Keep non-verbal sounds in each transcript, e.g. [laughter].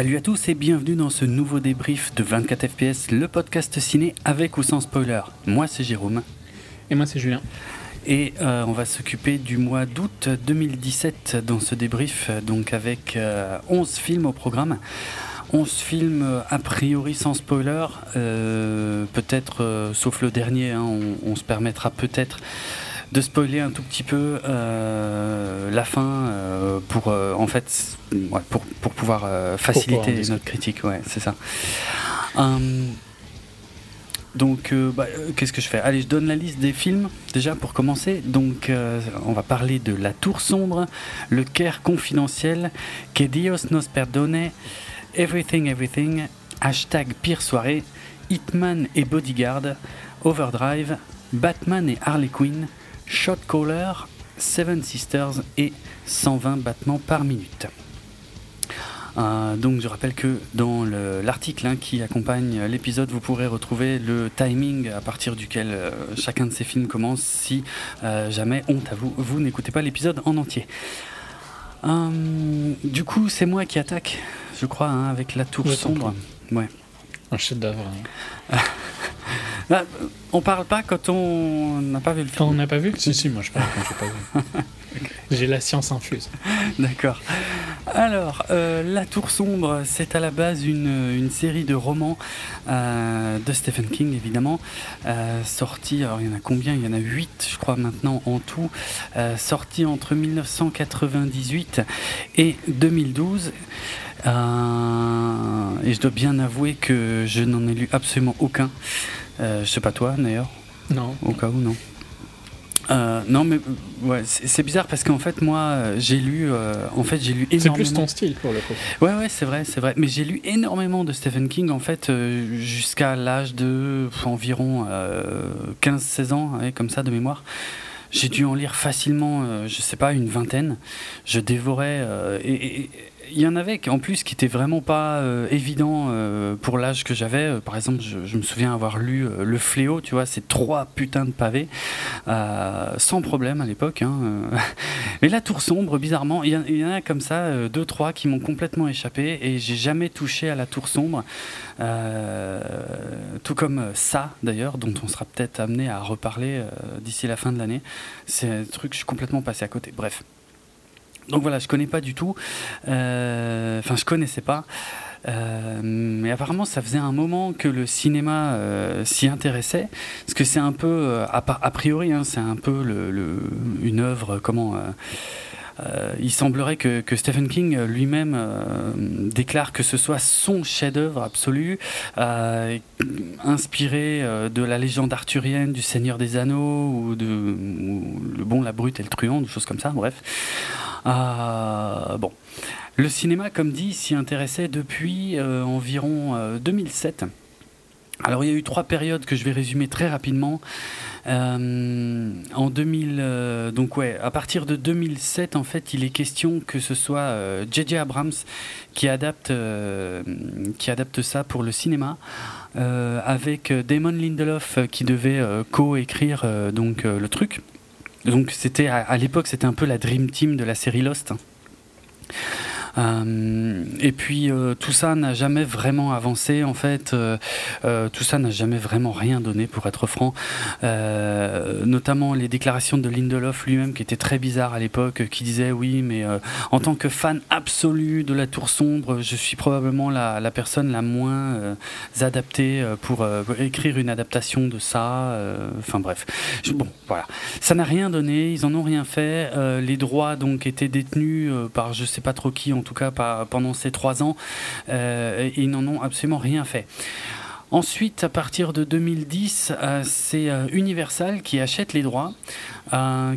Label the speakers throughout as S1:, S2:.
S1: Salut à tous et bienvenue dans ce nouveau débrief de 24 FPS, le podcast ciné avec ou sans spoiler. Moi c'est Jérôme.
S2: Et moi c'est Julien.
S1: Et euh, on va s'occuper du mois d'août 2017 dans ce débrief, donc avec 11 euh, films au programme. 11 films euh, a priori sans spoiler, peut-être sauf le dernier, hein, on, se permettra peut-être de spoiler un tout petit peu euh, la fin euh, pour euh, en fait pour, pour, pouvoir faciliter notre critique ouais c'est ça. Hum, donc bah, qu'est-ce que je fais? Allez je donne la liste des films déjà pour commencer. Donc on va parler de La Tour Sombre Le Caire Confidentiel Que Dios nos perdone Everything Everything Hashtag Pire Soirée Hitman et Bodyguard Overdrive Batman et Harley Quinn Shot Caller, Seven Sisters et 120 battements par minute. Euh, donc je rappelle que dans l'article hein, qui accompagne l'épisode, vous pourrez retrouver le timing à partir duquel euh, chacun de ces films commence si euh, jamais, honte à vous, vous n'écoutez pas l'épisode en entier. du coup, c'est moi qui attaque, je crois, hein, avec la tour sombre. Ouais.
S2: Un chef d'œuvre.
S1: Hein. [laughs] Bah, on parle pas quand on n'a pas vu le film.
S2: Quand on n'a pas vu Si, si, moi je parle quand j'ai pas vu. [laughs] J'ai la science infuse.
S1: D'accord. Alors, euh, La Tour Sombre, c'est à la base une, série de romans euh, de Stephen King, évidemment, euh, sorti, alors il y en a combien? Il y en a 8, je crois, maintenant en tout, sorti entre 1998 et 2012. Et je dois bien avouer que je n'en ai lu absolument aucun. Euh, je sais pas toi d'ailleurs.
S2: Non.
S1: Au cas où, non. Euh, non, mais ouais, c'est bizarre parce qu'en fait, moi, j'ai lu, euh, en fait, j'ai lu énormément.
S2: C'est plus ton style pour le coup.
S1: Ouais, ouais, c'est vrai, c'est vrai. Mais j'ai lu énormément de Stephen King en fait jusqu'à l'âge de environ 15-16 ans, comme ça de mémoire. J'ai dû en lire facilement, je sais pas, une vingtaine. Je dévorais et il y en avait en plus qui étaient vraiment pas euh, évidents euh, pour l'âge que j'avais. Euh, par exemple, je, me souviens avoir lu Le Fléau, tu vois, c'est trois putains de pavés, sans problème à l'époque. Hein, [laughs] Mais La Tour Sombre, bizarrement, il y, en a comme ça, deux, trois qui m'ont complètement échappé et j'ai jamais touché à La Tour Sombre. tout comme ça, d'ailleurs, dont on sera peut-être amené à reparler d'ici la fin de l'année. C'est un truc, je suis complètement passé à côté. Bref. Donc voilà, je connais pas du tout. Euh, enfin, je connaissais pas. Euh, mais apparemment, ça faisait un moment que le cinéma euh, s'y intéressait, parce que c'est un peu, a, priori, hein, c'est un peu une œuvre, comment il semblerait que, Stephen King lui-même déclare que ce soit son chef-d'œuvre absolu, inspiré de la légende arthurienne, du Seigneur des Anneaux ou de le bon, la brute et le truand, des choses comme ça. Bref, bon. Le cinéma, comme dit, s'y intéressait depuis euh, environ 2007. Euh, Alors il y a eu trois périodes que je vais résumer très rapidement. Euh, en 2000, donc ouais, à partir de 2007, en fait, il est question que ce soit J.J. Abrams qui adapte, qui adapte ça pour le cinéma, avec Damon Lindelof qui devait co-écrire donc le truc. Donc c'était à, l'époque c'était un peu la dream team de la série Lost. Euh, et puis euh, tout ça n'a jamais vraiment avancé en fait. Euh, tout ça n'a jamais vraiment rien donné pour être franc. notamment les déclarations de Lindelof lui-même qui étaient très bizarres à l'époque, qui disait oui mais en tant que fan absolu de la Tour sombre, je suis probablement la, la personne la moins adaptée pour, écrire une adaptation de ça. Enfin bref, bon voilà, ça n'a rien donné, ils en ont rien fait. les droits donc étaient détenus par je sais pas trop qui en tout cas pendant ces trois ans, euh, ils n'en ont absolument rien fait. Ensuite, à partir de 2010, euh, c'est euh, Universal qui achète les droits,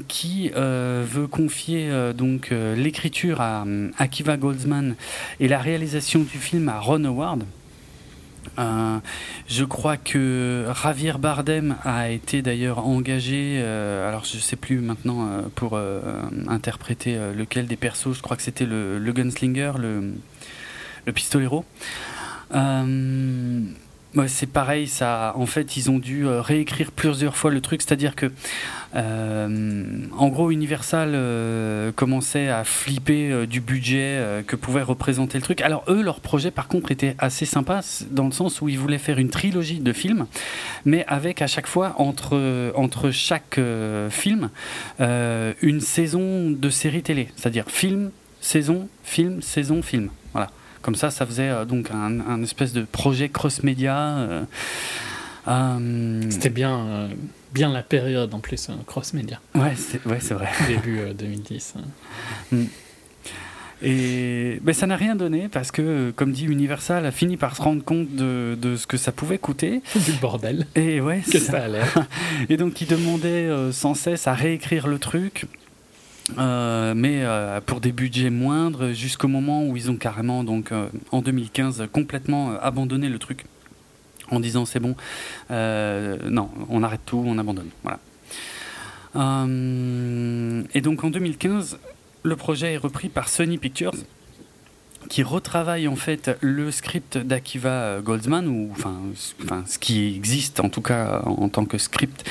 S1: qui veut confier donc l'écriture à Akiva Goldsman et la réalisation du film à Ron Howard. Euh, je crois que Javier Bardem a été d'ailleurs engagé, euh, alors je sais plus maintenant euh, pour interpréter lequel des persos, je crois que c'était le, gunslinger, le, le pistolero. C'est pareil, ça. En fait, ils ont dû euh, réécrire plusieurs fois le truc, c'est-à-dire que, euh, en gros, Universal euh, commençait à flipper du budget que pouvait représenter le truc. Alors eux, leur projet, par contre, était assez sympa dans le sens où ils voulaient faire une trilogie de films, mais avec à chaque fois entre entre chaque film une saison de série télé, c'est-à-dire film, saison, film, saison, film. Voilà. Comme ça, ça faisait euh, donc un, espèce de projet cross-média. Euh,
S2: euh, C'était bien, bien la période en plus, cross-média.
S1: Ouais, c'est ouais, vrai. [laughs]
S2: Début 2010. Hein.
S1: Mm. Et ben, ça n'a rien donné parce que, comme dit Universal, a fini par se rendre compte de, de ce que ça pouvait coûter. [laughs]
S2: Du bordel.
S1: Et ouais,
S2: que ça, ça l'air. [laughs]
S1: Et donc, ils demandaient sans cesse à réécrire le truc. Euh, mais euh, pour des budgets moindres, jusqu'au moment où ils ont carrément, donc euh, en 2015, complètement abandonné le truc en disant c'est bon, non, on arrête tout, on abandonne. Voilà. et donc en 2015, le projet est repris par Sony Pictures qui retravaille en fait le script d'Akiva Goldsman, ou enfin, ce qui existe en tout cas en tant que script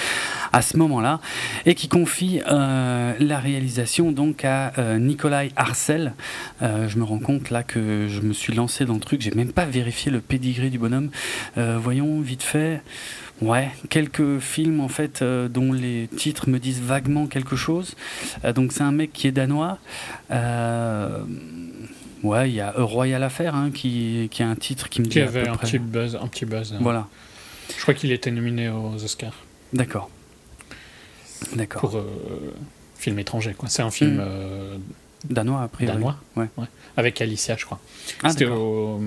S1: à ce moment-là, et qui confie euh, la réalisation donc à euh, Nikolai Arcel. Euh, je me rends compte là que je me suis lancé dans le truc, j'ai même pas vérifié le pédigré du bonhomme. voyons vite fait. Ouais, quelques films en fait dont les titres me disent vaguement quelque chose. donc c'est un mec qui est danois. Ouais, il y a Royal Affair hein, qui, qui a un titre qui me
S2: dit. Qui avait un petit buzz. Un petit buzz hein.
S1: Voilà.
S2: Je crois qu'il était nominé aux Oscars.
S1: D'accord.
S2: D'accord. Pour euh, film étranger, quoi. C'est un film. Hmm. Euh,
S1: danois, après.
S2: Danois ouais. ouais. Avec Alicia, je crois. Ah, C'était au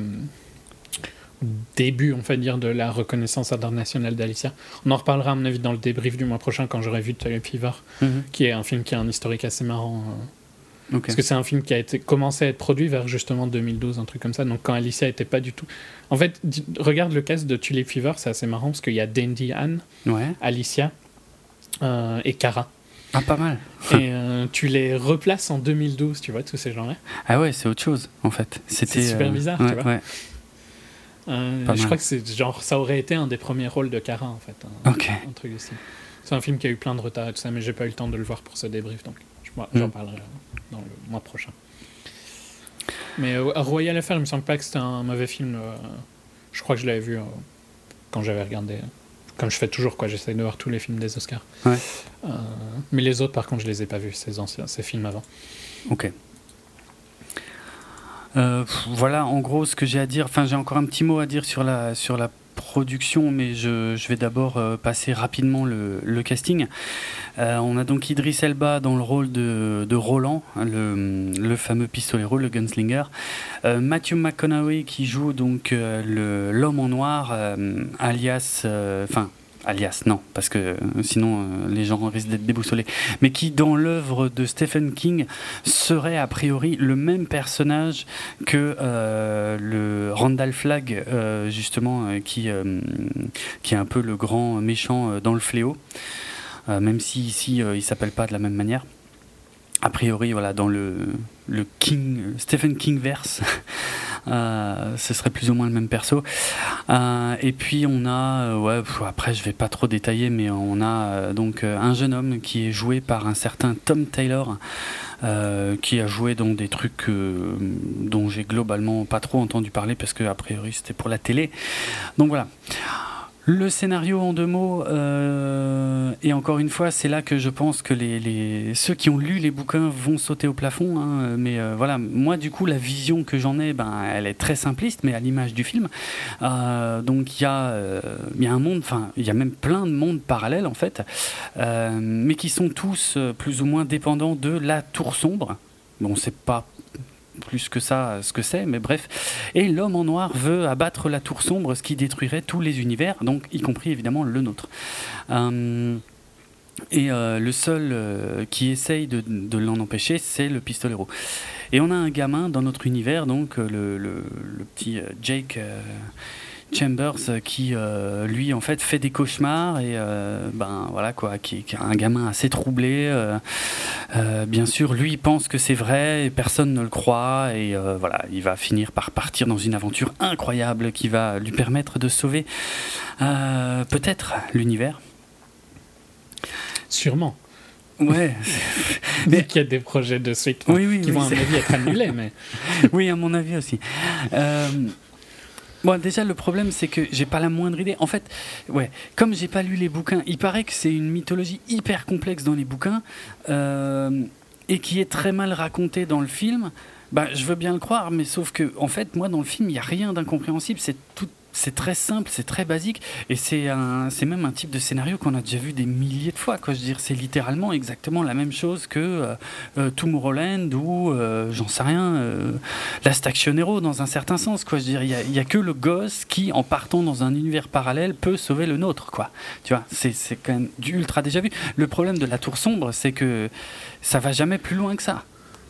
S2: début, on va dire, de la reconnaissance internationale d'Alicia. On en reparlera, à mon avis, dans le débrief du mois prochain quand j'aurai vu Toy Fever, mhm. qui est un film qui a un historique assez marrant. Parce que c'est un film qui a été commencé à être produit vers justement 2012, un truc comme ça. Donc quand Alicia était pas du tout. En fait, regarde le cast de Tulip Fever, c'est assez marrant parce qu'il y a Dandy Anne, Alicia euh, et Cara.
S1: Ah, pas mal.
S2: et euh, tu les replaces en 2012, tu vois, tous ces gens-là.
S1: Ah ouais, c'est autre chose, en fait.
S2: C'était super euh, bizarre, tu vois. je crois que c'est genre ça aurait été un des premiers rôles de Cara en fait. Un, un truc aussi. C'est un film qui a eu plein de retard et tout ça, mais j'ai pas eu le temps de le voir pour ce débrief, donc j'en mm. parlerai dans le mois prochain. Mais euh, Royal Affair, il me semble pas que c'était un mauvais film. Euh, je crois que je l'avais vu euh, quand j'avais regardé. Comme je fais toujours, quoi. J'essaie de voir tous les films des Oscars.
S1: Ouais.
S2: mais les autres, par contre, je les ai pas vus, ces anciens, ces films avant.
S1: Ok. voilà, en gros, ce que j'ai à dire. Enfin, j'ai encore un petit mot à dire sur la sur la production, mais je, vais d'abord euh, passer rapidement le, casting. Euh, on a donc Idris Elba dans le rôle de, Roland, le, le, fameux pistolero, le gunslinger. Euh, Matthew McConaughey qui joue donc l'homme en noir, alias, enfin alias, non, parce que euh, sinon euh, les gens risquent d'être déboussolés, mais qui dans l'œuvre de Stephen King serait a priori le même personnage que euh, le Randall Flagg, justement, qui, qui est un peu le grand méchant dans le fléau, même si ici il s'appelle pas de la même manière a priori, voilà, dans le, King, Stephen King verse, [laughs] euh, ce serait plus ou moins le même perso. Euh, et puis on a, euh, ouais, après je vais pas trop détailler, mais on a donc un jeune homme qui est joué par un certain Tom Taylor, qui a joué dans des trucs dont j'ai globalement pas trop entendu parler parce que a priori c'était pour la télé. Donc voilà. Le scénario en deux mots, euh, et encore une fois, c'est là que je pense que les, ceux qui ont lu les bouquins vont sauter au plafond. Hein, mais euh, voilà, moi du coup, la vision que j'en ai, ben, elle est très simpliste, mais à l'image du film. Euh, donc il y, a, y a un monde, enfin, il y a même plein de mondes parallèles en fait, mais qui sont tous plus ou moins dépendants de la tour sombre. Bon, c'est pas plus que ça ce que c'est, mais bref. Et l'homme en noir veut abattre la tour sombre, ce qui détruirait tous les univers, donc y compris évidemment le nôtre. Euh, et euh, le seul euh, qui essaye de, l'en empêcher, c'est le pistolero. Et on a un gamin dans notre univers, donc le, le petit Jake Chambers qui lui en fait fait des cauchemars et ben voilà quoi qui, qui, a un gamin assez troublé bien sûr lui pense que c'est vrai et personne ne le croit et voilà il va finir par partir dans une aventure incroyable qui va lui permettre de sauver peut-être l'univers
S2: Sûrement.
S1: Ouais. [laughs]
S2: mais qu'il y a des projets de suite qui vont, à mon avis, être annulés. Mais...
S1: oui, à mon avis aussi. Euh, bon, déjà, le problème, c'est que j'ai pas la moindre idée. En fait, ouais, comme j'ai pas lu les bouquins, il paraît que c'est une mythologie hyper complexe dans les bouquins euh, et qui est très mal racontée dans le film. Bah, je veux bien le croire, mais sauf que, en fait, moi, dans le film, il n'y a rien d'incompréhensible. C'est tout c'est très simple, c'est très basique, et c'est même un type de scénario qu'on a déjà vu des milliers de fois. Quoi. Je dire, c'est littéralement exactement la même chose que euh, euh Tomorrowland ou, euh, j'en sais rien, euh, Last Action Hero dans un certain sens. Quoi. Je dire, il n'y a, que le gosse qui, en partant dans un univers parallèle, peut sauver le nôtre. Quoi. Tu vois, c'est, c'est quand même du ultra déjà vu. Le problème de la Tour Sombre, c'est que ça va jamais plus loin que ça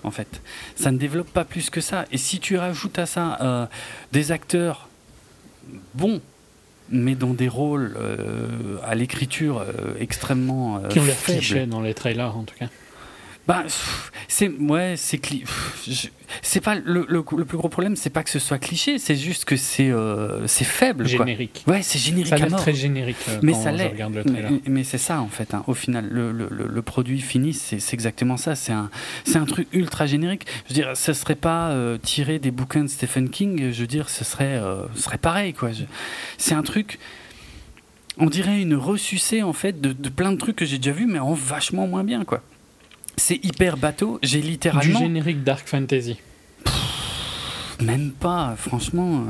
S1: en fait. Ça ne développe pas plus que ça. Et si tu rajoutes à ça euh, des acteurs bon, mais dans des rôles euh, à l'écriture euh, extrêmement.
S2: Euh, qui ont l'air dans les trailers en tout cas.
S1: Bah, c'est ouais, c'est c'est pas le, le, plus gros problème, c'est pas que ce soit cliché, c'est juste que c'est euh, c'est faible.
S2: Générique.
S1: Ouais, c'est générique. Ça
S2: a l'air très générique. Euh, mais ça l'est.
S1: Mais, c'est ça en fait. Hein. Au final, le, le produit fini, c'est exactement ça. C'est un c'est un truc ultra générique. Je veux dire, ce serait pas euh, tiré des bouquins de Stephen King. Je veux dire, ce serait ce serait pareil quoi. C'est un truc on dirait une ressucée en fait de, de plein de trucs que j'ai déjà vus mais en vachement moins bien quoi. C'est hyper bateau. J'ai littéralement.
S2: Du générique Dark Fantasy.
S1: même pas, franchement.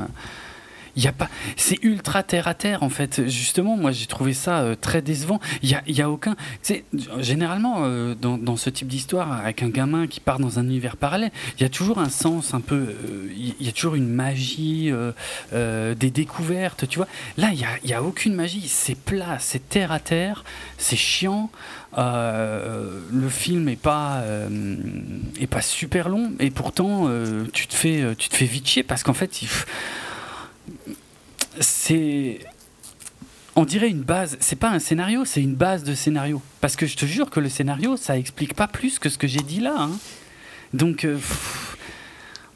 S1: Il y a pas, c'est ultra terre à terre en fait. Justement, moi j'ai trouvé ça euh, très décevant. Il y a, y a, aucun, tu généralement euh, dans, dans, ce type d'histoire avec un gamin qui part dans un univers parallèle, il y a toujours un sens un peu, euh, il y a toujours une magie, des découvertes, tu vois. Là, il y a, y a aucune magie. C'est plat, c'est terre à terre, c'est chiant. Le film est pas est pas super long et pourtant tu te fais tu te fais vite chier parce qu'en fait c'est on dirait une base, c'est pas un scénario, c'est une base de scénario. Parce que je te jure que le scénario, ça explique pas plus que ce que j'ai dit là. Hein. Donc, euh,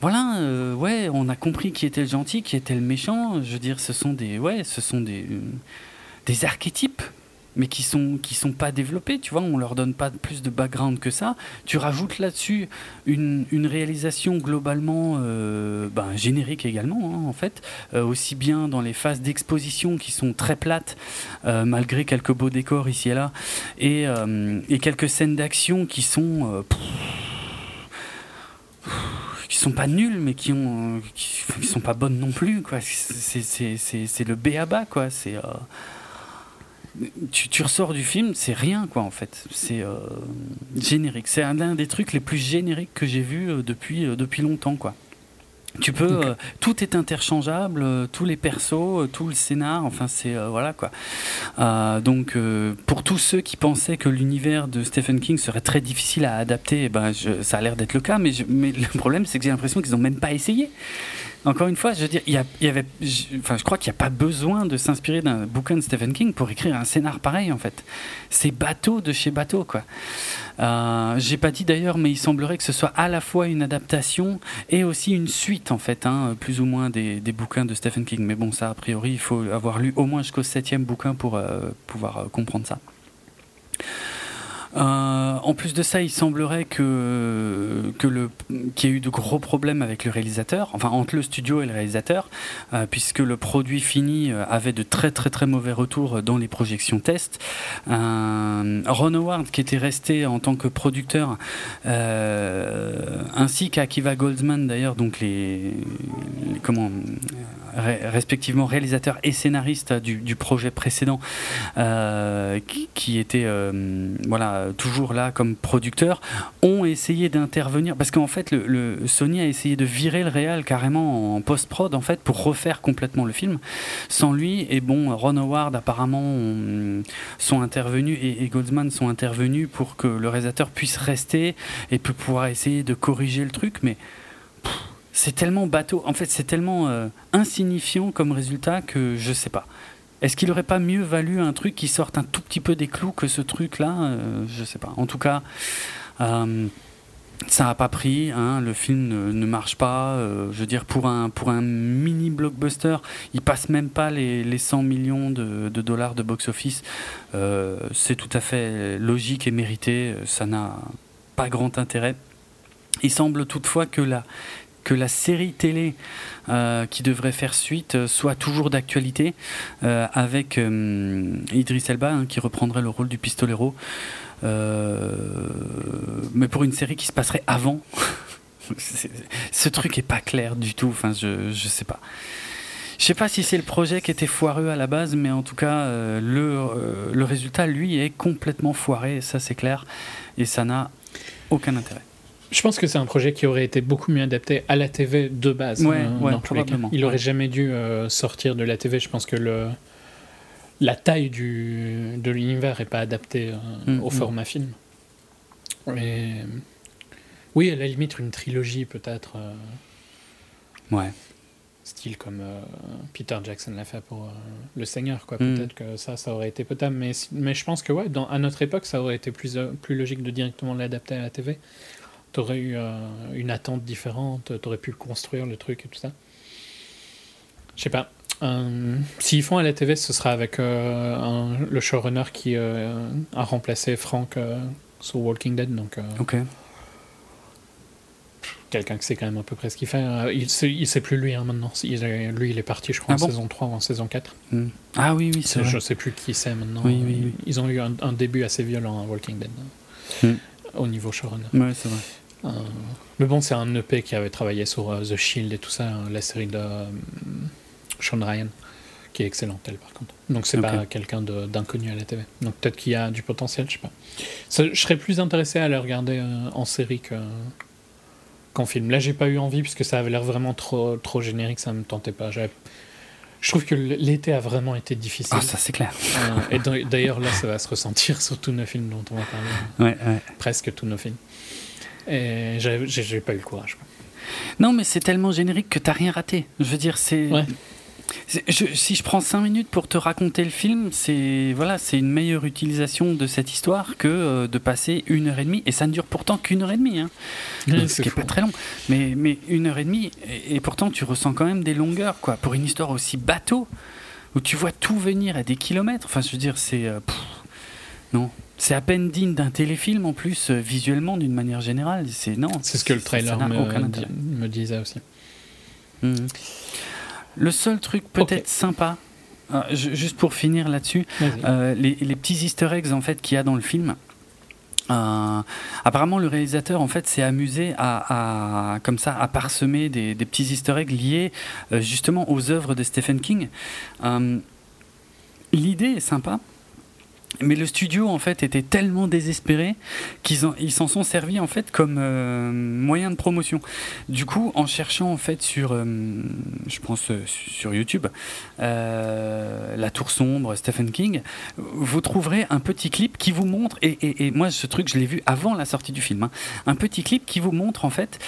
S1: voilà, euh, ouais, on a compris qui était le gentil, qui était le méchant. Je veux dire, ce sont des, ouais, ce sont des, des archétypes mais qui sont qui sont pas développés, tu vois, on leur donne pas plus de background que ça. Tu rajoutes là-dessus une, une, réalisation globalement euh, ben, générique également, hein, en fait, euh, aussi bien dans les phases d'exposition qui sont très plates, euh, malgré quelques beaux décors ici et là, et, et quelques scènes d'action qui sont qui sont pas nulles mais qui ont qui, sont pas bonnes non plus quoi c'est le B à quoi c'est tu, ressors du film, c'est rien quoi en fait. C'est euh, générique. C'est un, des trucs les plus génériques que j'ai vu euh, depuis, euh, depuis longtemps quoi. Tu peux, tout est interchangeable, tous les persos, tout le scénar, enfin c'est voilà quoi. donc pour tous ceux qui pensaient que l'univers de Stephen King serait très difficile à adapter, eh ben ça a l'air d'être le cas, mais, mais le problème c'est que j'ai l'impression qu'ils n'ont même pas essayé. Encore une fois, je veux dire, il y, avait, je crois qu'il n'y a pas besoin de s'inspirer d'un bouquin de Stephen King pour écrire un scénar pareil, en fait. C'est bateau de chez bateau, quoi. Euh, J'ai pas dit d'ailleurs, mais il semblerait que ce soit à la fois une adaptation et aussi une suite, en fait, hein, plus ou moins des, des, bouquins de Stephen King. Mais bon, ça, a priori, il faut avoir lu au moins jusqu'au septième bouquin pour euh, pouvoir euh, comprendre ça. Euh, en plus de ça, il semblerait que, que le, qu'il y ait eu de gros problèmes avec le réalisateur, enfin entre le studio et le réalisateur, euh, puisque le produit fini euh, avait de très très très mauvais retours dans les projections tests. Ron Howard, qui était resté en tant que producteur, ainsi qu'Akiva Goldsman d'ailleurs, donc les, comment respectivement réalisateur et scénariste du, projet précédent, qui, qui, était voilà toujours là comme producteur, ont essayé d'intervenir. Parce qu'en fait le, Sony a essayé de virer le réal carrément en post-prod en fait pour refaire complètement le film. Sans lui et bon Ron Howard apparemment sont intervenus et, Goldsman sont intervenus pour que le réalisateur puisse rester et peut pouvoir essayer de corriger le truc mais c'est tellement bateau. En fait, c'est tellement euh, insignifiant comme résultat que je sais pas. Est-ce qu'il aurait pas mieux valu un truc qui sorte un tout petit peu des clous que ce truc-là euh, Je sais pas. En tout cas, euh, ça n'a pas pris. Hein, le film ne, marche pas. je veux dire, pour un, pour un mini blockbuster, il passe même pas les, les 100 millions de, de dollars de box-office. c'est tout à fait logique et mérité. Ça n'a pas grand intérêt. Il semble toutefois que la que la série télé euh, qui devrait faire suite euh, soit toujours d'actualité euh, avec Idris Elba hein, qui reprendrait le rôle du pistolero mais pour une série qui se passerait avant [laughs] ce truc est pas clair du tout enfin je, je sais pas je sais pas si c'est le projet qui était foireux à la base, mais en tout cas, le, le résultat, lui, est complètement foiré, ça c'est clair, et ça n'a aucun intérêt.
S2: Je pense que c'est un projet qui aurait été beaucoup mieux adapté à la TV de base.
S1: Ouais, euh, probablement.
S2: Il aurait jamais dû euh, sortir de la TV. Je pense que le, la taille du, de l'univers n'est pas adaptée euh, mm, au mm. format film. Oui, à la limite, une trilogie peut-être.
S1: ouais.
S2: Style comme Peter Jackson l'a fait pour Le Seigneur, quoi. Mm. Peut-être que ça, ça aurait été potable. Mais, mais je pense que, ouais, dans, à notre époque, ça aurait été plus, plus logique de directement l'adapter à la TV t'aurais eu euh, une attente différente, t'aurais pu construire le truc et tout ça? Je sais pas. Euh, s'ils font à la TV, ce sera avec euh, le showrunner qui a remplacé Frank sur Walking Dead. Donc,
S1: ok.
S2: Quelqu'un qui sait quand même à peu près ce qu'il fait. il, sait, il sait plus lui hein, maintenant. lui, il est parti, je crois, ah en saison 3 ou en saison 4.
S1: Hmm. Ah oui, oui, c'est
S2: Je sais plus qui c'est maintenant.
S1: Oui, oui,
S2: Ils ont eu un, début assez violent à Walking Dead. Hmm. Au niveau showrunner.
S1: Ouais, c'est vrai.
S2: Euh, mais bon, c'est un EP qui avait travaillé sur euh, The Shield et tout ça, hein, la série de euh, Sean Ryan, qui est excellente, elle, par contre. Donc, c'est pas quelqu'un d'inconnu à la TV. Donc, peut-être qu'il y a du potentiel, je sais pas. je serais plus intéressé à la regarder en série qu'en film. Là, j'ai pas eu envie, puisque ça avait l'air vraiment trop, trop générique, ça me tentait pas. Je trouve que l'été a vraiment été difficile. Ah,
S1: ça c'est clair.
S2: et d'ailleurs, là, ça va se ressentir [laughs] sur tous nos films dont on va
S1: parler. Ouais, ouais.
S2: Presque tous nos films. Et j'ai pas eu le courage.
S1: Non, mais c'est tellement générique que t'as rien raté. Je veux dire, c'est. si je prends 5 minutes pour te raconter le film, c'est voilà, c'est une meilleure utilisation de cette histoire que euh, de passer une heure et demie. Et ça ne dure pourtant qu'une heure et demie, hein. ce qui n'est pas très long. Mais, mais une heure et demie, et, pourtant tu ressens quand même des longueurs, quoi. Pour une histoire aussi bateau, où tu vois tout venir à des kilomètres. Enfin, je veux dire, c'est. Euh, non. C'est à peine digne d'un téléfilm en plus, euh, visuellement d'une manière générale. C'est non.
S2: C'est ce que le trailer me, disait aussi.
S1: Hmm. Le seul truc peut-être sympa, euh, juste pour finir là-dessus, euh, les, petits Easter eggs en fait qu'il y a dans le film. apparemment, le réalisateur en fait s'est amusé à, comme ça à parsemer des, des petits Easter eggs liés justement aux œuvres de Stephen King. L'idée est sympa mais le studio en fait était tellement désespéré qu'ils ils s'en sont servis en fait comme euh, moyen de promotion. Du coup, en cherchant en fait sur, euh, je pense euh, sur YouTube, La Tour sombre, Stephen King, vous trouverez un petit clip qui vous montre et, et, moi ce truc je l'ai vu avant la sortie du film, hein, un petit clip qui vous montre en fait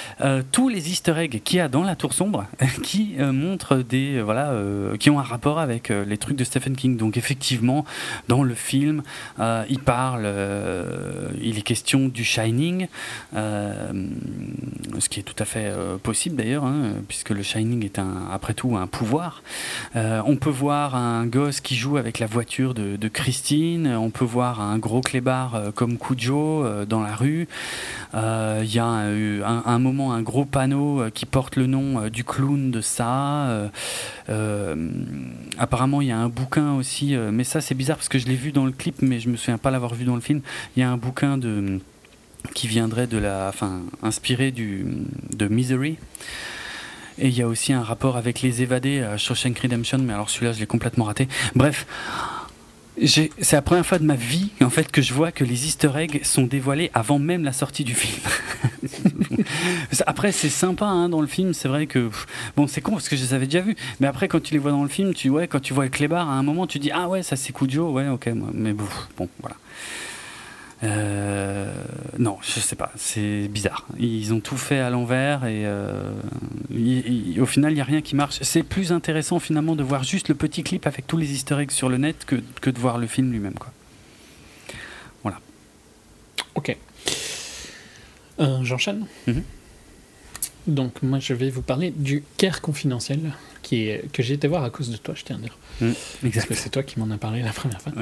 S1: tous les Easter eggs qu'il y a dans La Tour sombre, [laughs] qui montrent des voilà, qui ont un rapport avec les trucs de Stephen King. Donc effectivement, dans le film euh, il parle, euh, il est question du Shining, euh, ce qui est tout à fait possible d'ailleurs, hein, puisque le Shining est après tout un pouvoir. on peut voir un gosse qui joue avec la voiture de, Christine, on peut voir un gros clébard comme Cujo dans la rue. Il y a un, un, moment un gros panneau qui porte le nom du clown de ça. apparemment, il y a un bouquin aussi, mais ça c'est bizarre parce que je l'ai vu dans le clip mais je me souviens pas l'avoir vu dans le film. Il y a un bouquin de qui viendrait de la, enfin, inspiré du de Misery. Et il y a aussi un rapport avec les évadés à Shawshank Redemption, mais alors celui-là, je l'ai complètement raté. Bref, c'est la première fois de ma vie en fait que je vois que les Easter eggs sont dévoilés avant même la sortie du film. [laughs] après c'est sympa hein, dans le film, c'est vrai que bon c'est con parce que je les avais déjà vus, mais après quand tu les vois dans le film, tu ouais quand tu vois le clébard à un moment tu dis ah ouais ça c'est Cujo, ouais ok mais bon voilà. Euh, non, je sais pas, c'est bizarre. Ils ont tout fait à l'envers et euh, au final, il n'y a rien qui marche. C'est plus intéressant finalement de voir juste le petit clip avec tous les easter eggs sur le net que, que de voir le film lui-même. Quoi. Voilà.
S2: Ok. Euh, J'enchaîne. Mhm. Donc moi je vais vous parler du Care confidentiel qui est, que j'ai été voir à cause de toi, je tiens à dire. Mm, Parce que c'est toi qui m'en as parlé la première fois.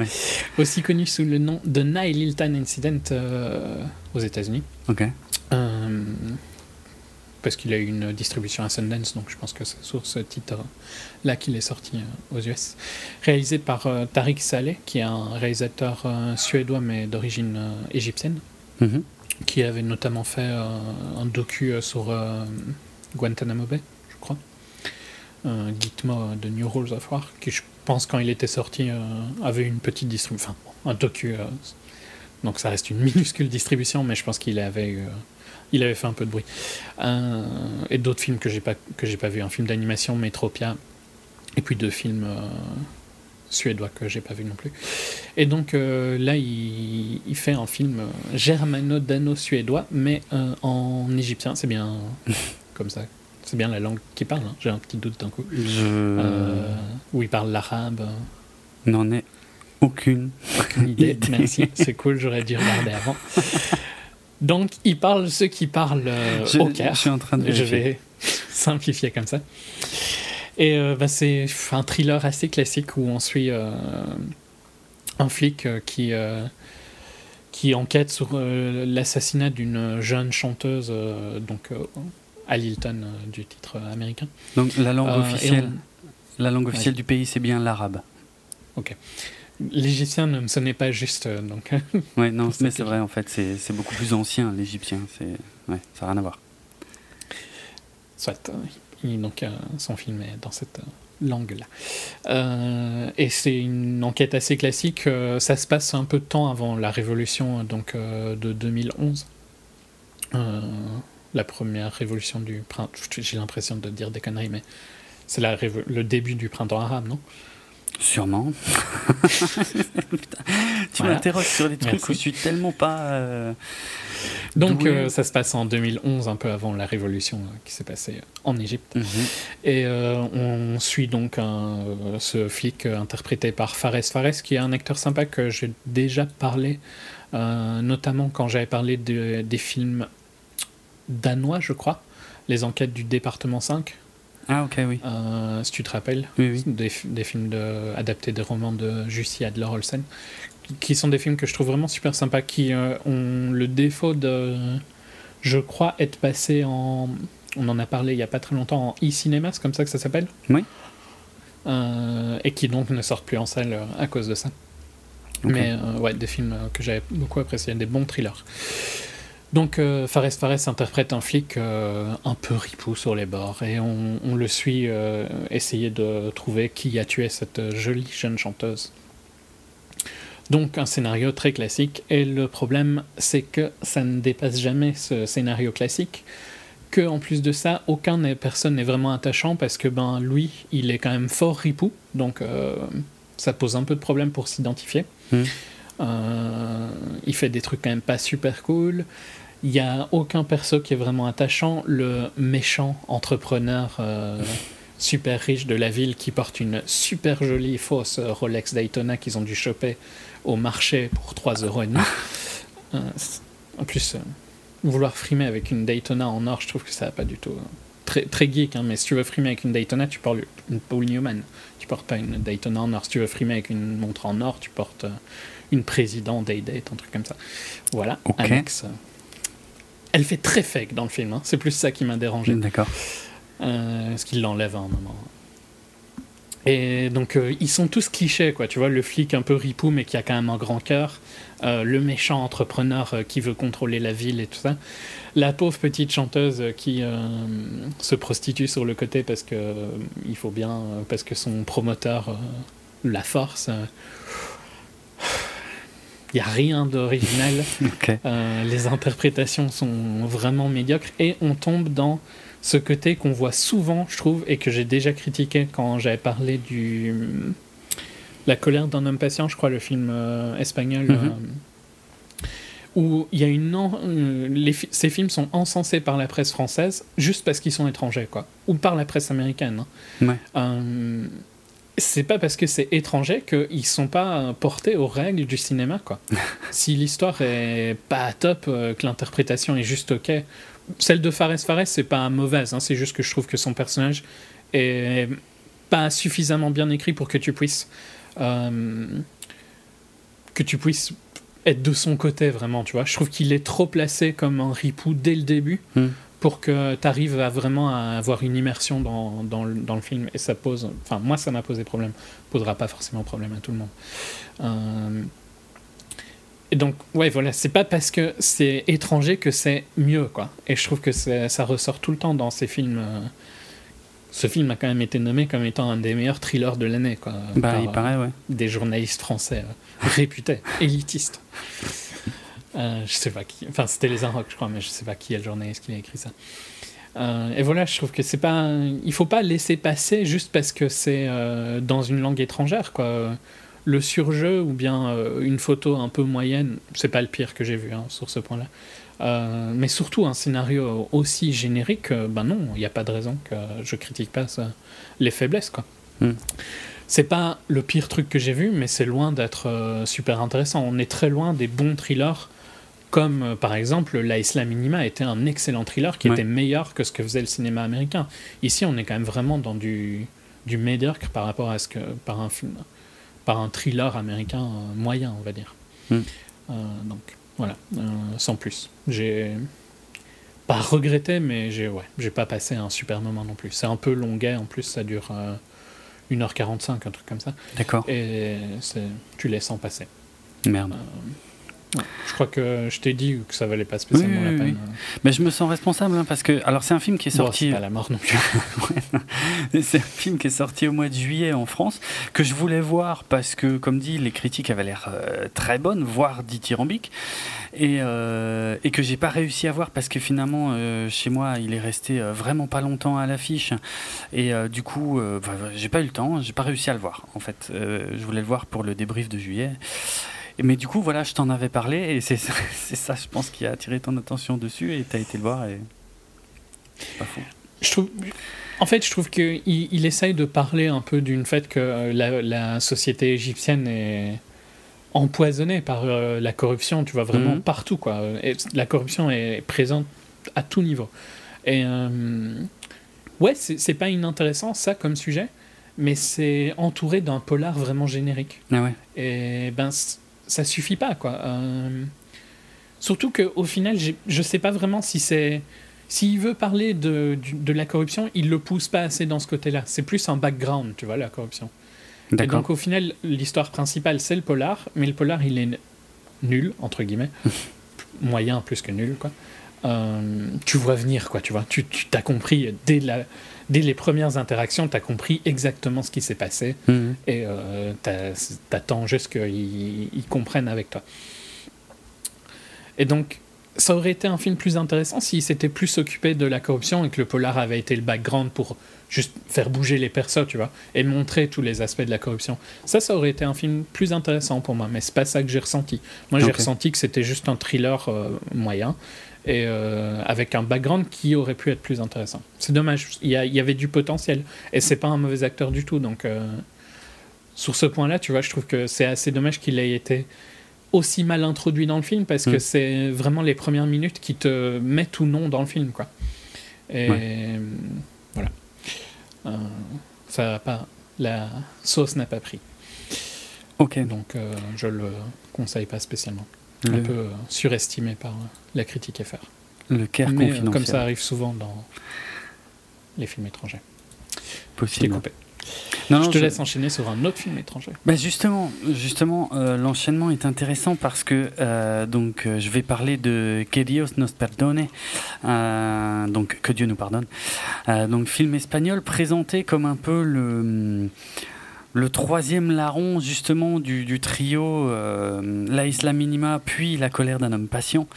S2: Aussi connu sous le nom de Nile Hilton Incident euh, aux États-Unis.
S1: Ok.
S2: Euh, parce qu'il a eu une distribution à Sundance, donc je pense que c'est sur ce titre-là qu'il est sorti euh, aux US. Réalisé par Tariq Saleh, qui est un réalisateur suédois mais d'origine égyptienne. Mm-hmm qui avait notamment fait euh, un docu euh, sur euh, Guantanamo Bay, Un Gitmo de New Rules of War, qui je pense quand il était sorti avait une petite distribution, enfin un docu, donc ça reste une minuscule [laughs] distribution, mais je pense qu'il avait il avait fait un peu de bruit. et d'autres films que j'ai pas que j'ai pas vu, un film d'animation Metropia, et puis deux films suédois que j'ai pas vu non plus. Et donc euh, là, il, il, fait un film euh, germano-dano-suédois, mais euh, en égyptien. C'est bien [laughs] comme ça. C'est bien la langue qu'il parle. Hein. J'ai un petit doute d'un coup. Je... où il parle l'arabe.
S1: N'en ai aucune,
S2: aucune idée. Merci, c'est cool. J'aurais dû regarder avant. Donc, il parle ceux qui parlent au Caire.
S1: Je suis en train de.
S2: Je vais simplifier comme ça. Et euh, bah, c'est un thriller assez classique où on suit euh, un flic euh, qui, qui enquête sur l'assassinat d'une jeune chanteuse, donc à Lilton du titre américain.
S1: Donc la langue officielle, la langue officielle du pays, c'est bien l'arabe.
S2: Ok. L'égyptien ne me sonnait pas juste, donc. [laughs]
S1: ouais, non, mais c'est vrai en fait, c'est beaucoup plus ancien l'égyptien, c'est ouais, ça n'a rien à voir.
S2: Soit, donc, euh, son film est dans cette euh, langue-là. Euh, et c'est une enquête assez classique. ça se passe un peu de temps avant la révolution donc, de 2011. La première révolution du printemps. J'ai l'impression de dire des conneries, mais c'est le début du printemps arabe, non?
S1: Sûrement. [laughs] tu m'interroges sur des trucs où je suis tellement pas.
S2: Donc euh, ça se passe en 2011, un peu avant la révolution euh, qui s'est passée en Égypte. Mhm. Et euh, on suit donc ce flic interprété par Fares Fares, qui est un acteur sympa que j'ai déjà parlé, notamment quand j'avais parlé des films danois, je crois, les enquêtes du département 5.
S1: Ah ok oui.
S2: si tu te rappelles,
S1: oui,
S2: Des, films adaptés des romans de Jussi Adler Olsen, qui sont des films que je trouve vraiment super sympas, qui euh, ont le défaut de, je crois, être passés en. On en a parlé il n'y a pas très longtemps en e-cinéma, c'est comme ça que ça s'appelle
S1: Oui.
S2: Euh, et qui donc ne sortent plus en salle euh, à cause de ça. Mais ouais, des films que j'avais beaucoup appréciés, des bons thrillers. Donc Fares Fares interprète un flic un peu ripou sur les bords et on, on le suit essayer de trouver qui a tué cette jolie jeune chanteuse. Donc un scénario très classique, et le problème c'est que ça ne dépasse jamais ce scénario classique, que en plus de ça, aucun personne n'est vraiment attachant parce que ben lui, il est quand même fort ripou, donc euh, ça pose un peu de problème pour s'identifier. Hmm. Euh, il fait des trucs quand même pas super cool. Il n'y a aucun perso qui est vraiment attachant. Le méchant entrepreneur euh, [laughs] super riche de la ville qui porte une super jolie fausse Rolex Daytona qu'ils ont dû choper au marché pour 3 euros et demi. [laughs] Euh, en plus, euh, vouloir frimer avec une Daytona en or, je trouve que ça va pas du tout. Euh, très, très geek, hein, mais si tu veux frimer avec une Daytona, tu portes une Paul Newman. Tu portes pas une Daytona en or. Si tu veux frimer avec une montre en or, tu portes une Président Day-Date, un truc comme ça. Voilà, Alex. Elle fait très fake dans le film, hein. c'est plus ça qui m'a dérangé.
S1: D'accord.
S2: ce qu'il l'enlève à un moment. Et donc euh, ils sont tous clichés, quoi. Tu vois, le flic un peu ripou mais qui a quand même un grand cœur, euh, le méchant entrepreneur euh, qui veut contrôler la ville et tout ça, la pauvre petite chanteuse qui se prostitue sur le côté parce que il faut bien, parce que son promoteur la force. Il n'y a rien d'original. [laughs] les interprétations sont vraiment médiocres et on tombe dans ce côté qu'on voit souvent, je trouve, et que j'ai déjà critiqué quand j'avais parlé du. La colère d'un homme patient, je crois, le film euh, espagnol. Mhm. Euh, où il y a une les ces films sont encensés par la presse française juste parce qu'ils sont étrangers, quoi, ou par la presse américaine. Hein. Ouais c'est pas parce que c'est étranger qu'ils sont pas portés aux règles du cinéma quoi. [laughs] si l'histoire est pas top, euh, que l'interprétation est juste ok, celle de Fares Fares c'est pas mauvaise, hein, c'est juste que je trouve que son personnage est pas suffisamment bien écrit pour que tu puisses euh, que tu puisses être de son côté vraiment, tu vois. Je trouve qu'il est trop placé comme un ripou dès le début. Hmm pour que tu arrives à vraiment à avoir une immersion dans, dans, le, dans, le, film. Et ça pose. Enfin, moi, ça m'a posé problème. Posera pas forcément problème à tout le monde. Euh, et donc, ouais, voilà, c'est pas parce que c'est étranger que c'est mieux, quoi. Et je trouve que ça ressort tout le temps dans ces films. Euh, ce film a quand même été nommé comme étant un des meilleurs thrillers de l'année, quoi.
S1: Bah, il paraît, ouais.
S2: Des journalistes français euh, réputés, élitistes. Euh, je sais pas qui. Enfin, c'était les Inrocks, je crois, mais je sais pas qui est le journaliste qui a écrit ça. Euh, et voilà, je trouve que c'est pas. Il faut pas laisser passer juste parce que c'est euh, dans une langue étrangère, quoi. Le surjeu ou bien une photo un peu moyenne, c'est pas le pire que j'ai vu hein, sur ce point-là. mais surtout un scénario aussi générique, ben non, il n'y a pas de raison que je critique pas ça, les faiblesses, quoi. Hmm. C'est pas le pire truc que j'ai vu, mais c'est loin d'être super intéressant. On est très loin des bons thrillers comme euh, par exemple La Isla Minima était un excellent thriller qui était meilleur que ce que faisait le cinéma américain. Ici, on est quand même vraiment dans du, du médiocre par rapport à ce que par un film, par un thriller américain euh, moyen, on va dire. Hmm. Euh, donc voilà, sans plus. J'ai pas regretté, mais j'ai ouais, j'ai pas passé un super moment non plus. C'est un peu longuet, en plus ça dure 1h45, un truc comme ça.
S1: D'accord.
S2: Et tu laisses en passer.
S1: Merde.
S2: Je crois que je t'ai dit que ça valait pas spécialement la peine.
S1: Mais je me sens responsable hein, parce que alors c'est un film qui est sorti.
S2: Bon, pas la mort non plus. [laughs]
S1: c'est un film qui est sorti au mois de juillet en France que je voulais voir parce que comme dit les critiques avaient l'air euh, très bonnes, voire dithyrambiques, et, euh, et que j'ai pas réussi à voir parce que finalement euh, chez moi il est resté vraiment pas longtemps à l'affiche et du coup j'ai pas eu le temps, j'ai pas réussi à le voir en fait. je voulais le voir pour le débrief de juillet mais du coup, voilà, je t'en avais parlé et c'est ça, [laughs] je pense, qui a attiré ton attention dessus et tu as été le voir et.
S2: Pas fou. Je trouve. En fait, je trouve qu'il il essaye de parler un peu d'une fait que la, société égyptienne est empoisonnée par euh, la corruption, tu vois, vraiment mhm. partout, quoi. Et la corruption est présente à tout niveau. Et euh, ouais, c'est pas inintéressant, ça, comme sujet, mais c'est entouré d'un polar vraiment générique.
S1: Ah ouais.
S2: Et ben, ça suffit pas, quoi. Euh, surtout qu'au final, je sais pas vraiment si c'est. S'il veut parler de, de, la corruption, il le pousse pas assez dans ce côté-là. C'est plus un background, tu vois, la corruption. Et donc, au final, l'histoire principale, c'est le polar, mais le polar, il est nul, entre guillemets. [laughs] Moyen plus que nul, quoi. Euh, tu vois venir, quoi, tu vois. Tu t'as compris dès, la, dès les premières interactions, tu as compris exactement ce qui s'est passé mhm. et euh, t'attends juste qu'ils comprennent avec toi. Et donc, ça aurait été un film plus intéressant s'il s'était plus occupé de la corruption et que le polar avait été le background pour juste faire bouger les personnes, tu vois, et montrer tous les aspects de la corruption. Ça, ça aurait été un film plus intéressant pour moi, mais c'est pas ça que j'ai ressenti. Moi, j'ai ressenti que c'était juste un thriller euh, moyen et euh, avec un background qui aurait pu être plus intéressant. C'est dommage, il y, y, avait du potentiel et c'est pas un mauvais acteur du tout. Donc, euh, sur ce point-là, tu vois, je trouve que c'est assez dommage qu'il ait été aussi mal introduit dans le film parce que mm. c'est vraiment les premières minutes qui te mettent ou non dans le film, quoi. Et voilà. Euh, ça pas, la sauce n'a pas pris.
S1: Ok.
S2: Donc, je le conseille pas spécialement un peu euh, surestimé par euh, la critique FR.
S1: Le Caire euh, confidentiel.
S2: Comme ça arrive souvent dans les films étrangers.
S1: Possible.
S2: coupé. Non, je te laisse enchaîner sur un autre film étranger.
S1: Bah justement, justement l'enchaînement est intéressant parce que donc je vais parler de Que Dios nos perdone, donc que Dieu nous pardonne. donc film espagnol présenté comme un peu le le troisième larron justement du, trio euh, La Isla Minima puis La colère d'un homme patient.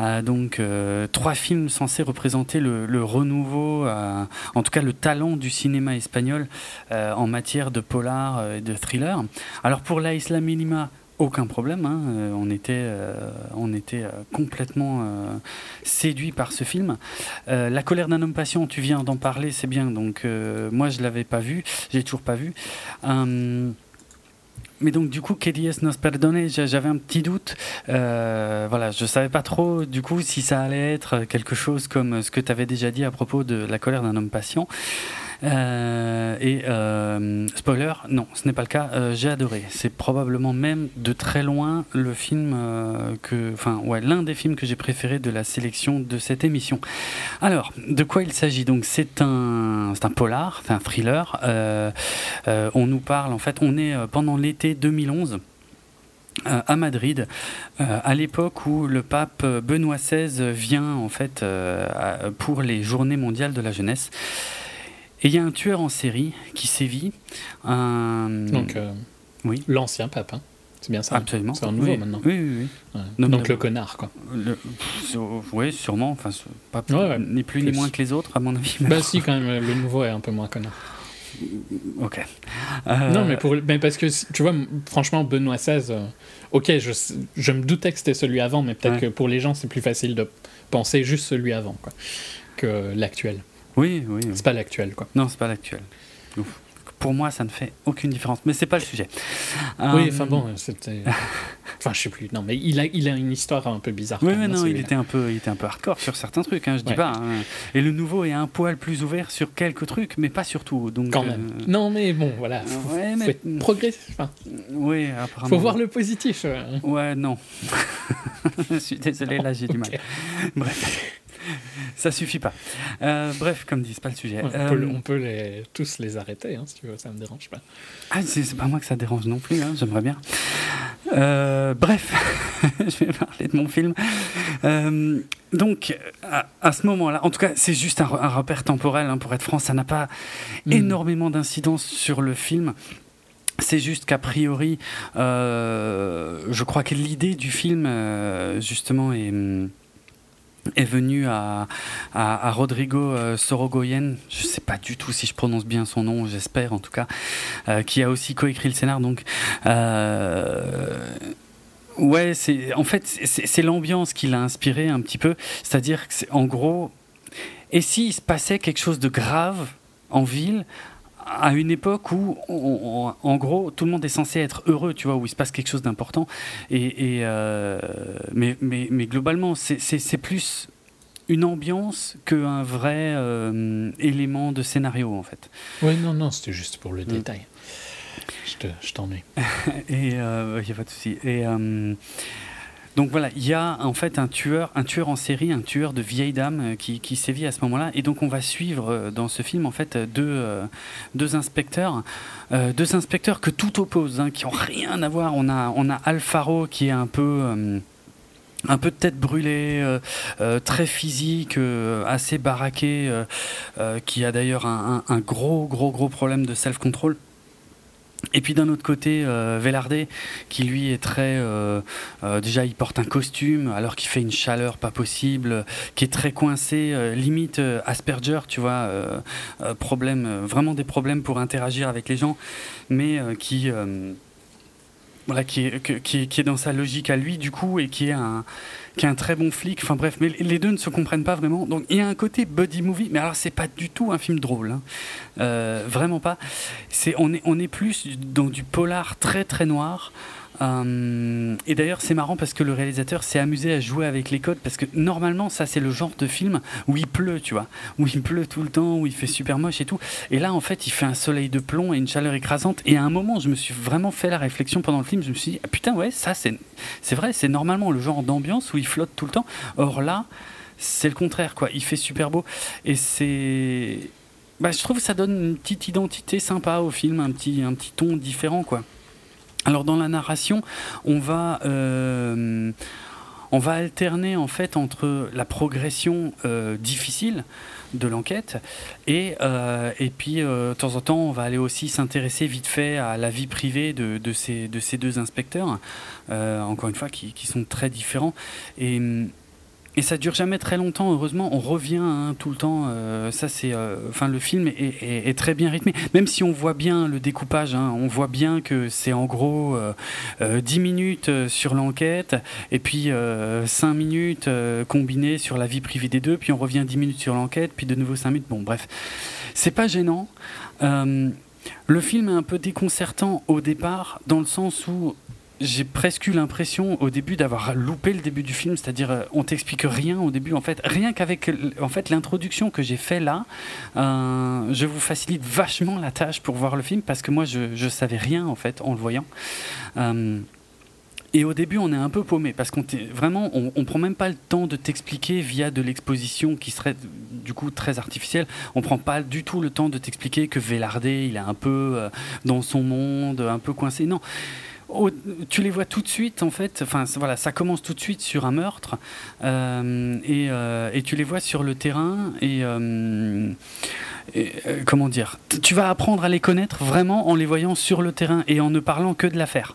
S1: Euh, donc euh, trois films censés représenter le, renouveau, en tout cas le talent du cinéma espagnol en matière de polar et de thriller. Alors pour La Isla Minima, aucun problème. Hein. on était, on était complètement séduit par ce film. La colère d'un homme patient, tu viens d'en parler, c'est bien. Donc moi, je l'avais pas vu, j'ai toujours pas vu. Mais donc du coup, KDS nos perdone, j'avais un petit doute. Euh, voilà, je savais pas trop du coup si ça allait être quelque chose comme ce que tu avais déjà dit à propos de la colère d'un homme patient. Euh, et euh, spoiler, non, ce n'est pas le cas. Euh, j'ai adoré. C'est probablement même de très loin le film que, enfin ouais, l'un des films que j'ai préféré de la sélection de cette émission. Alors, de quoi il s'agit? Donc, c'est un, c'est un polar, c'est un thriller. on nous parle, en fait, on est pendant l'été 2011 à Madrid, à l'époque où le pape Benoît XVI vient en fait pour les Journées mondiales de la jeunesse. Et il y a un tueur en série qui sévit.
S2: Donc, euh, oui. l'ancien pape, hein. c'est bien ça
S1: Absolument.
S2: C'est un nouveau maintenant.
S1: Oui, oui,
S2: oui. Donc le connard, quoi.
S1: oui, sûrement. Enfin, pas ni plus, ni moins que les autres, à mon avis.
S2: Bah si, quand même, le nouveau est un peu moins connard.
S1: Ok.
S2: Non, mais, pour, mais parce que, tu vois, franchement, Benoît XVI, euh, ok, je, je me doutais que c'était celui avant, mais peut-être que pour les gens, c'est plus facile de penser juste celui avant quoi, que l'actuel.
S1: Oui, oui.
S2: C'est pas l'actuel, quoi.
S1: Non, c'est pas l'actuel. Pour moi, ça ne fait aucune différence. Mais c'est pas le sujet.
S2: Oui, enfin bon, c'était. [laughs] enfin, je sais plus. Non, mais il a, il a une histoire un peu bizarre.
S1: Oui, mais non, il était un peu, il était un peu hardcore sur certains trucs. Hein, je dis pas. Hein. Et le nouveau est un poil plus ouvert sur quelques trucs, mais pas sur tout. Donc.
S2: Quand même. Euh, non, mais bon, voilà. Faut, ouais, mais... faut progressif.
S1: Oui, apparemment.
S2: Faut voir le positif.
S1: Euh. Ouais, non. [laughs] je suis désolé, là, j'ai du mal. Bref. [laughs] ça suffit pas. Euh, bref, comme dit, c'est pas le sujet.
S2: On, peut, on peut, les, tous les arrêter, hein, si tu veux, ça me dérange pas.
S1: Ah, c'est pas moi que ça dérange non plus, hein, j'aimerais bien. Euh, bref, [laughs] je vais parler de mon film. Euh, donc, à, ce moment-là, en tout cas, c'est juste un, repère temporel, hein, pour être franc, ça n'a pas hmm. énormément d'incidence sur le film. C'est juste qu'a priori, je crois que l'idée du film, justement, est est venu à, à, Rodrigo euh, Sorogoyen, je ne sais pas du tout si je prononce bien son nom, j'espère en tout cas, euh, qui a aussi coécrit le scénar. Donc, euh, ouais, c'est en fait c'est l'ambiance qui l'a inspiré un petit peu. C'est-à-dire en gros, et s'il se passait quelque chose de grave en ville, à une époque où, en gros, tout le monde est censé être heureux, tu vois, où il se passe quelque chose d'important. Et, euh, mais, mais, mais, globalement, c'est plus une ambiance qu'un vrai euh, élément de scénario, en fait.
S2: Oui, non, non, c'était juste pour le mm. détail. Je t'ennuie. [laughs]
S1: et il euh, n'y a pas de souci. Et. Donc voilà, il y a en fait un tueur, un tueur en série, un tueur de vieille dame euh, qui, sévit à ce moment-là. Et donc on va suivre euh, dans ce film en fait deux, euh, deux inspecteurs, deux inspecteurs que tout oppose, hein, qui ont rien à voir. On a, Alfaro qui est un peu un peu de tête brûlée, très physique, assez baraqué, qui a d'ailleurs un, un, gros, gros, gros problème de self-control. Et puis d'un autre côté, euh, Velarde, qui lui est très... Euh, euh, déjà, il porte un costume alors qu'il fait une chaleur pas possible, qui est très coincé, limite Asperger, tu vois, problème, vraiment des problèmes pour interagir avec les gens, mais qui voilà, qui est, qui, qui est dans sa logique à lui, du coup, et qui est un, qui est un très bon flic. Enfin bref, mais les deux ne se comprennent pas vraiment. Donc il y a un côté buddy movie, mais alors c'est pas du tout un film drôle, hein. euh, vraiment pas. C'est on est on est plus dans du polar très très noir. Euh, et d'ailleurs, c'est marrant parce que le réalisateur s'est amusé à jouer avec les codes parce que normalement, ça c'est le genre de film où il pleut, tu vois, où il pleut tout le temps, où il fait super moche et tout. Et là, en fait, il fait un soleil de plomb et une chaleur écrasante. Et à un moment, je me suis vraiment fait la réflexion pendant le film. Je me suis dit, ah, putain, ouais, ça c'est, c'est vrai, c'est normalement le genre d'ambiance où il flotte tout le temps. Or là, c'est le contraire, quoi. Il fait super beau et c'est bah, je trouve que ça donne une petite identité sympa au film, un petit, un petit ton différent, quoi. Alors dans la narration, on va euh, on va alterner en fait entre la progression euh, difficile de l'enquête et, euh, puis de temps en temps on va aller aussi s'intéresser vite fait à la vie privée de, ces, de ces deux inspecteurs, encore une fois qui, sont très différents. Et ça dure jamais très longtemps, heureusement. On revient hein, tout le temps. Euh, ça, c'est, euh, enfin, le film est, très bien rythmé. Même si on voit bien le découpage, hein, on voit bien que c'est en gros 10 minutes sur l'enquête et puis 5 minutes combinées sur la vie privée des deux, puis on revient 10 minutes sur l'enquête, puis de nouveau 5 minutes. Bon, bref, c'est pas gênant. le film est un peu déconcertant au départ, dans le sens où j'ai presque eu l'impression au début d'avoir loupé le début du film, c'est-à-dire euh, on t'explique rien au début en fait, rien qu'avec en fait l'introduction que j'ai fait là, euh, je vous facilite vachement la tâche pour voir le film parce que moi je, je savais rien en fait en le voyant. Euh, et au début, on est un peu paumé parce qu'on vraiment, on, prend même pas le temps de t'expliquer via de l'exposition qui serait du coup très artificielle. On prend pas du tout le temps de t'expliquer que Vélardé, il est un peu dans son monde, un peu coincé. Non, tu les vois tout de suite, en fait. Enfin, voilà, ça commence tout de suite sur un meurtre, euh, euh, et, tu les vois sur le terrain. Et, euh, comment dire? Tu vas apprendre à les connaître vraiment en les voyant sur le terrain et en ne parlant que de l'affaire.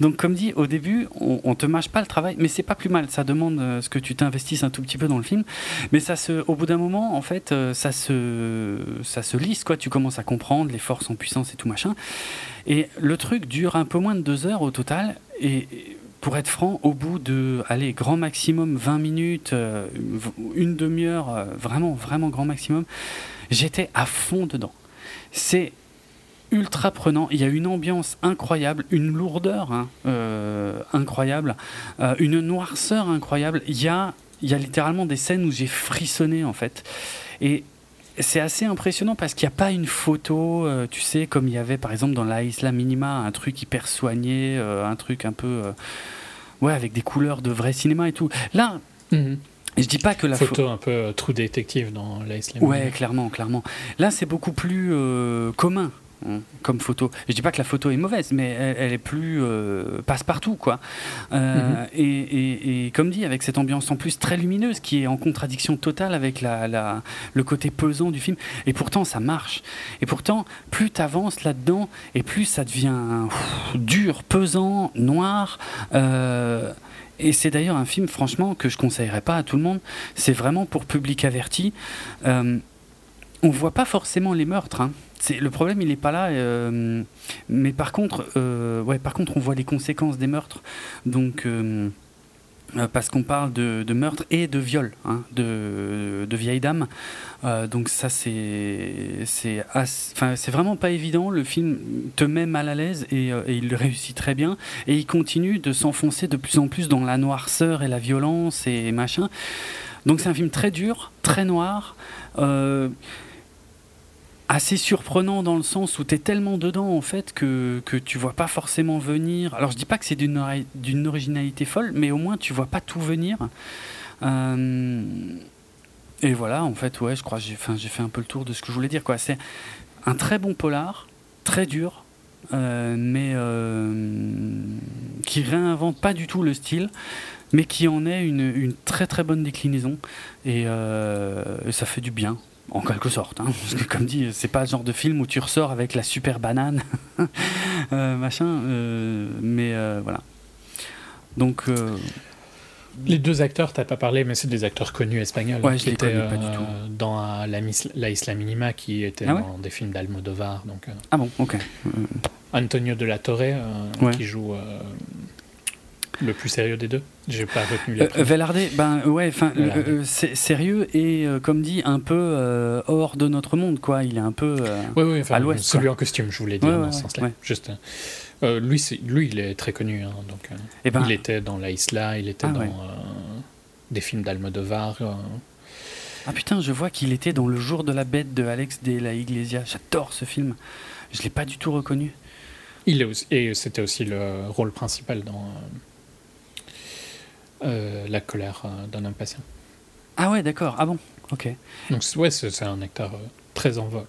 S1: Donc, comme dit, au début, on, on te mâche pas le travail, mais c'est pas plus mal. Ça demande euh, ce que tu t'investisses un tout petit peu dans le film, mais ça se, au bout d'un moment, en fait, euh, ça se, ça se lisse, quoi. Tu commences à comprendre les forces en puissance et tout machin. Et le truc dure un peu moins de deux heures au total, et pour être franc, au bout de, allez, grand maximum 20 minutes, euh, une demi-heure, vraiment, vraiment grand maximum, j'étais à fond dedans. C'est ultra prenant. Il y a une ambiance incroyable, une lourdeur hein, euh, incroyable, euh, une noirceur incroyable. Il y a, il y a littéralement des scènes où j'ai frissonné en fait. Et c'est assez impressionnant parce qu'il n'y a pas une photo, euh, tu sais, comme il y avait par exemple dans la Isla Minima, un truc hyper soigné, un truc un peu. ouais, avec des couleurs de vrai cinéma et tout. Là. Mhm. Je dis pas que la
S2: photo un peu trou détective dans la Isla Minima.
S1: Ouais, clairement, clairement. Là, c'est beaucoup plus commun. Hein, comme photo. Je dis pas que la photo est mauvaise, mais elle, est plus euh, passe-partout, quoi. Euh, mhm. et, comme dit, avec cette ambiance en plus très lumineuse qui est en contradiction totale avec la, le côté pesant du film. Et pourtant, ça marche. Et pourtant, plus tu avances là-dedans, et plus ça devient dur, pesant, noir. Euh, et c'est d'ailleurs un film, franchement, que je conseillerais pas à tout le monde. C'est vraiment pour public averti. on voit pas forcément les meurtres. Hein le problème, il n'est pas là. Euh, mais par contre, euh, ouais, par contre, on voit les conséquences des meurtres. Donc, euh, parce qu'on parle de, de, meurtre et de viol hein, de, vieilles dames. donc ça, c'est c'est c'est vraiment pas évident. Le film te met mal à l'aise et, et, il le réussit très bien. Et il continue de s'enfoncer de plus en plus dans la noirceur et la violence et machin. Donc c'est un film très dur, très noir assez surprenant dans le sens où tu es tellement dedans en fait que, que tu vois pas forcément venir. Alors je dis pas que c'est d'une originalité folle, mais au moins tu vois pas tout venir. Euh, et voilà, en fait, ouais, je crois que j'ai fait un peu le tour de ce que je voulais dire. C'est un très bon polar, très dur, euh, mais euh, qui réinvente pas du tout le style, mais qui en est une, une très très bonne déclinaison. Et, et ça fait du bien. En quelque sorte, hein, [laughs] parce que comme dit, c'est pas le genre de film où tu ressors avec la super banane, [laughs] euh, machin, euh, mais euh, voilà. Donc.
S2: Les deux acteurs, t'as pas parlé, mais c'est des acteurs connus espagnols.
S1: Ouais, je qui étaient pas du tout.
S2: Dans la, la, Isla Minima, qui était ah dans des films d'Almodovar. Donc,
S1: ah bon, ok.
S2: Antonio de la Torre, qui joue le plus sérieux des deux J'ai pas retenu la
S1: euh, Velarde, ben ouais, enfin euh, sérieux et euh, comme dit un peu hors de notre monde quoi. Il est un peu
S2: oui, oui, à l'ouest. Celui en costume, je voulais dire dans ce sens-là. Juste. lui, lui, il est très connu. Hein, donc, eh ben, il était dans La Isla, il était ah, dans des films d'Almodovar.
S1: Ah putain, je vois qu'il était dans Le jour de la bête de Alex de la Iglesia. J'adore ce film. Je l'ai pas du tout reconnu.
S2: Il est et c'était aussi le rôle principal dans euh, la colère euh, d'un impatient.
S1: Ah ouais, d'accord. Ah bon, ok.
S2: Donc ouais, c'est un acteur euh, très en vogue.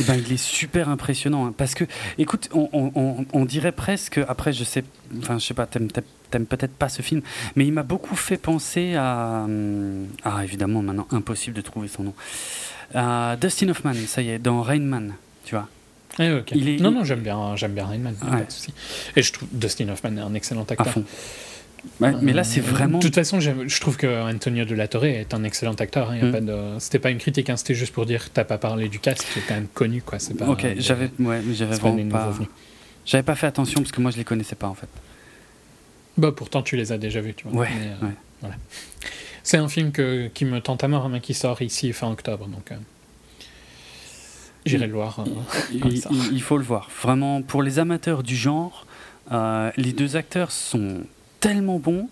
S1: Eh ben, il est super impressionnant hein, parce que, écoute, on, dirait presque. Après, je sais, enfin, je sais pas, t'aimes peut-être pas ce film, mais il m'a beaucoup fait penser à. Ah, évidemment, maintenant impossible de trouver son nom. À Dustin Hoffman, ça y est, dans Rain Man, tu vois.
S2: Eh, il est, non, non, j'aime bien, j'aime bien Rain Man, pas de souci. Et je trouve Dustin Hoffman est un excellent acteur.
S1: Mais là, c'est vraiment.
S2: De toute façon, je trouve que Antonio de la Torre est un excellent acteur. Hein, mm. de... C'était pas une critique, hein, c'était juste pour dire t'as pas parlé du cast, qui est quand même connu. Quoi. Pas,
S1: ok, j'avais ouais, j'avais vraiment pas. J'avais pas fait attention parce que moi, je les connaissais pas en fait.
S2: Bah, pourtant, tu les as déjà vus, tu vois.
S1: Ouais, euh,
S2: Voilà. C'est un film que, qui me tente à mort, mais qui sort ici fin octobre. Donc. Euh, j'irai le voir.
S1: Euh, il, faut le voir. Vraiment, pour les amateurs du genre, les deux acteurs sont tellement bons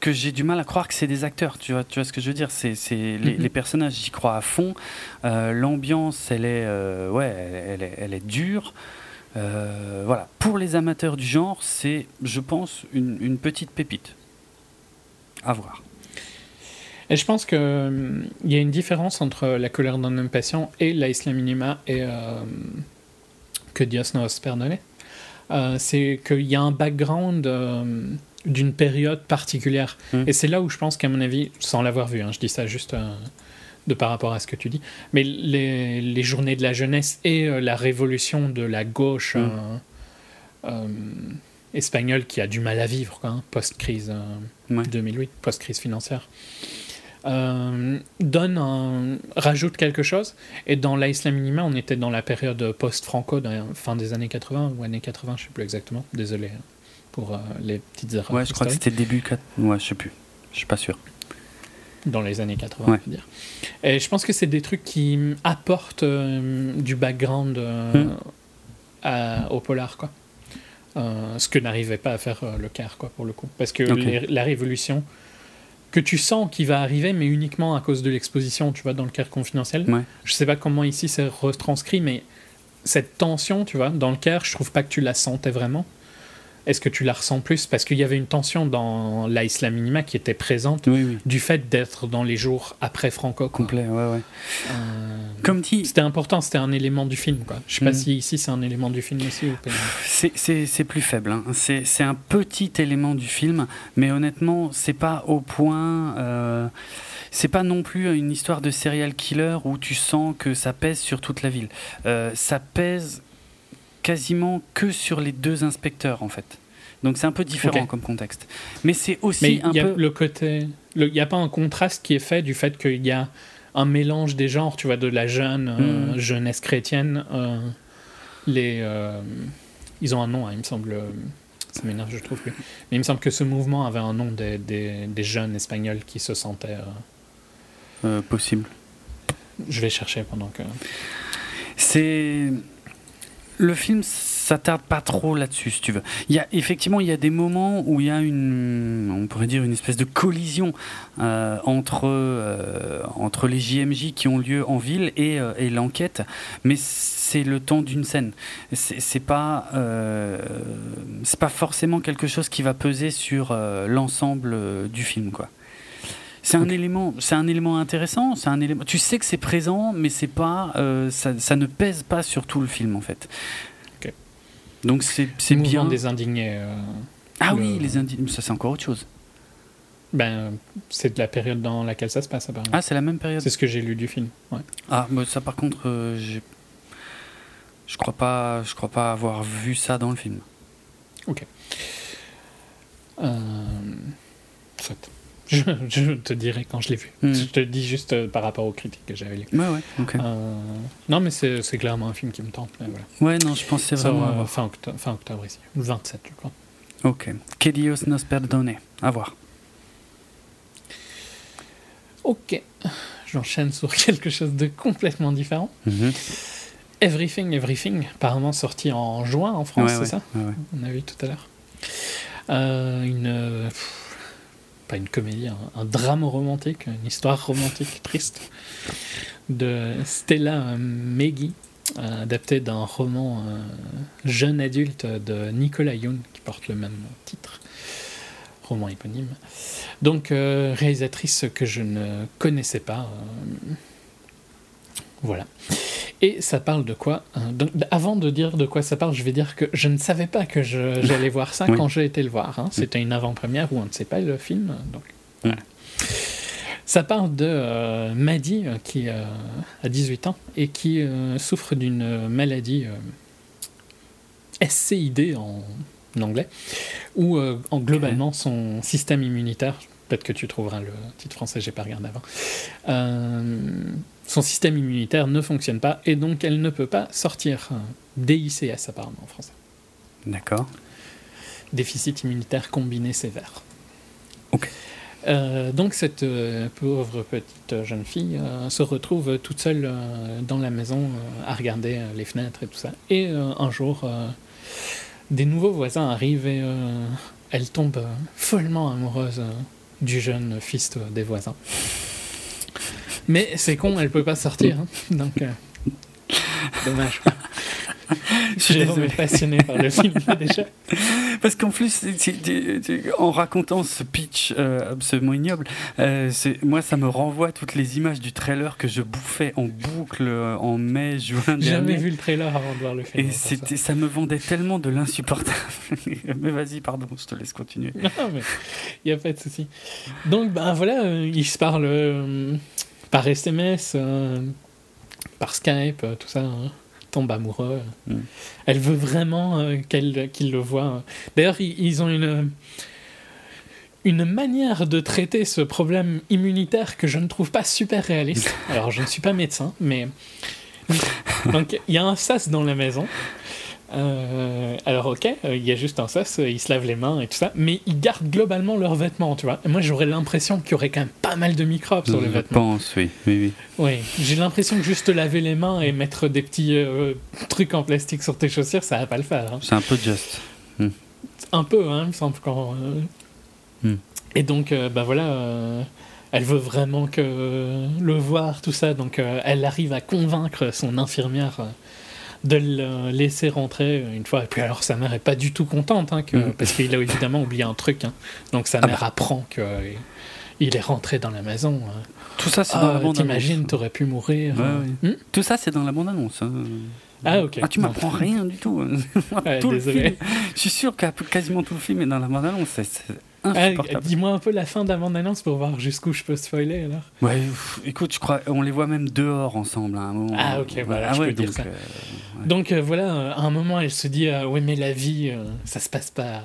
S1: que j'ai du mal à croire que c'est des acteurs. Tu vois, tu vois ce que je veux dire C'est les, mm-hmm. les, personnages, j'y crois à fond. L'ambiance, elle est, ouais, elle, est, elle est dure. Euh, voilà, pour les amateurs du genre, c'est, je pense, une, petite pépite. À voir.
S2: Et je pense qu'il hum, il y a une différence entre La colère d'un homme patient et La Isla Minima et euh, Que Dios nos perdone. Euh, c'est qu'il y a un background euh, d'une période particulière. Hum. Et c'est là où je pense qu'à mon avis, sans l'avoir vu, hein, je dis ça juste de par rapport à ce que tu dis. Mais les, les journées de la jeunesse et euh, la révolution de la gauche mm. euh, euh, espagnole qui a du mal à vivre, hein, post-crise 2008, post-crise financière, donne un, rajoute quelque chose. Et dans l'Islam Minima, on était dans la période post-franco, fin des années 80 ou années 80, je sais plus exactement. Désolé hein, pour les petites erreurs.
S1: Ouais, je crois que c'était début. Ouais, je sais plus. Je suis pas sûr
S2: dans les années 80, on peut dire. Et je pense que c'est des trucs qui apportent euh, du background euh, hmm. au polar, quoi. Euh, ce que n'arrivait pas à faire le Caire, quoi, pour le coup. Parce que la révolution que tu sens qui va arriver, mais uniquement à cause de l'exposition, tu vois, dans le Caire confidentiel. Je sais pas comment ici c'est retranscrit, mais cette tension, tu vois, dans le Caire, je trouve pas que tu la sentais vraiment. Est-ce que tu la ressens plus? Parce qu'il y avait une tension dans l'Islam Minima qui était présente du fait d'être dans les jours après Franco.
S1: Complet, ouais, ouais.
S2: Euh, Comme dit. C'était important, c'était un élément du film, quoi. Je sais pas mm. si ici c'est un élément du film aussi.
S1: C'est plus faible. Hein. C'est un petit élément du film, mais honnêtement, c'est pas au point. Euh, c'est pas non plus une histoire de serial killer où tu sens que ça pèse sur toute la ville. Euh, ça pèse quasiment que sur les deux inspecteurs en fait. Donc c'est un peu différent comme contexte. Mais c'est aussi un peu
S2: le côté. Il n'y a pas un contraste qui est fait du fait qu'il y a un mélange des genres, tu vois, de la jeune euh, hmm. jeunesse chrétienne. Euh, les, euh, ils ont un nom, hein, il me semble. Ça m'énerve, je trouve plus. Mais il me semble que ce mouvement avait un nom des, des, des jeunes espagnols qui se sentaient.
S1: possible.
S2: Je vais chercher pendant que.
S1: C'est le film s'attarde pas trop là-dessus, si tu veux. Il y a, effectivement, il y a des moments où il y a une, on pourrait dire une espèce de collision euh, entre, euh, entre les JMJ qui ont lieu en ville et, euh, et l'enquête, mais c'est le temps d'une scène. C'est pas, c'est pas forcément quelque chose qui va peser sur l'ensemble du film, quoi. C'est un élément, c'est un élément intéressant. C'est un élément. Tu sais que c'est présent, mais c'est pas, euh, ça, ne pèse pas sur tout le film en fait. Donc c'est, c'est bien.
S2: des indignés. Euh,
S1: ah oui, les indignés. Ça c'est encore autre chose.
S2: Ben, c'est de la période dans laquelle ça se passe, apparemment.
S1: Ah, c'est la même période.
S2: C'est ce que j'ai lu du film. Ouais.
S1: Ah, mais ça par contre, euh, j'ai... je crois pas, je crois pas avoir vu ça dans le film.
S2: Ok. Euh... Soit. [laughs] Je, te dirai quand je l'ai vu. Hmm. Je te dis juste euh, par rapport aux critiques que j'avais lues.
S1: Ouais, ouais, euh,
S2: non, mais c'est clairement un film qui me tente. voilà.
S1: Ouais, non, je c'est vraiment.
S2: fin, octobre, fin octobre ici. Le 27, je crois.
S1: Ok. Que Dios nos perdone. À voir.
S2: Ok. J'enchaîne sur [laughs] quelque chose de complètement différent. Mhm. Everything, Everything, apparemment sorti en juin en France, c'est ça On a vu tout à l'heure. Euh, une pas une comédie, un, drame romantique, une histoire romantique [laughs] triste de Stella Meggy, adapté d'un roman euh, jeune adulte de Nicolas Youn qui porte le même titre, roman éponyme. Donc euh, réalisatrice que je ne connaissais pas. Euh, voilà. Et ça parle de quoi hein Donc, Avant de dire de quoi ça parle, je vais dire que je ne savais pas que j'allais voir ça [laughs] quand j'ai été le voir. Hein. C'était une avant-première où on ne sait pas le film. Donc, Ça parle de euh, Maddy euh, qui euh, a 18 ans et qui souffre d'une maladie SCID en anglais, où en, globalement son système immunitaire, peut-être que tu trouveras le titre français, j'ai pas regardé avant, son système immunitaire ne fonctionne pas et donc elle ne peut pas sortir. DICS apparemment en français.
S1: D'accord.
S2: Déficit immunitaire combiné sévère.
S1: Ok.
S2: Euh, donc cette euh, pauvre petite jeune fille euh, se retrouve toute seule dans la maison à regarder les fenêtres et tout ça. Et un jour, des nouveaux voisins arrivent et elle tombe follement amoureuse du jeune fils des voisins. Mais c'est con, elle peut pas sortir. Hein. [laughs] donc, dommage. [laughs]
S1: Je suis passionné par le film [laughs] déjà. Parce qu'en plus, en racontant ce pitch euh, absolument ignoble, euh, moi ça me renvoie toutes les images du trailer que je bouffais en boucle euh, en mai, juin.
S2: J'ai jamais vu le trailer avant de voir le film.
S1: Et c'était, ça. me vendait tellement de l'insupportable. mais vas-y, pardon, je te laisse continuer.
S2: Non, mais il n'y a pas de souci. Donc, ben voilà, ils se parlent par SMS, par Skype, tout ça. Hein tombe amoureux. Mm. Elle veut vraiment euh, qu'il le voit. D'ailleurs, ils, ont une, une manière de traiter ce problème immunitaire que je ne trouve pas super réaliste. [laughs] Alors, je ne suis pas médecin, mais. Donc, il y a un sas dans la maison. Euh, alors ok, euh, il y a juste un sas, ils se lavent les mains et tout ça, mais ils gardent globalement leurs vêtements, tu vois. Et moi j'aurais l'impression qu'il y aurait quand même pas mal de microbes sur les vêtements.
S1: Je pense, oui. Oui,
S2: oui. j'ai l'impression que juste laver les mains et mettre des petits euh, trucs en plastique sur tes chaussures, ça va pas le faire. Hein.
S1: C'est un peu juste. Hmm.
S2: Un peu, hein, il me semble quand. Hmm. Et donc, bah voilà elle veut vraiment que le voir, tout ça. Donc elle arrive à convaincre son infirmière de le laisser rentrer une fois. Et puis alors sa mère est pas du tout contente, hein, que, mm. parce qu'il a évidemment oublié un truc. Hein. Donc sa ah mère bah. apprend qu'il est rentré dans la maison. Hein.
S1: Tout ça, c'est dans la bande-annonce.
S2: T'imagines, t'aurais pu mourir.
S1: Hmm? Tout ça, c'est dans la bande-annonce.
S2: Ah, ok.
S1: Ah, tu m'apprends rien du tout. [laughs] film, je suis sûr que quasiment tout le film est dans la bande-annonce.
S2: Ah, Dis-moi un peu la fin de la bande-annonce pour voir jusqu'où je peux spoiler alors.
S1: Ouais, écoute, je crois, on les voit même dehors ensemble à un moment.
S2: Ah, ok, voilà, ah je peux dire ça. Euh, donc euh, voilà, à un moment, elle se dit euh, Oui, mais la vie, ça se passe pas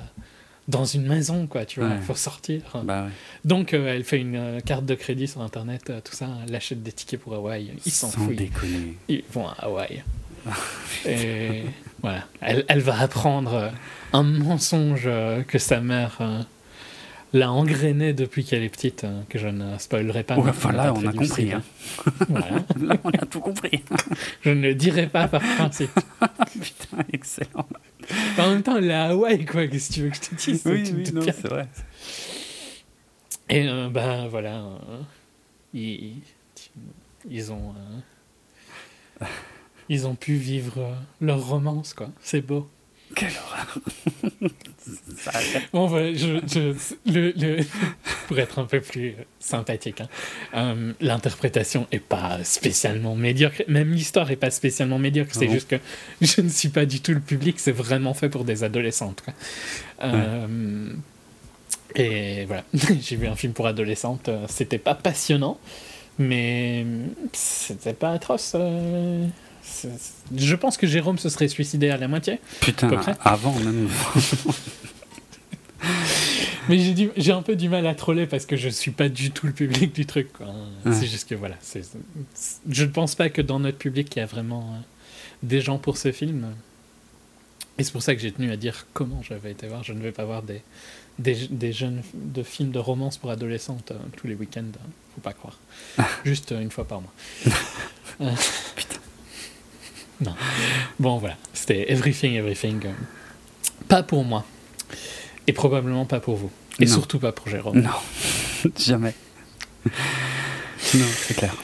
S2: dans une maison, quoi, tu vois, il faut sortir.
S1: Bah,
S2: Donc elle fait une carte de crédit sur internet, tout ça, elle achète des tickets pour Hawaï. Ils s'en foutent. Ils vont à Hawaï. [laughs] Et voilà, elle, elle, va apprendre un mensonge que sa mère l'a engrainée depuis qu'elle est petite, hein, que je ne spoilerai pas.
S1: enfin là, on a compris. Hein. [laughs] là, on a tout compris.
S2: je ne le dirai pas par principe. [laughs]
S1: Putain, excellent.
S2: En même temps, la Hawaï, quoi, qu'est-ce que tu veux que je te dise?
S1: Oui, oui, non, c'est vrai.
S2: Et euh, ben voilà, euh, ils, ils, ont. Euh, ils ont pu vivre leur romance, quoi. C'est beau.
S1: Quelle horreur [laughs]
S2: bon, je, le, pour être un peu plus sympathique, hein, euh, l'interprétation est pas spécialement médiocre. Même l'histoire est pas spécialement médiocre. C'est juste que je ne suis pas du tout le public. C'est vraiment fait pour des adolescentes. Euh, et voilà, [laughs] j'ai vu un film pour adolescentes. C'était pas passionnant, mais c'était pas atroce. Euh, je pense que Jérôme se serait suicidé à la moitié.
S1: Putain, avant même. [laughs]
S2: Mais j'ai un peu du mal à troller parce que je suis pas du tout le public du truc. C'est juste que voilà. je ne pense pas que dans notre public il y a vraiment euh, des gens pour ce film. Et c'est pour ça que j'ai tenu à dire comment j'avais été voir. Je ne vais pas voir des, des, jeunes de films de romance pour adolescentes euh, tous les week-ends. Hein. Faut pas croire. [laughs] Juste euh, une fois par mois. [laughs] Putain. Non. Bon, voilà. C'était Everything, Everything. Pas pour moi. Et probablement pas pour vous. Et surtout pas pour Jérôme.
S1: Non, [laughs] jamais. non, c'est clair.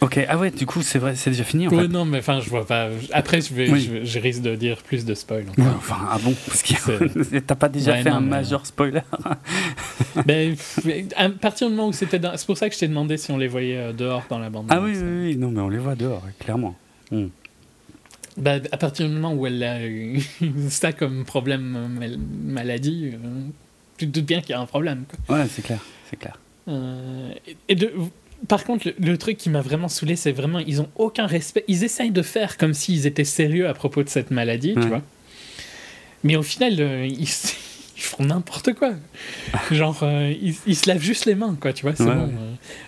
S1: Ok, ah ouais, du coup, c'est vrai, c'est déjà fini en
S2: ouais, non, mais enfin, je vois pas. Après, je, vais, je, risque de dire plus de spoil.
S1: enfin, ah bon Parce que [laughs] t'as pas déjà fait un majeur spoiler [laughs]
S2: ben, À partir du moment où c'était. C'est pour ça que je t'ai demandé si on les voyait euh, dehors dans la bande.
S1: Ah oui, oui, oui, non, mais on les voit dehors, clairement. Hmm.
S2: Bah, à partir du moment où elle a eu [laughs] ça comme problème maladie, euh, tu te doutes bien qu'il y a un problème.
S1: Quoi. Ouais, c'est clair, c'est clair.
S2: Euh, et de, par contre, le, truc qui m'a vraiment saoulé, c'est vraiment ils ont aucun respect. Ils essayent de faire comme s'ils étaient sérieux à propos de cette maladie, tu vois. Mais au final, [laughs] ils, font n'importe quoi. [laughs] Genre, ils, se lavent juste les mains, quoi, tu vois. Bon,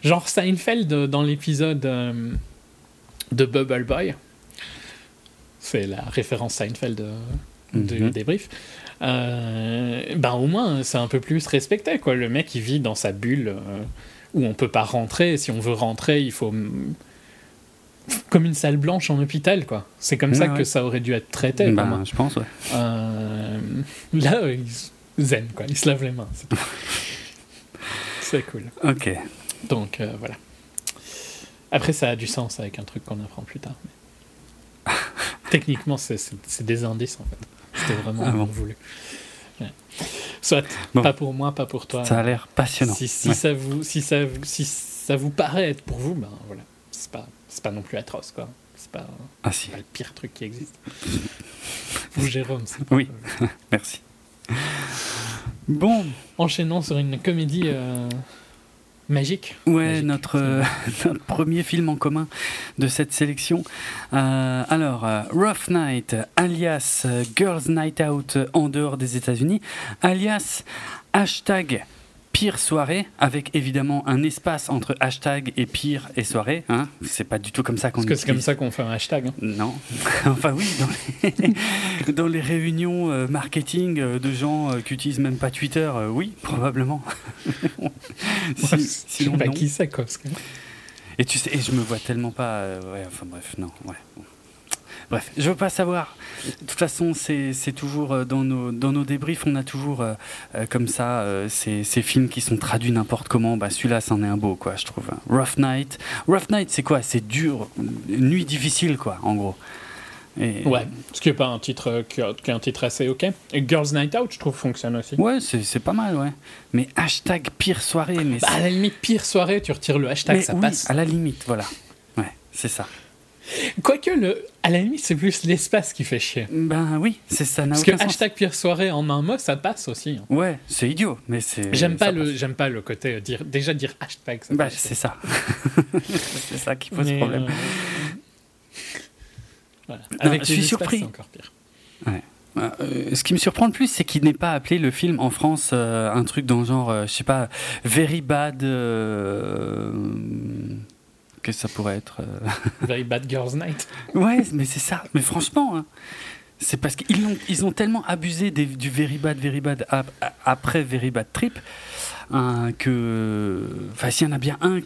S2: genre Seinfeld dans l'épisode de Bubble Boy. C'est la référence Seinfeld du mhm. débrief. ben au moins, c'est un peu plus respecté, quoi. Le mec, il vit dans sa bulle où on peut pas rentrer. Si on veut rentrer, il faut comme une salle blanche en hôpital, quoi. C'est comme ça que ça aurait dû être traité.
S1: Bah, je pense, ouais.
S2: Euh, là, ils zen, quoi. Ils se lavent les mains. [laughs] C'est cool.
S1: Ok.
S2: Donc, euh, voilà. Après, ça a du sens avec un truc qu'on apprend plus tard. [laughs] Techniquement, c'est des indices, en fait. C'était vraiment ah voulu. Soit, pas pour moi, pas pour toi.
S1: Ça a l'air passionnant.
S2: Si, ça vous, si, ça, si ça vous paraît être pour vous, ben voilà, c'est pas, pas non plus atroce, quoi. C'est pas,
S1: ah,
S2: pas le pire truc qui existe. Vous, Jérôme, c'est
S1: Oui, [laughs] merci. Bon.
S2: Enchaînons sur une comédie euh, magique.
S1: Ouais, Notre, euh, [laughs] notre, premier film en commun de cette sélection. Euh, alors, euh, Rough Night, alias Girls Night Out en dehors des États-Unis, alias hashtag pire soirée, avec évidemment un espace entre hashtag et pire et soirée. Hein c'est pas du tout comme ça qu'on.
S2: Parce que c'est comme ça qu'on fait un hashtag. Hein.
S1: Non. [laughs] enfin oui, [laughs] dans les, réunions euh, marketing euh, de gens euh, qui utilisent même pas Twitter, oui, probablement. [laughs]
S2: si, sinon, pas qui c'est quoi.
S1: Et tu sais, et je me vois tellement pas. ouais, enfin bref, non, ouais. Bref, je veux pas savoir. De toute façon, c'est toujours euh, dans nos, dans nos débriefs, on a toujours euh, euh, comme ça ces, ces, films qui sont traduits n'importe comment. Bah, Celui-là, c'en est un beau, quoi, je trouve. Rough Night. Rough Night, c'est quoi? C'est dur, nuit difficile, quoi, en gros.
S2: Et... Ouais, ce qui n'est pas un titre, qui est un titre assez ok. Et Girls Night Out, je trouve, fonctionne aussi.
S1: Ouais, c'est pas mal, ouais. Mais hashtag pire soirée. Mais
S2: bah, à la limite, pire soirée, tu retires le hashtag, ça passe.
S1: À la limite, voilà. Ouais, c'est ça.
S2: Quoique, le, à la limite, c'est plus l'espace qui fait chier.
S1: Ben oui, c'est ça.
S2: Parce que hashtag pire soirée en un mot, ça passe aussi.
S1: Hein. Ouais, c'est idiot, mais c'est.
S2: J'aime pas le, j'aime pas le côté euh, dire déjà dire hashtag.
S1: bah c'est ça. [laughs] c'est ça qui pose problème. Euh,
S2: voilà. Avec je suis surpris. Encore pire.
S1: Ouais. Euh, ce qui me surprend le plus, c'est qu'il n'ait pas appelé le film en France un truc dans le genre, je sais pas, Very Bad que ça pourrait être. Euh, [laughs]
S2: Very Bad Girls Night.
S1: ouais, mais c'est ça. Mais franchement, hein, c'est parce qu'ils ont, ils ont tellement abusé du Very Bad, Very Bad après Very Bad Trip. Hein, que enfin s'il y en a bien un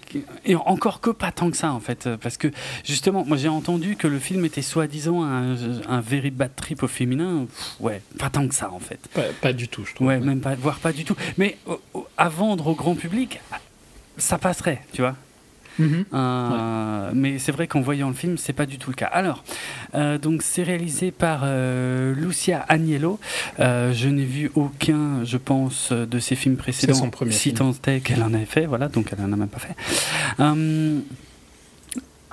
S1: et encore que pas tant que ça en fait parce que justement moi j'ai entendu que le film était soi-disant un, un very bad trip au féminin ouais pas tant que ça en fait
S2: pas, du tout je trouve
S1: ouais, même pas voire pas du tout mais à vendre au grand public ça passerait tu vois Mhm. Euh, mais c'est vrai qu'en voyant le film, c'est pas du tout le cas. Alors, euh, donc c'est réalisé par euh, Lucia Agnello. je n'ai vu aucun, je pense, de ses films précédents.
S2: Son premier si
S1: tant qu'elle en avait fait, voilà, donc elle en a même pas fait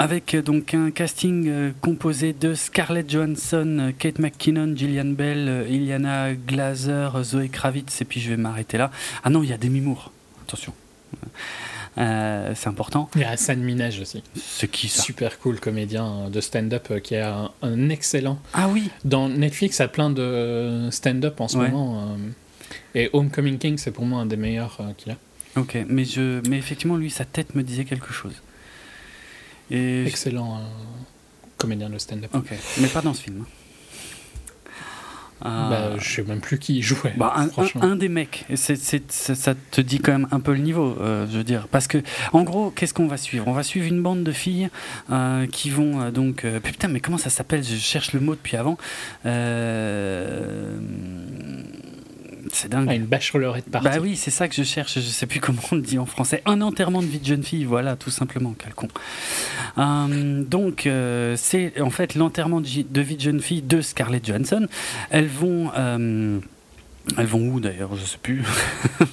S1: avec donc un casting composé de Scarlett Johansson, Kate McKinnon, Gillian Bell, Iliana Glazer, Zoe Kravitz, et puis je vais m'arrêter là. Ah non, il y a Demi Moore. Attention. Euh, c'est important.
S2: Il y a Hassan Minaj aussi.
S1: C'est qui ça
S2: Super cool comédien de stand-up euh, qui a un, excellent.
S1: Ah oui
S2: Dans Netflix, a plein de stand-up en ce moment. Euh, et Homecoming King, c'est pour moi un des meilleurs qu'il a.
S1: Ok, mais, je, mais effectivement, lui, sa tête me disait quelque chose.
S2: Et Excellent comédien de stand-up.
S1: Ok, mais pas dans ce film. Hein.
S2: Euh, bah, je sais même plus qui jouait.
S1: Bah, un, des mecs, ça te dit quand même un peu le niveau, euh, je veux dire. Parce que, en gros, qu'est-ce qu'on va suivre? On va suivre une bande de filles euh, qui vont donc. putain, mais comment ça s'appelle? Je cherche le mot depuis avant. C'est dingue.
S2: Ah, une bachelorette partie.
S1: Bah oui, c'est ça que je cherche. Je sais plus comment on le dit en français. Un enterrement de vie de jeune fille, voilà, tout simplement, quel con. Euh, donc, euh, c'est en fait l'enterrement de, vie de jeune fille de Scarlett Johansson. Elles vont. Euh, elles vont où d'ailleurs? Je sais plus.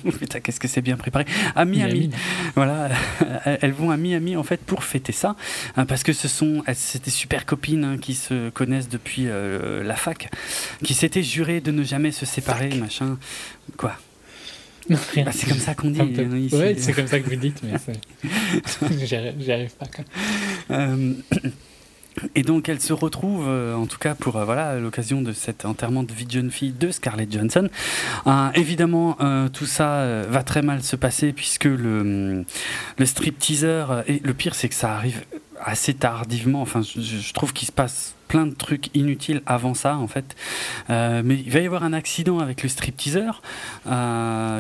S1: [laughs] Putain, qu'est-ce que c'est bien préparé À Miami. Voilà, [laughs] elles vont à Miami en fait pour fêter ça, hein, parce que ce sont, c'était super copines hein, qui se connaissent depuis euh, la fac, qui s'étaient jurées de ne jamais se séparer, machin. Quoi?
S2: Bah,
S1: c'est comme ça qu'on [laughs] dit.
S2: Hein, ouais, c'est comme ça que vous dites, mais j'y arrive pas.
S1: Euh, Et donc elle se retrouve, euh, en tout cas pour euh, voilà l'occasion de cet enterrement de vie de jeune fille de Scarlett Johansson. Euh, évidemment, tout ça va très mal se passer puisque le, le strip et le pire c'est que ça arrive assez tardivement. Enfin, je, trouve qu'il se passe plein de trucs inutiles avant ça en fait. mais il va y avoir un accident avec le strip teaser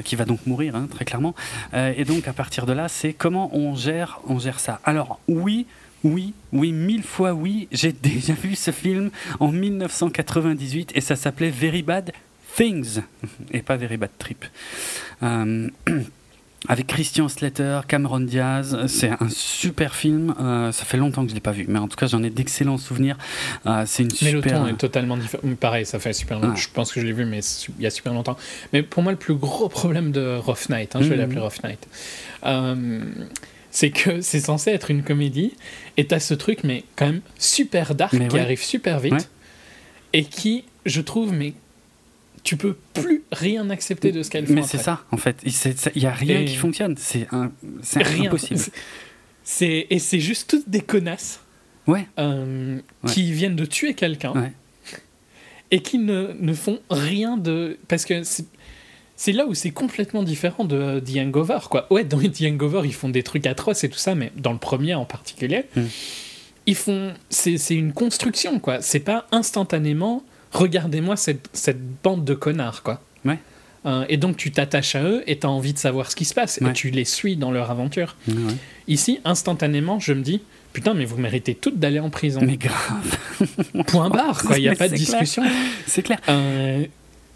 S1: qui va donc mourir hein, très clairement. et donc à partir de là, c'est comment on gère on gère ça. Alors oui. Oui, oui, mille fois oui. J'ai [laughs] déjà vu ce film en 1998 et ça s'appelait Very Bad Things et pas Very Bad Trip. Euh, [clears throat] avec Christian Slater, Cameron Diaz, c'est un super film. Euh, ça fait longtemps que je l'ai pas vu, mais en tout cas j'en ai d'excellents souvenirs. Euh, c'est une
S2: mais le ton est totalement différent. Pareil, ça fait super longtemps. Je pense que je l'ai vu, mais il y a super longtemps. Mais pour moi, le plus gros problème de Rough Night, hein, je vais mm. l'appeler Rough Night c'est que [laughs] c'est censé être une comédie et t'as ce truc mais quand même super dark qui arrive super vite et qui je trouve mais tu peux plus rien accepter de ce qu'elle fait.
S1: Mais c'est ça en fait, il y a rien qui fonctionne, c'est un, impossible.
S2: C'est et c'est juste toutes des connasses.
S1: Ouais.
S2: Euh, qui viennent de tuer quelqu'un. Et qui ne, ne, font rien de. Parce que c'est là où c'est complètement différent de The Hangover, quoi. Ouais, dans [laughs] The Hangover, ils font des trucs atroces et tout ça, mais dans le premier en particulier, hmm. ils font. C'est une construction, quoi. C'est pas instantanément, regardez-moi cette, cette, bande de connards, quoi.
S1: Ouais.
S2: Euh, et donc tu t'attaches à eux et tu as envie de savoir ce qui se passe et tu les suis dans leur aventure. Ici, instantanément, je me dis, putain, mais vous méritez toutes d'aller en prison.
S1: Mais grave.
S2: Point barre, quoi. [laughs] Il n'y a pas de discussion.
S1: C'est clair.
S2: Euh,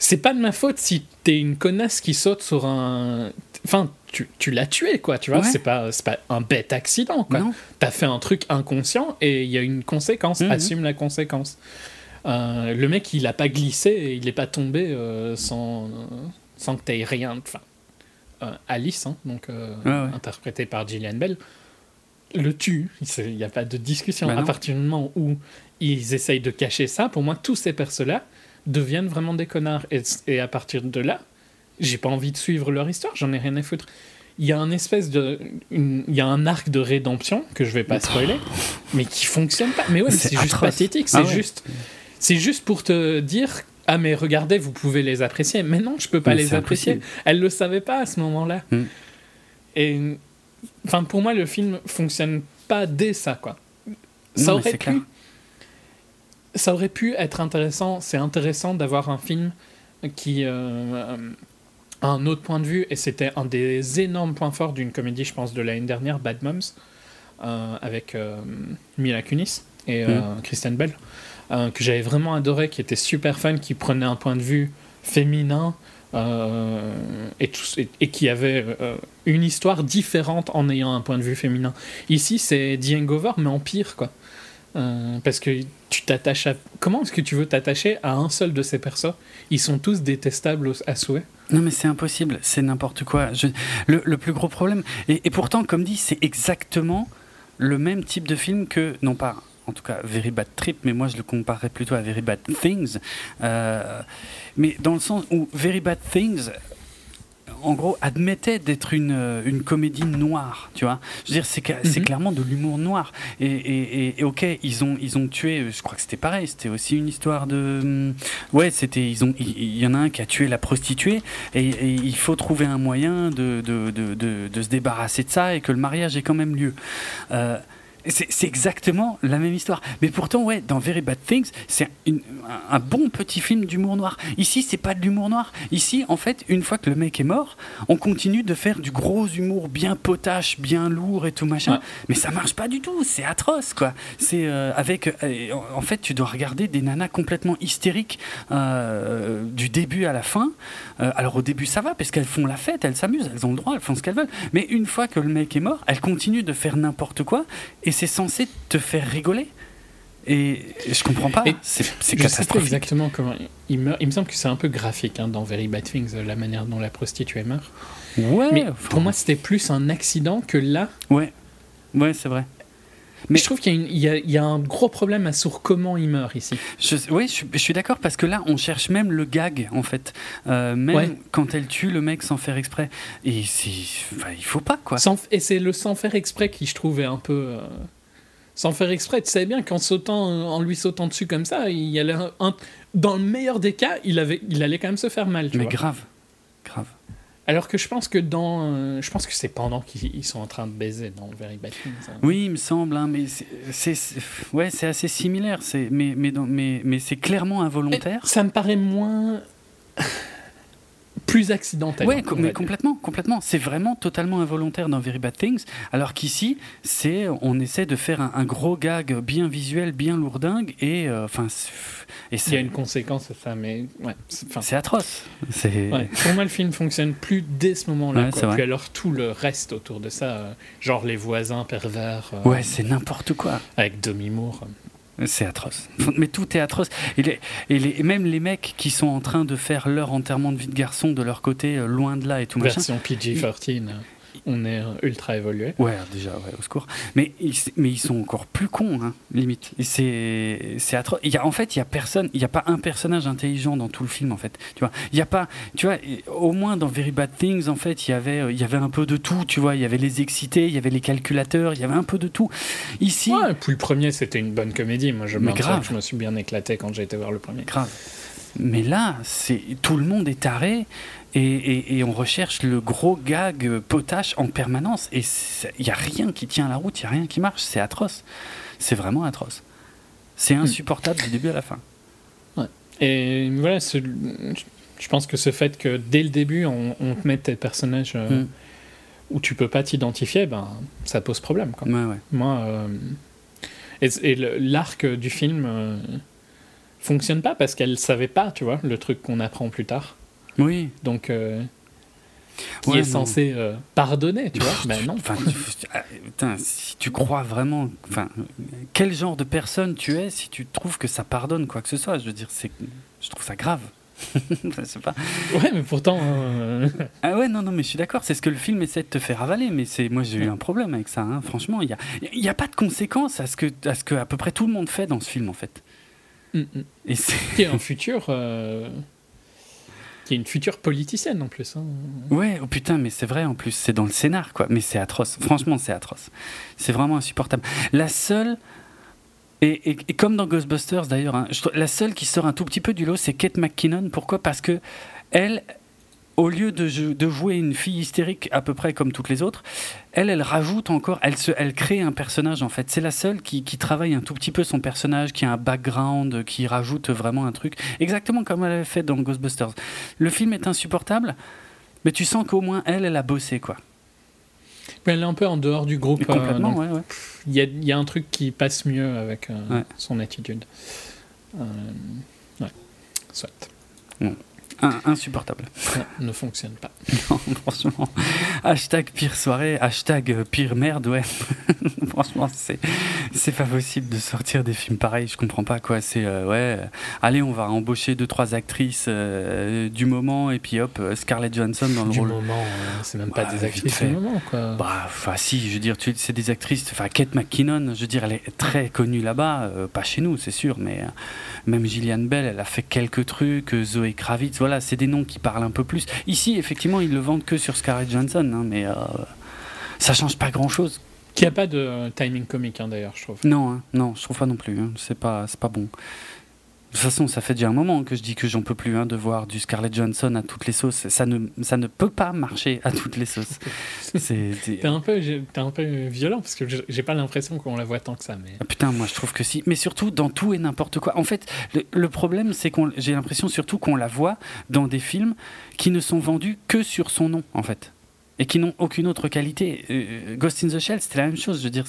S2: c'est pas de ma faute si t'es une connasse qui saute sur un. Enfin, tu, tu l'as tué, quoi, tu vois. C'est pas, pas un bête accident, quoi. T'as fait un truc inconscient et il y a une conséquence. Mhm. Assume la conséquence. Euh, le mec, il a pas glissé et il est pas tombé euh, sans, sans que t'aies rien. Enfin, euh, Alice, hein, donc interprétée par Gillian Bell, le tue. Il n'y a pas de discussion. Bah à partir du moment où ils essayent de cacher ça, pour moi, tous ces persos-là, deviennent vraiment des connards. Et, à partir de là, j'ai pas envie de suivre leur histoire, j'en ai rien à foutre. Il y a un espèce de. il y a un arc de rédemption que je vais pas spoiler, [laughs] mais qui fonctionne pas. Mais ouais, c'est juste pathétique. C'est ah juste. C'est juste pour te dire ah mais regardez, vous pouvez les apprécier. Mais non, je peux pas les apprécier. Elle le savait pas à ce moment-là. Hmm. Et enfin pour moi le film fonctionne pas dès ça quoi. Ça aurait pu ça aurait pu être intéressant. C'est intéressant d'avoir un film qui euh, a un autre point de vue, et c'était un des énormes points forts d'une comédie, je pense, de l'année dernière, Bad Moms, euh, avec euh, Mila Kunis et mm. Kristen Bell, que j'avais vraiment adoré, qui était super fun, qui prenait un point de vue féminin. et, et, qui avait une histoire différente en ayant un point de vue féminin. Ici, c'est The Hangover, mais en pire, quoi. Euh, parce que tu t'attaches à. Comment est-ce que tu veux t'attacher à un seul de ces persos? Ils sont tous détestables à souhait.
S1: Non, mais c'est impossible, c'est n'importe quoi. Le, plus gros problème. Et, pourtant, comme dit, c'est exactement le même type de film que. Non pas. En tout cas, Very Bad Trip, mais moi je le comparerais plutôt à Very Bad Things. Euh, mais dans le sens où Very Bad Things, en gros, admettait d'être une, euh, une comédie noire, tu vois. Je veux dire, c'est mhm. clairement de l'humour noir. Et, et, et, ok, ils ont, ils ont tué, je crois que c'était pareil, c'était aussi une histoire de. Hum, ouais, c'était. ils ont Il y, en a un qui a tué la prostituée, et, il faut trouver un moyen de, de, de, de, se débarrasser de ça et que le mariage ait quand même lieu. Euh, c'est exactement la même histoire. Mais pourtant, ouais, dans Very Bad Things, c'est un bon petit film d'humour noir. Ici, c'est pas de l'humour noir. Ici, en fait, une fois que le mec est mort, on continue de faire du gros humour bien potache, bien lourd et tout machin. Mais ça marche pas du tout. C'est atroce, quoi. C'est euh, avec. Euh, en fait, tu dois regarder des nanas complètement hystériques euh, du début à la fin. alors, au début, ça va parce qu'elles font la fête, elles s'amusent, elles ont le droit, elles font ce qu'elles veulent. Mais une fois que le mec est mort, elles continuent de faire n'importe quoi. Et et c'est censé te faire rigoler. Et je comprends pas. C'est catastrophique.
S2: exactement comment il meurt. Il me semble que c'est un peu graphique hein, dans Very Bad Things, la manière dont la prostituée meurt.
S1: Ouais.
S2: Mais pour moi, c'était plus un accident que là.
S1: Ouais. Ouais, c'est vrai.
S2: Mais je trouve qu'il y, y, a un gros problème à sur comment il meurt ici.
S1: oui, je, suis d'accord parce que là, on cherche même le gag en fait. Euh, même quand elle tue le mec sans faire exprès. Et enfin, il faut pas quoi.
S2: et c'est le sans faire exprès qui, je trouve, est un peu. Euh, sans faire exprès. Tu savais bien qu'en sautant, en lui sautant dessus comme ça, il allait un, dans le meilleur des cas, il, avait, il allait quand même se faire mal.
S1: Mais grave.
S2: Alors que je pense que dans, euh, je pense que c'est pendant qu'ils sont en train de baiser dans Very Bad Things. Hein.
S1: Oui, il me semble, hein, mais c'est, ouais, c'est assez similaire. C'est, mais, mais, mais, mais c'est clairement involontaire.
S2: ça me paraît moins plus accidentel.
S1: Oui, mais complètement, complètement. C'est vraiment totalement involontaire dans Very Bad Things, alors qu'ici, c'est on essaie de faire un, gros gag bien visuel, bien lourdingue, et euh, enfin,
S2: et il y a une conséquence à ça, mais ouais,
S1: c'est atroce.
S2: Pour moi, le film fonctionne plus dès ce moment-là. Puis alors tout le reste autour de ça, euh, genre les voisins pervers.
S1: Euh, ouais, c'est n'importe quoi.
S2: Avec Demi Moore.
S1: C'est atroce. Mais tout est atroce. Et, même les mecs qui sont en train de faire leur enterrement de vie de garçon de leur côté, euh, loin de là et tout
S2: Version PG-13 on est ultra évolué.
S1: Ouais, déjà, ouais, au secours. Mais, mais ils sont encore plus cons, hein, limite. C'est, atroce. Il y a, en fait, il y a personne, il n'y a pas un personnage intelligent dans tout le film, en fait. Tu vois, il y a pas, tu vois, au moins dans Very Bad Things, en fait, il y avait, euh, il y avait un peu de tout, tu vois. Il y avait les excités, il y avait les calculateurs, il y avait un peu de tout. Ici.
S2: Ouais, puis le premier, c'était une bonne comédie. Moi, je, me, je me suis bien éclaté quand j'ai été voir le premier.
S1: Grave. Mais là, c'est tout le monde est taré et, on recherche le gros gag potache en permanence. Et il n'y a rien qui tient la route, il n'y a rien qui marche. C'est atroce. C'est vraiment atroce. C'est hmm. insupportable du début à la fin.
S2: Ouais. Et voilà, je pense que ce fait que dès le début, on, te met tes personnages euh, hmm. où tu peux pas t'identifier, ben, ça pose problème. Quoi.
S1: Ouais,
S2: Moi, euh, et, l'arc du film euh, fonctionne pas parce qu'elle savait pas, tu vois, le truc qu'on apprend plus tard.
S1: Oui.
S2: Donc, euh, qui est censé euh, pardonner, tu vois [laughs] Mais non.
S1: Ah, si tu crois vraiment, enfin, quel genre de personne tu es si tu trouves que ça pardonne quoi que ce soit? Je veux dire, c'est, je trouve ça grave. [laughs] je sais pas.
S2: Ouais, mais pourtant. Euh, [laughs]
S1: ah ouais, non, non, mais je suis d'accord. C'est ce que le film essaie de te faire avaler. Mais c'est, moi, j'ai eu un problème avec ça. Hein. Franchement, il y a, il a pas de conséquences à ce que, à ce que à peu près tout le monde fait dans ce film, en fait.
S2: Mm, mm. Et c'est un futur une future politicienne en plus. Hein.
S1: Ouais, oh putain, mais c'est vrai en plus, c'est dans le scénar quoi. Mais c'est atroce, franchement, c'est atroce. C'est vraiment insupportable. La seule. Et, et, comme dans Ghostbusters d'ailleurs, hein, la seule qui sort un tout petit peu du lot, c'est Kate McKinnon. Pourquoi? Parce que elle, au lieu de, jouer une fille hystérique à peu près comme toutes les autres, elle, elle rajoute encore, elle, se, elle crée un personnage en fait. C'est la seule qui, travaille un tout petit peu son personnage, qui a un background, qui rajoute vraiment un truc, exactement comme elle avait fait dans Ghostbusters. Le film est insupportable, mais tu sens qu'au moins elle, elle a bossé quoi.
S2: elle est un peu en dehors du groupe.
S1: Euh, complètement, ouais, ouais.
S2: Il y a, y a, un truc qui passe mieux avec euh, son attitude. Euh, ouais, soit
S1: insupportable.
S2: Ça ne fonctionne pas. [laughs]
S1: Non, franchement. Hashtag pire soirée, hashtag pire merde, ouais. [laughs] franchement, c'est, c'est pas possible de sortir des films pareils. Je comprends pas quoi. C'est, euh, ouais, allez, on va embaucher deux, trois actrices euh, du moment et puis hop, Scarlett Johansson dans le
S2: du
S1: rôle.
S2: Du moment, euh, c'est même pas des actrices du moment, quoi.
S1: Bah, enfin, si, je veux dire, c'est des actrices. Enfin, Kate McKinnon, je veux dire, elle est très connue là-bas, pas chez nous, c'est sûr, mais même Gillian Bell, elle a fait quelques trucs, Zoé Kravitz, voilà c'est des noms qui parlent un peu plus. Ici, effectivement, ils le vendent que sur Scarlett Johansson, hein, mais euh, ça change pas grand-chose.
S2: Qui a pas de timing comique, hein, d'ailleurs, je trouve.
S1: Non, hein, non, je trouve pas non plus. C'est pas, c'est pas bon. De toute façon, ça fait déjà un moment que je dis que j'en peux plus hein, de voir du Scarlett Johansson à toutes les sauces. Ça ne, ça ne peut pas marcher à toutes les sauces. [laughs]
S2: T'es un, peu, un peu violent parce que j'ai pas l'impression qu'on la voit tant que ça. Mais...
S1: Ah, putain, moi je trouve que si. Mais surtout dans tout et n'importe quoi. En fait, le, problème, c'est qu'on j'ai l'impression surtout qu'on la voit dans des films qui ne sont vendus que sur son nom, en fait. Et qui n'ont aucune autre qualité. Euh, Ghost in the Shell, c'était la même chose. Je veux dire,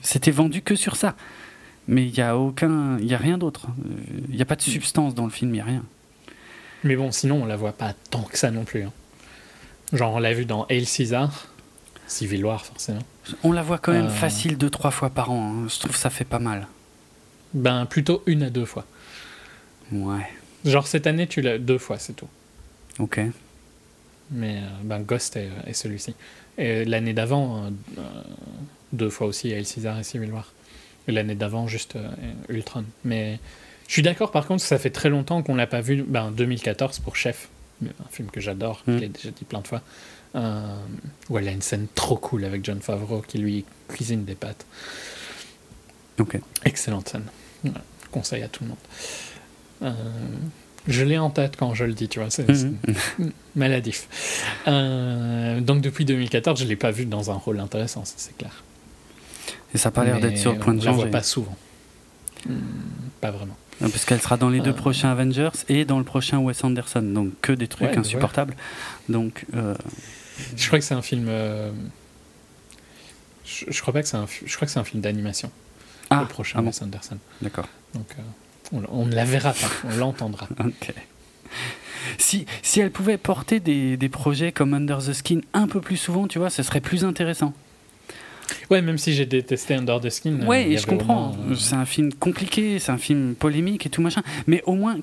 S1: c'était vendu que sur ça mais il n'y a aucun, il y a rien d'autre. Il n'y a pas de substance dans le film, il n'y a rien.
S2: Mais bon, sinon on la voit pas tant que ça non plus. Hein. Genre on l'a vu dans El César, Civil War forcément.
S1: On la voit quand même euh. facile deux trois fois par an. Hein. Je trouve ça fait pas mal.
S2: Ben plutôt une à deux fois.
S1: Ouais.
S2: Genre cette année tu l'as deux fois c'est tout.
S1: Ok.
S2: Mais euh, ben Ghost est, celui-ci. Et l'année d'avant euh, deux fois aussi El César et Civil War. L'année d'avant, juste euh, Ultron. Mais je suis d'accord, par contre, ça fait très longtemps qu'on l'a pas vu. Ben, 2014 pour Chef, un film que j'adore, mm. je l'ai déjà dit plein de fois, euh, où elle a une scène trop cool avec John Favreau qui lui cuisine des pâtes.
S1: Ok.
S2: Excellente scène. Conseil à tout le monde. Euh, je l'ai en tête quand je le dis, tu vois, c'est mm-hmm. [laughs] maladif. Euh, donc depuis 2014, je ne l'ai pas vu dans un rôle intéressant, c'est clair.
S1: Et ça n'a pas l'air d'être sur le point de changer. Je
S2: la vois pas souvent. Hmm, pas vraiment.
S1: Parce qu'elle sera dans les deux euh. prochains Avengers et dans le prochain Wes Anderson, donc que des trucs insupportables. Donc, euh,
S2: je crois que c'est un film. Euh, je, crois pas que c'est un. Je crois que c'est un film d'animation. Ah, le prochain ah Wes Anderson.
S1: D'accord.
S2: Donc, on, ne la verra pas, on l'entendra. [laughs]
S1: ok. Si, si elle pouvait porter des, des projets comme Under the Skin un peu plus souvent, tu vois, ce serait plus intéressant.
S2: Ouais, même si j'ai détesté Under the Skin.
S1: Ouais, je comprends. Euh, c'est un film compliqué, c'est un film polémique et tout machin. Mais au moins,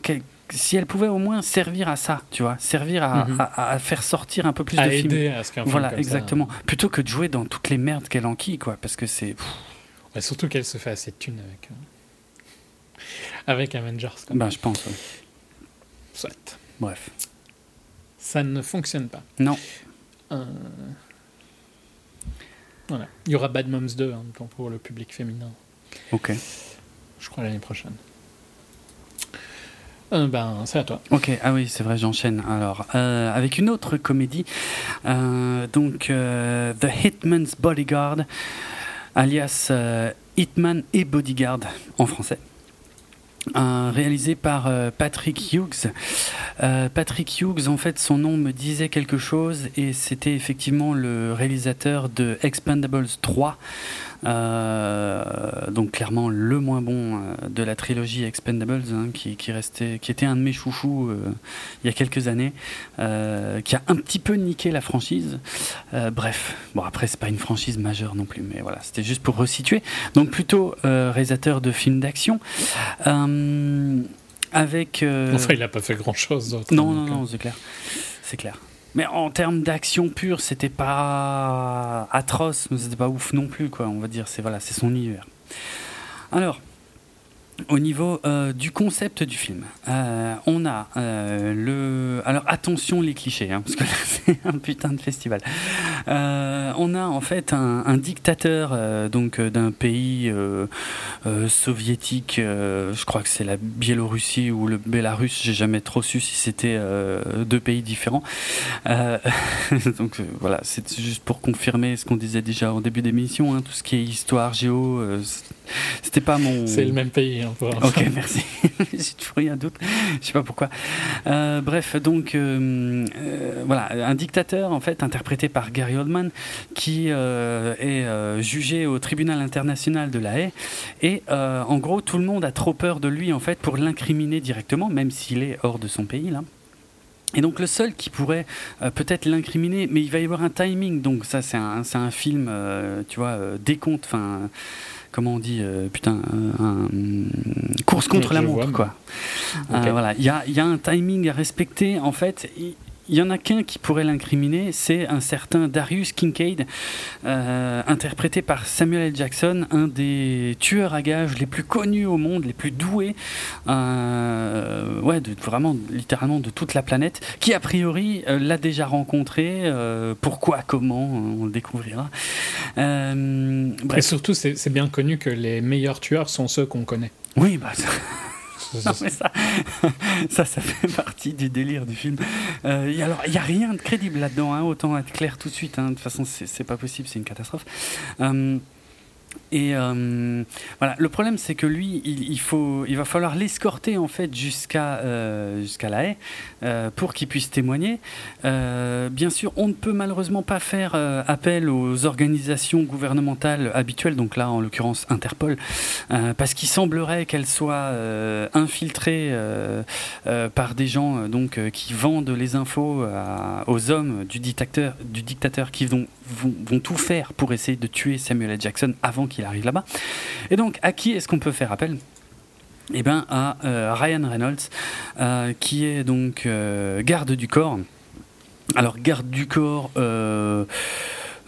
S1: si elle pouvait au moins servir à ça, tu vois, servir à, mhm. faire sortir un peu plus de
S2: aider
S1: films.
S2: À ce
S1: voilà, exactement. Plutôt que de jouer dans toutes les merdes qu'elle enquille, quoi, parce que c'est.
S2: Ouais, surtout qu'elle se fait assez de thunes avec. Euh, avec Avengers.
S1: Ben, je pense.
S2: Soit.
S1: Bref.
S2: Ça ne fonctionne pas.
S1: Non.
S2: Euh... Il y aura Bad Moms 2 hein, pour le public féminin.
S1: Ok.
S2: Je crois l'année prochaine. Euh, ben, c'est à toi.
S1: Ok, ah oui, c'est vrai, j'enchaîne. Alors, euh, avec une autre comédie, euh, donc The Hitman's Bodyguard, alias Hitman et Bodyguard en français. Réalisé par Patrick Hughes. Patrick Hughes, en fait, son nom me disait quelque chose et c'était effectivement le réalisateur de Expendables 3. Euh, donc clairement le moins bon euh, de la trilogie Expendables, hein, qui, restait, qui était un de mes chouchous euh, il y a quelques années, qui a un petit peu niqué la franchise. bref, bon après c'est pas une franchise majeure non plus, mais voilà, c'était juste pour resituer. Donc plutôt réalisateur de films d'action avec.
S2: Enfin, il n'a pas fait grand chose.
S1: Non, non, non, c'est clair. C'est clair. Mais en termes d'action pure, c'était pas atroce, mais c'était pas ouf non plus, quoi. On va dire, c'est voilà, c'est son univers. Alors, au niveau euh, du concept du film, euh, on a euh, le. Alors attention les clichés, hein, parce que [laughs] c'est un putain de festival. on a en fait un, dictateur donc d'un pays soviétique, je crois que c'est la Biélorussie ou le Bélarus, j'ai jamais trop su si c'était deux pays différents. [laughs] donc voilà, c'est juste pour confirmer ce qu'on disait déjà au début d'émission, hein, tout ce qui est histoire, géo, c'était pas mon.
S2: C'est le même pays. Hein.
S1: Ok, merci. [laughs] J'ai toujours eu un doute. Je sais pas pourquoi. Euh, bref, donc euh, euh, voilà, un dictateur en fait interprété par Gary Oldman qui est jugé au tribunal international de la Haye et en gros tout le monde a trop peur de lui en fait pour l'incriminer directement, même s'il est hors de son pays là. Et donc le seul qui pourrait peut-être l'incriminer, mais il va y avoir un timing, donc ça c'est un, un, film, tu vois, décompte, enfin comment on dit, euh, putain, un, course contre la montre, quoi. Euh, voilà, il y a, y a, un timing à respecter. En fait, il y en a qu'un qui pourrait l'incriminer, c'est un certain Darius Kincaid, euh, interprété par Samuel L. Jackson, un des tueurs à gages les plus connus au monde, les plus doués, euh, ouais, de, vraiment littéralement de toute la planète, qui a priori euh, l'a déjà rencontré. pourquoi, comment, on le découvrira.
S2: Et surtout, c'est bien connu que les meilleurs tueurs sont ceux qu'on connaît.
S1: Oui, bah. [laughs] ça, [laughs] ça, ça fait partie du délire du film. Euh, alors, il n'y a rien de crédible là-dedans, hein, autant être clair tout de suite. Hein. De toute façon, c'est pas possible, c'est une catastrophe. Euh, et euh, voilà, le problème c'est que lui, il, faut, il va falloir l'escorter en fait jusqu'à euh, la haie euh, pour qu'il puisse témoigner. bien sûr, on ne peut malheureusement pas faire appel aux organisations gouvernementales habituelles, donc là en l'occurrence Interpol, parce qu'il semblerait qu'elles soient infiltrées par des gens donc qui vendent les infos aux hommes du dictateur, du dictateur qui vont, vont, vont tout faire pour essayer de tuer Samuel L. Jackson avant qu'il arrive là-bas. Et donc, à qui est-ce qu'on peut faire appel? Eh bien, à euh, Ryan Reynolds, euh, qui est donc euh, garde du corps. Alors, garde du corps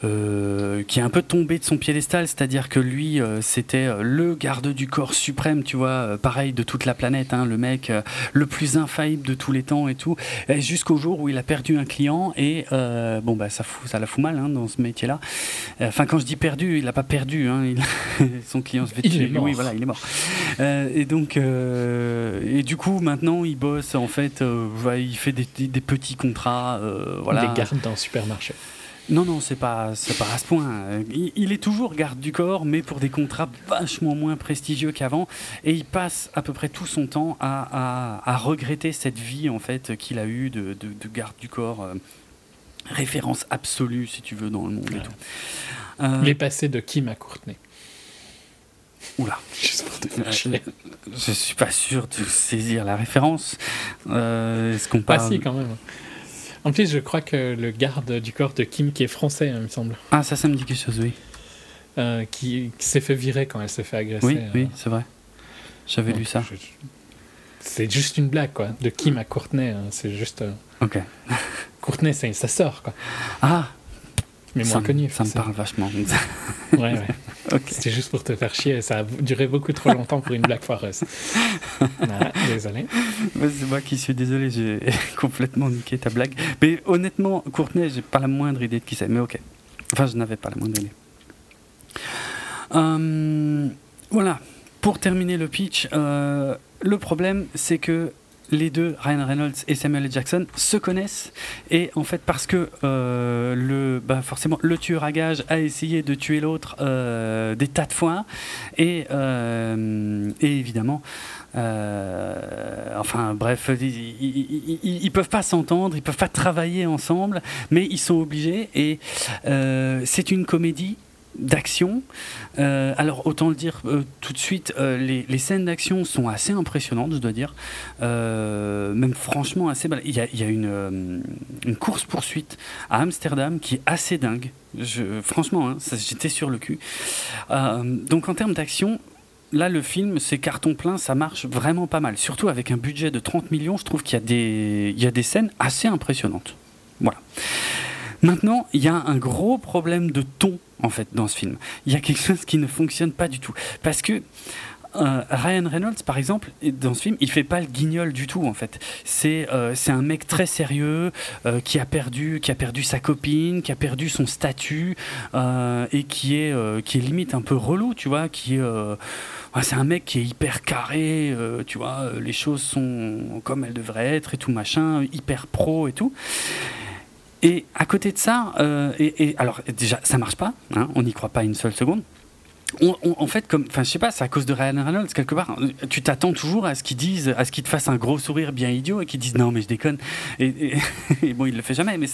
S1: euh, qui est un peu tombé de son piédestal, c'est-à-dire que lui, euh, c'était euh, le garde du corps suprême, tu vois, pareil de toute la planète, hein, le mec le plus infaillible de tous les temps et tout, jusqu'au jour où il a perdu un client et bon bah ça fout, ça la fout mal hein, dans ce métier-là. Enfin quand je dis perdu, il n'a pas perdu, hein, [laughs] son client se fait
S2: tuer. Oui,
S1: voilà, il est mort. et donc et du coup maintenant il bosse en fait, il fait des, des petits contrats, voilà.
S2: Des gardes dans le supermarché.
S1: Non, non, c'est pas, c'est pas à ce point. Il, est toujours garde du corps, mais pour des contrats vachement moins prestigieux qu'avant. Et il passe à peu près tout son temps à, regretter cette vie en fait qu'il a eue de, garde du corps. Euh, référence absolue, si tu veux, dans le monde et tout.
S2: Euh, il est passé de Kim à Courtenay.
S1: Oula. [laughs] Je suis pas sûr de saisir la référence. Euh, est-ce qu'on parle...
S2: Pas si, quand même. En plus, je crois que le garde du corps de Kim, qui est français, hein, il me semble.
S1: Ah, ça, ça me dit quelque chose, oui.
S2: Euh, qui, s'est fait virer quand elle s'est fait agresser.
S1: Oui, oui, euh. c'est vrai. J'avais lu ça.
S2: C'est juste une blague, quoi. De Kim à Courtenay, hein, c'est juste. Euh,
S1: ok.
S2: Courtenay, c'est sa sœur, quoi.
S1: Ah
S2: Mais moins connu.
S1: Ça me parle vachement. [laughs]
S2: ouais, ouais. [laughs] C'était juste pour te faire chier. Ça a duré beaucoup trop longtemps pour une blague foireuse. [laughs] désolé.
S1: C'est moi qui suis désolé. J'ai complètement niqué ta blague. Mais honnêtement, Courtenay, j'ai pas la moindre idée de qui c'est. Mais ok. Enfin, je n'avais pas la moindre idée. Euh, voilà. Pour terminer le pitch, euh, le problème, c'est que les deux, Ryan Reynolds et Samuel L. Jackson, se connaissent. Et en fait, parce que euh, le, bah forcément, le tueur à gage a essayé de tuer l'autre euh, des tas de fois. Et, euh, et évidemment, enfin bref, ils, ils, peuvent pas s'entendre, ils peuvent pas travailler ensemble, mais ils sont obligés. Et c'est une comédie d'action. Euh, alors autant le dire euh, tout de suite, euh, les, scènes d'action sont assez impressionnantes, je dois dire. même franchement assez. Il y a, il y a une, course poursuite à Amsterdam qui est assez dingue. Franchement, hein, j'étais sur le cul. donc en termes d'action, là, le film, c'est carton plein, ça marche vraiment pas mal. Surtout avec un budget de 30 millions, je trouve qu'il y, a des, y a des scènes assez impressionnantes. Voilà. Maintenant, il y a un gros problème de ton en fait dans ce film. Il y a quelque chose qui ne fonctionne pas du tout parce que euh, Ryan Reynolds, par exemple, dans ce film, il fait pas le guignol du tout en fait. C'est euh, un mec très sérieux euh, qui a perdu qui a perdu sa copine, qui a perdu son statut et qui est qui est limite un peu relou, tu vois, qui est c'est un mec qui est hyper carré, tu vois, les choses sont comme elles devraient être et tout machin, hyper pro et tout. Et à côté de ça, euh, et, alors déjà, ça marche pas, hein, on n'y croit pas une seule seconde. en fait, comme, enfin, je sais pas, c'est à cause de Ryan Reynolds quelque part. Tu t'attends toujours à ce qu'ils disent, à ce qu'ils te fassent un gros sourire bien idiot et qu'ils disent non mais je déconne. Et, [laughs] bon, il le fait jamais, mais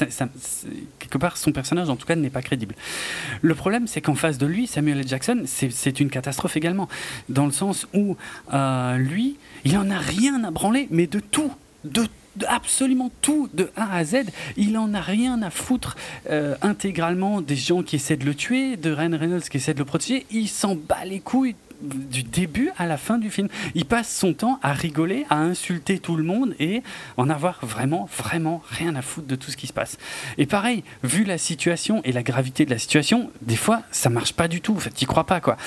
S1: quelque part son personnage en tout cas n'est pas crédible. Le problème, c'est qu'en face de lui, Samuel L. Jackson, c'est une catastrophe également, dans le sens où euh, lui, il en a rien à branler, mais de tout, de tout absolument tout de A à Z. Il en a rien à foutre euh, intégralement des gens qui essaient de le tuer, de Ryan Reynolds qui essaie de le protéger. Il s'en bat les couilles du début à la fin du film. Il passe son temps à rigoler, à insulter tout le monde et en avoir vraiment, vraiment rien à foutre de tout ce qui se passe. Et pareil, vu la situation et la gravité de la situation, des fois, ça marche pas du tout. En fait, tu crois pas, quoi.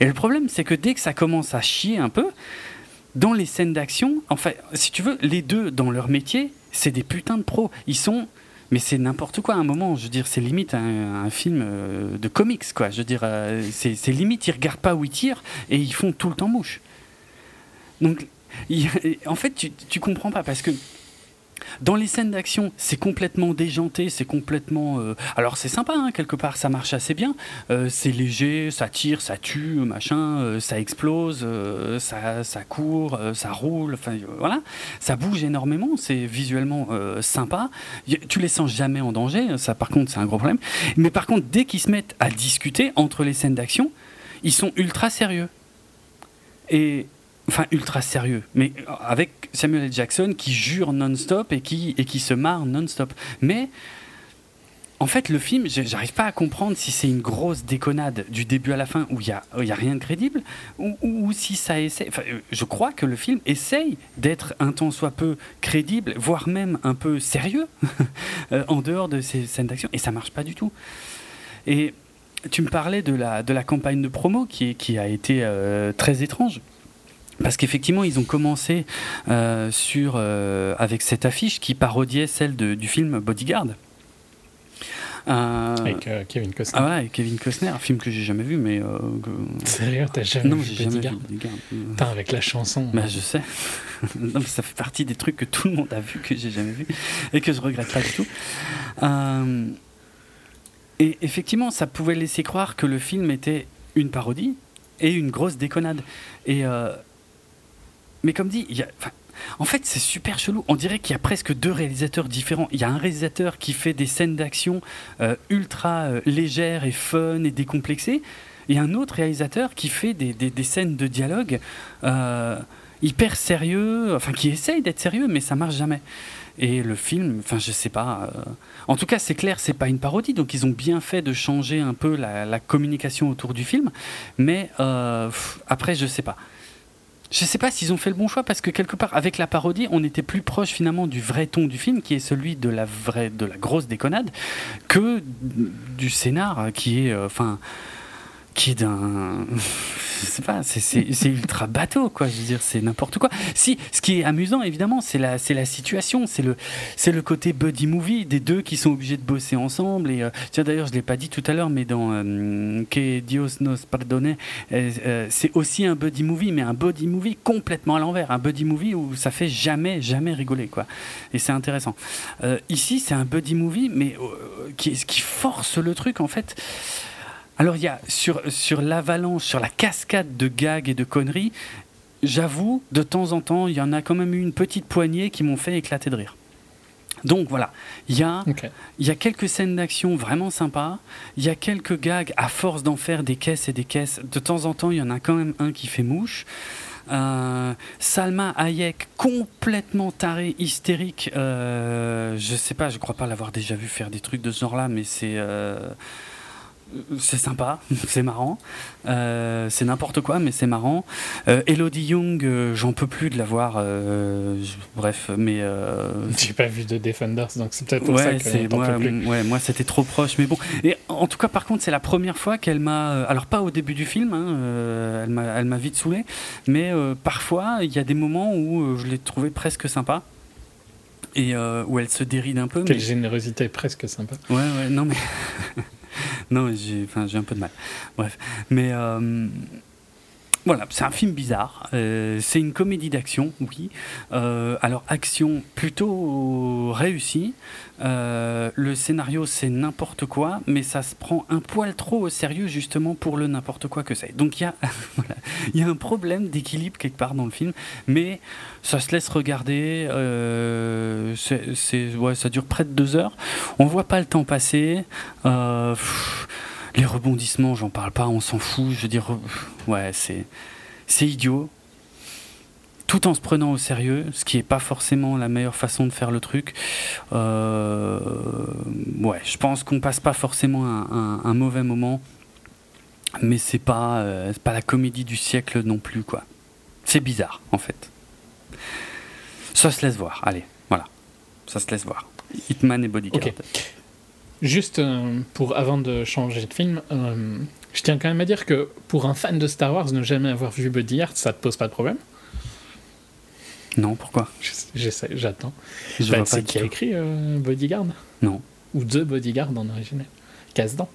S1: Et le problème, c'est que dès que ça commence à chier un peu, dans les scènes d'action, en fait, si tu veux, les deux dans leur métier, c'est des putains de pros. Ils sont mais c'est n'importe quoi à un moment. Je veux dire, c'est limite un, film euh, de comics, quoi. Je veux dire, euh, c'est limite, ils regardent pas où ils tirent et ils font tout le temps mouche. Donc, en fait, tu, tu comprends pas parce que dans les scènes d'action, c'est complètement déjanté, c'est complètement. Euh, alors c'est sympa, hein, quelque part, ça marche assez bien. Euh, c'est léger, ça tire, ça tue, machin, euh, ça explose, ça, ça, court, ça roule, enfin voilà. Ça bouge énormément, c'est visuellement sympa. Tu les sens jamais en danger, ça par contre c'est un gros problème. Mais par contre, dès qu'ils se mettent à discuter entre les scènes d'action, ils sont ultra sérieux. Et enfin ultra sérieux, mais avec Samuel L. Jackson qui jure non-stop et qui, et qui se marre non-stop. Mais en fait, le film, j'arrive pas à comprendre si c'est une grosse déconnade du début à la fin où il n'y a, a rien de crédible, ou, ou, si ça essaie. Enfin, euh, je crois que le film essaye d'être un tant soit peu crédible, voire même un peu sérieux, [laughs] euh, en dehors de ces scènes d'action, et ça marche pas du tout. Et tu me parlais de la, de la campagne de promo qui, qui a été très étrange. Parce qu'effectivement, ils ont commencé sur, avec cette affiche qui parodiait celle du film Bodyguard.
S2: Euh, avec euh, Kevin Costner.
S1: Ah ouais, Kevin Costner, un film que j'ai jamais vu, mais. Euh,
S2: Sérieux, t'as jamais
S1: non,
S2: vu
S1: jamais
S2: Bodyguard Putain, avec la chanson.
S1: Bah, je sais. [laughs] non, mais ça fait partie des trucs que tout le monde a vu, que j'ai jamais vu, et que je regrette pas du tout. et effectivement, ça pouvait laisser croire que le film était une parodie et une grosse déconnade. Et. Mais comme dit, en fait, c'est super chelou. On dirait qu'il y a presque deux réalisateurs différents. Il y a un réalisateur qui fait des scènes d'action euh, ultra euh, légères et fun et décomplexées, et un autre réalisateur qui fait des, scènes de dialogue euh, hyper sérieux, enfin qui essaye d'être sérieux, mais ça marche jamais. Et le film, enfin, je sais pas. En tout cas, c'est clair, c'est pas une parodie, donc ils ont bien fait de changer un peu la communication autour du film. Mais après, je sais pas. Je ne sais pas s'ils ont fait le bon choix parce que quelque part, avec la parodie, on était plus proche finalement du vrai ton du film, qui est celui de la vraie, de la grosse déconnade, que du scénar, qui est, euh, enfin qui est d'un. [laughs] Sais pas, c'est ultra bateau, quoi. Je veux dire, c'est n'importe quoi. Si, ce qui est amusant, évidemment, c'est la, la situation, c'est le, le côté buddy movie des deux qui sont obligés de bosser ensemble. Et euh, tiens, d'ailleurs, je l'ai pas dit tout à l'heure, mais dans euh, Que Dios nos perdone, euh, c'est aussi un buddy movie, mais un buddy movie complètement à l'envers. Un buddy movie où ça fait jamais, jamais rigoler, quoi. Et c'est intéressant. ici, c'est un buddy movie, mais qui, qui force le truc, en fait. Alors il y a sur, sur l'avalanche, sur la cascade de gags et de conneries, j'avoue, de temps en temps, il y en a quand même eu une petite poignée qui m'ont fait éclater de rire. Donc voilà, il y, a, il y a quelques scènes d'action vraiment sympas, il y a quelques gags à force d'en faire des caisses et des caisses. De temps en temps, il y en a quand même un qui fait mouche. Euh, Salma Hayek, complètement taré, hystérique. Euh, je sais pas, je crois pas l'avoir déjà vu faire des trucs de ce genre-là, mais c'est. Euh, c'est sympa, c'est marrant. Euh, c'est n'importe quoi, mais c'est marrant. Euh, Elodie Young, euh, j'en peux plus de la voir. bref, mais. [laughs]
S2: J'ai pas vu de Defenders, donc c'est peut-être pour ça que
S1: moi, Ouais, moi c'était trop proche, mais bon. Et en tout cas, par contre, c'est la première fois qu'elle m'a. Alors, pas au début du film, hein, elle m'a vite saoulé, mais parfois, il y a des moments où je l'ai trouvée presque sympa et où elle se déride un peu.
S2: Quelle générosité, presque sympa.
S1: Ouais, ouais, non mais. [laughs] [laughs] non, j'ai un peu de mal. Bref. Mais euh, voilà, c'est un film bizarre. Euh, c'est une comédie d'action, oui. Euh, alors, action plutôt réussie. Euh, le scénario, c'est n'importe quoi, mais ça se prend un poil trop au sérieux, justement, pour le n'importe quoi que c'est. Donc, il y, a, [laughs] voilà, y a un problème d'équilibre quelque part dans le film, mais ça se laisse regarder. c'est ouais, ça dure près de deux heures. On voit pas le temps passer. Pff, les rebondissements, j'en parle pas, on s'en fout. Je veux dire, ouais, c'est idiot. Tout en se prenant au sérieux, ce qui n'est pas forcément la meilleure façon de faire le truc. Euh, ouais, je pense qu'on passe pas forcément un, mauvais moment, mais c'est pas, euh, pas la comédie du siècle non plus, quoi. C'est bizarre, en fait. Ça se laisse voir, allez, voilà. Ça se laisse voir. Hitman et Bodyguard.
S2: Juste euh, pour avant de changer de film, je tiens quand même à dire que pour un fan de Star Wars, ne jamais avoir vu Bodyguard, ça te pose pas de problème
S1: Non, pourquoi?
S2: J'essaie, j'attends. Bah, c'est qui a écrit euh, Bodyguard?
S1: Non.
S2: Ou The Bodyguard en original Casse-dents.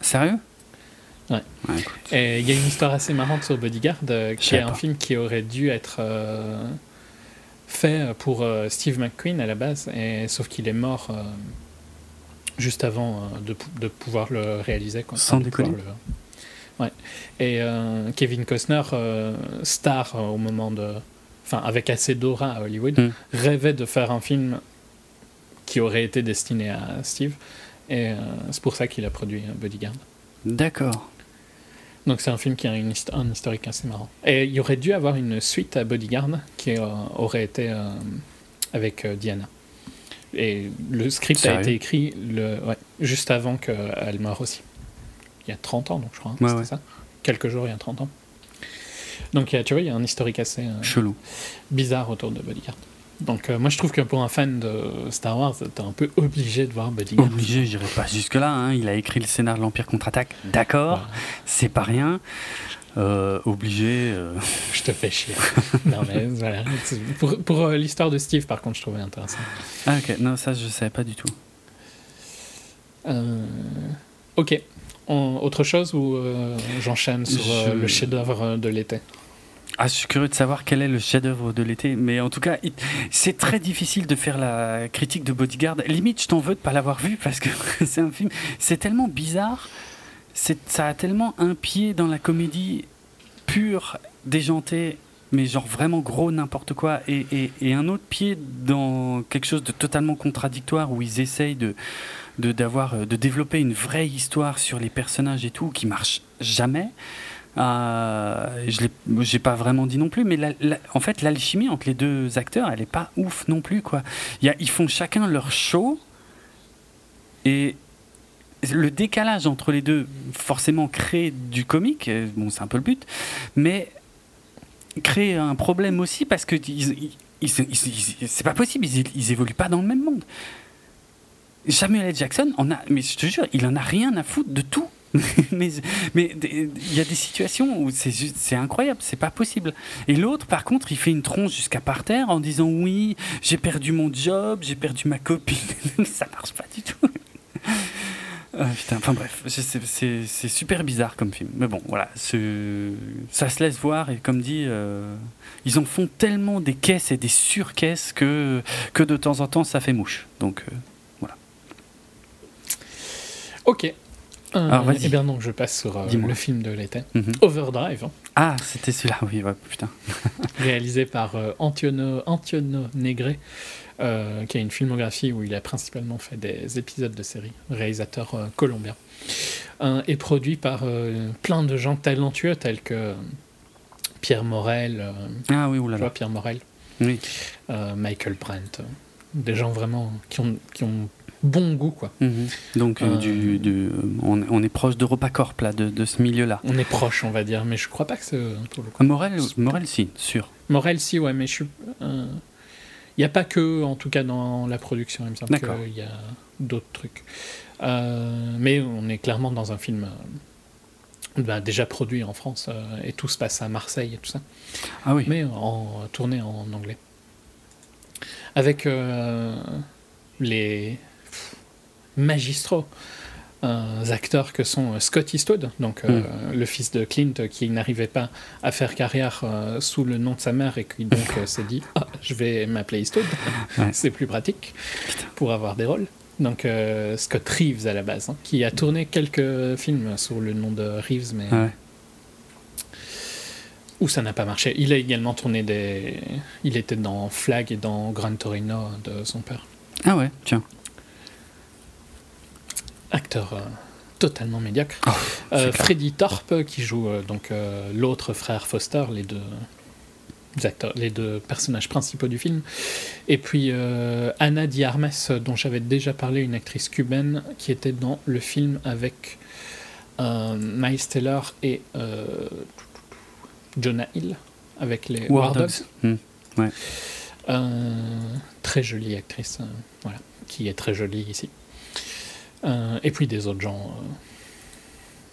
S1: Sérieux?
S2: Ouais. Et il y a une histoire assez marrante sur Bodyguard, qui est un film qui aurait dû être fait pour Steve McQueen à la base, et, sauf qu'il est mort juste avant euh, de, de, pouvoir le réaliser. Quoi,
S1: Sans déconner.
S2: Ouais. Et euh, Kevin Costner, euh, star au moment de. Enfin, avec assez d'aura à Hollywood, hmm. rêvait de faire un film qui aurait été destiné à Steve. Et c'est pour ça qu'il a produit Bodyguard.
S1: D'accord.
S2: Donc c'est un film qui a une un historique assez marrant. Et il y aurait dû avoir une suite à Bodyguard qui aurait été avec Diana. Et le script a été écrit le, juste avant qu'elle meure aussi. Il y a 30 ans, donc je crois. Hein, ça Quelques jours, il y a 30 ans. Donc tu vois, il y a un historique assez
S1: Chelou.
S2: bizarre autour de Bodyguard. Donc moi je trouve que pour un fan de Star Wars, t'es un peu obligé de voir Bodyguard.
S1: Obligé, j'irai pas jusque là. Hein. Il a écrit le scénar de l'Empire contre-attaque, d'accord, c'est pas rien. Euh, obligé. Euh. [laughs]
S2: Je te fais chier. non, mais [laughs] voilà. Pour, pour euh, l'histoire de Steve, par contre, je trouvais intéressant.
S1: Ah, ok. Non, ça, je savais pas du tout.
S2: ok. Autre chose ou j'enchaîne sur le chef-d'œuvre de l'été?
S1: Ah, je suis curieux de savoir quel est le chef-d'œuvre de l'été, mais en tout cas, c'est très difficile de faire la critique de Bodyguard. Limite, je t'en veux de pas l'avoir vu parce que [laughs] c'est un film, c'est tellement bizarre ça a tellement un pied dans la comédie pure, déjantée, mais genre vraiment gros n'importe quoi, et, un autre pied dans quelque chose de totalement contradictoire où ils essayent de d'avoir de, développer une vraie histoire sur les personnages et tout qui marche jamais. Euh, je n'ai pas vraiment dit non plus, mais en fait l'alchimie entre les deux acteurs, elle est pas ouf non plus quoi. ils font chacun leur show et le décalage entre les deux, forcément, crée du comique. Euh, bon, c'est un peu le but. Mais crée un problème aussi parce que c'est pas possible, ils, évoluent pas dans le même monde. Samuel L. Jackson, on a, mais je te jure, il en a rien à foutre de tout. [laughs] mais il y a des situations où c'est incroyable, c'est pas possible. Et l'autre, par contre, il fait une tronche jusqu'à par terre en disant oui, j'ai perdu mon job, j'ai perdu ma copine. [laughs] ça marche pas du tout. [laughs] Ah, enfin bref, c'est super bizarre comme film. Mais bon, voilà, ça se laisse voir et comme dit, euh, ils en font tellement des caisses et des surcaisses que, que de temps en temps ça fait mouche. Donc euh.
S2: Ok. Euh, Alors, eh bien donc je passe sur le film de l'été, mhm. Overdrive.
S1: Ah, c'était celui-là, oui, putain. [laughs]
S2: Réalisé par Antiono, Antiono Negre. Euh, qui a une filmographie où il a principalement fait des épisodes de séries, réalisateur euh, colombien, euh, et produit par plein de gens talentueux tels que Pierre Morel,
S1: ah oui, oulala.
S2: Pierre Morel, oui. Michael Brent, des gens vraiment qui ont, qui ont bon goût quoi.
S1: Mhm. Donc du, du, on, on, est proche d'EuropaCorp là, de, de ce milieu-là.
S2: On est proche on va dire, mais je crois pas que c'est.
S1: Morel, Morel si, sûr.
S2: Morel si ouais, mais je suis il n'y a pas que, en tout cas, dans la production, il me semble qu'il y a d'autres trucs. Euh, mais on est clairement dans un film euh, bah, déjà produit en France euh, et tout se passe à Marseille et tout ça.
S1: Ah oui.
S2: Mais en, tourné en anglais. Avec les magistraux acteurs que sont euh, Scott Eastwood, donc euh, hmm. le fils de Clint qui n'arrivait pas à faire carrière euh, sous le nom de sa mère et qui donc [laughs] s'est dit ah, je vais m'appeler Eastwood, [laughs] c'est plus pratique pour avoir des rôles. Donc Scott Reeves à la base, hein, qui a tourné quelques films sous le nom de Reeves, mais où ça n'a pas marché. Il a également tourné des. Il était dans Flag et dans Gran Torino de son père.
S1: Ah ouais, tiens
S2: acteur euh, totalement médiocre. Oh, euh, Freddy Thorpe, qui joue euh, donc l'autre frère Foster, les deux acteurs, les deux personnages principaux du film. Et puis Anna Diarmes, dont j'avais déjà parlé, une actrice cubaine qui était dans le film avec Miles Taylor et Jonah Hill, avec les War, Dogs. Hmm, très jolie actrice, voilà, qui est très jolie ici. Euh, et puis des autres gens.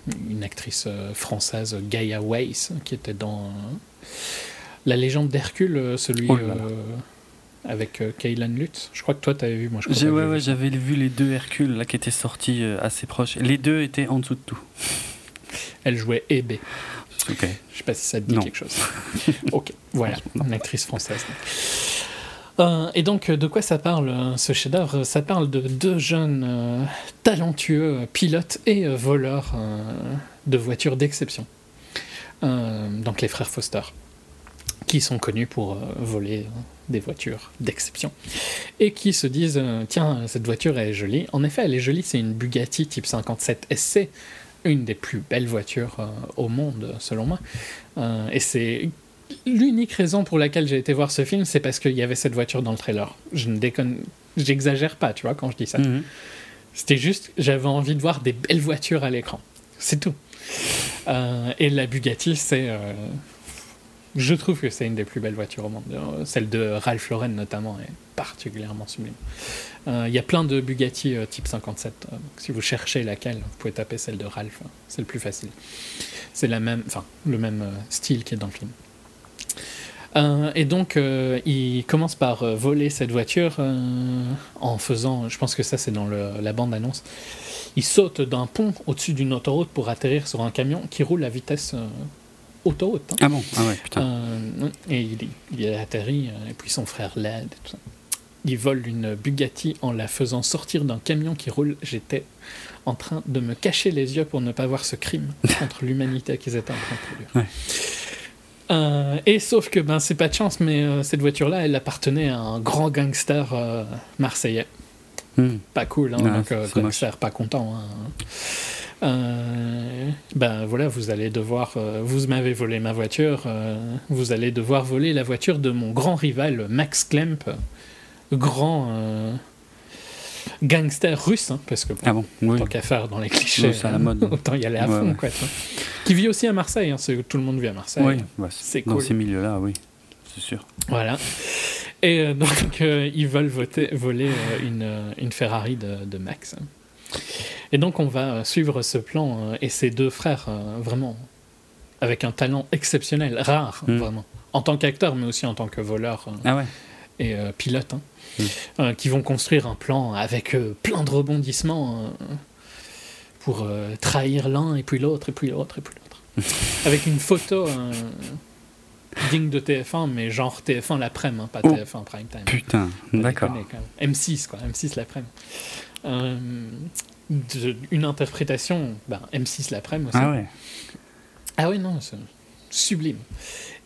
S2: Euh, une actrice euh, française, Gaia Weiss, qui était dans La légende d'Hercule, celui. Oh avec euh, Lutz. Je crois que toi, tu avais vu, moi je
S1: crois Ouais, ouais, j'avais vu les deux Hercule là, qui étaient sortis assez proches. Les deux étaient en dessous de tout. [laughs]
S2: Elle jouait Ebe. Ok. Je sais pas si ça te dit quelque chose. [laughs] ok, voilà, une actrice française. Euh, et donc, de quoi ça parle, euh, ce chef-d'œuvre? Ça parle de deux jeunes euh, talentueux pilotes et voleurs de voitures d'exception. donc, les frères Foster, qui sont connus pour voler des voitures d'exception. Et qui se disent Tiens, cette voiture est jolie. En effet, elle est jolie, c'est une Bugatti type 57 SC, une des plus belles voitures au monde, selon moi. et c'est l'unique raison pour laquelle j'ai été voir ce film, c'est parce qu'il y avait cette voiture dans le trailer. Je ne déconne, j'exagère pas, tu vois, quand je dis ça. Mhm. C'était juste, j'avais envie de voir des belles voitures à l'écran. C'est tout. Euh, et la Bugatti, c'est. Euh, je trouve que c'est une des plus belles voitures au monde. Celle de Ralph Lauren notamment est particulièrement sublime. Il y a plein de Bugatti type 57. si vous cherchez laquelle, vous pouvez taper celle de Ralph. C'est le plus facile. C'est la même, enfin, le même style qui est dans le film. Euh, et donc, euh, il commence par euh, voler cette voiture en faisant, je pense que ça c'est dans la bande-annonce, il saute d'un pont au-dessus d'une autoroute pour atterrir sur un camion qui roule à vitesse autoroute. Hein.
S1: Ah bon? Ah ouais, putain.
S2: et il, il atterri, et puis son frère l'aide et tout ça. Il vole une Bugatti en la faisant sortir d'un camion qui roule. J'étais en train de me cacher les yeux pour ne pas voir ce crime [laughs] contre l'humanité qu'ils étaient en train de produire. Ouais. Euh, et sauf que ben c'est pas de chance, mais euh, cette voiture-là, elle appartenait à un grand gangster euh, marseillais. Hmm. Pas cool, hein, donc gangster pas content. Hein. ben voilà, vous allez devoir, vous m'avez volé ma voiture, vous allez devoir voler la voiture de mon grand rival Max Klemp, grand gangster russe, hein, parce que
S1: ah bon,
S2: tant qu'à faire dans les clichés,
S1: à la mode. [laughs]
S2: autant y aller à fond. Quoi, qui vit aussi à Marseille, hein, tout le monde vit à Marseille.
S1: Oui, bah, c'est cool. Dans ces milieux-là, oui, c'est sûr.
S2: Voilà. Et euh, [laughs] donc, euh, ils veulent voter, voler euh, une, une, Ferrari de, de, Max. Et donc, on va suivre ce plan et ces deux frères, vraiment, avec un talent exceptionnel, rare, hmm. vraiment, en tant qu'acteur, mais aussi en tant que voleur
S1: ah ouais.
S2: et pilote. Hein. Euh, qui vont construire un plan avec euh, plein de rebondissements euh, pour trahir l'un et puis l'autre et puis l'autre et puis l'autre. [laughs] avec une photo digne de TF1, mais genre TF1 l'après-midi, hein, pas oh. TF1 prime time.
S1: Putain, d'accord.
S2: M6, quoi, M6 l'après-midi. une interprétation, ben, M6 l'après-midi aussi.
S1: Ah ouais.
S2: Ah ouais, non, c'est sublime.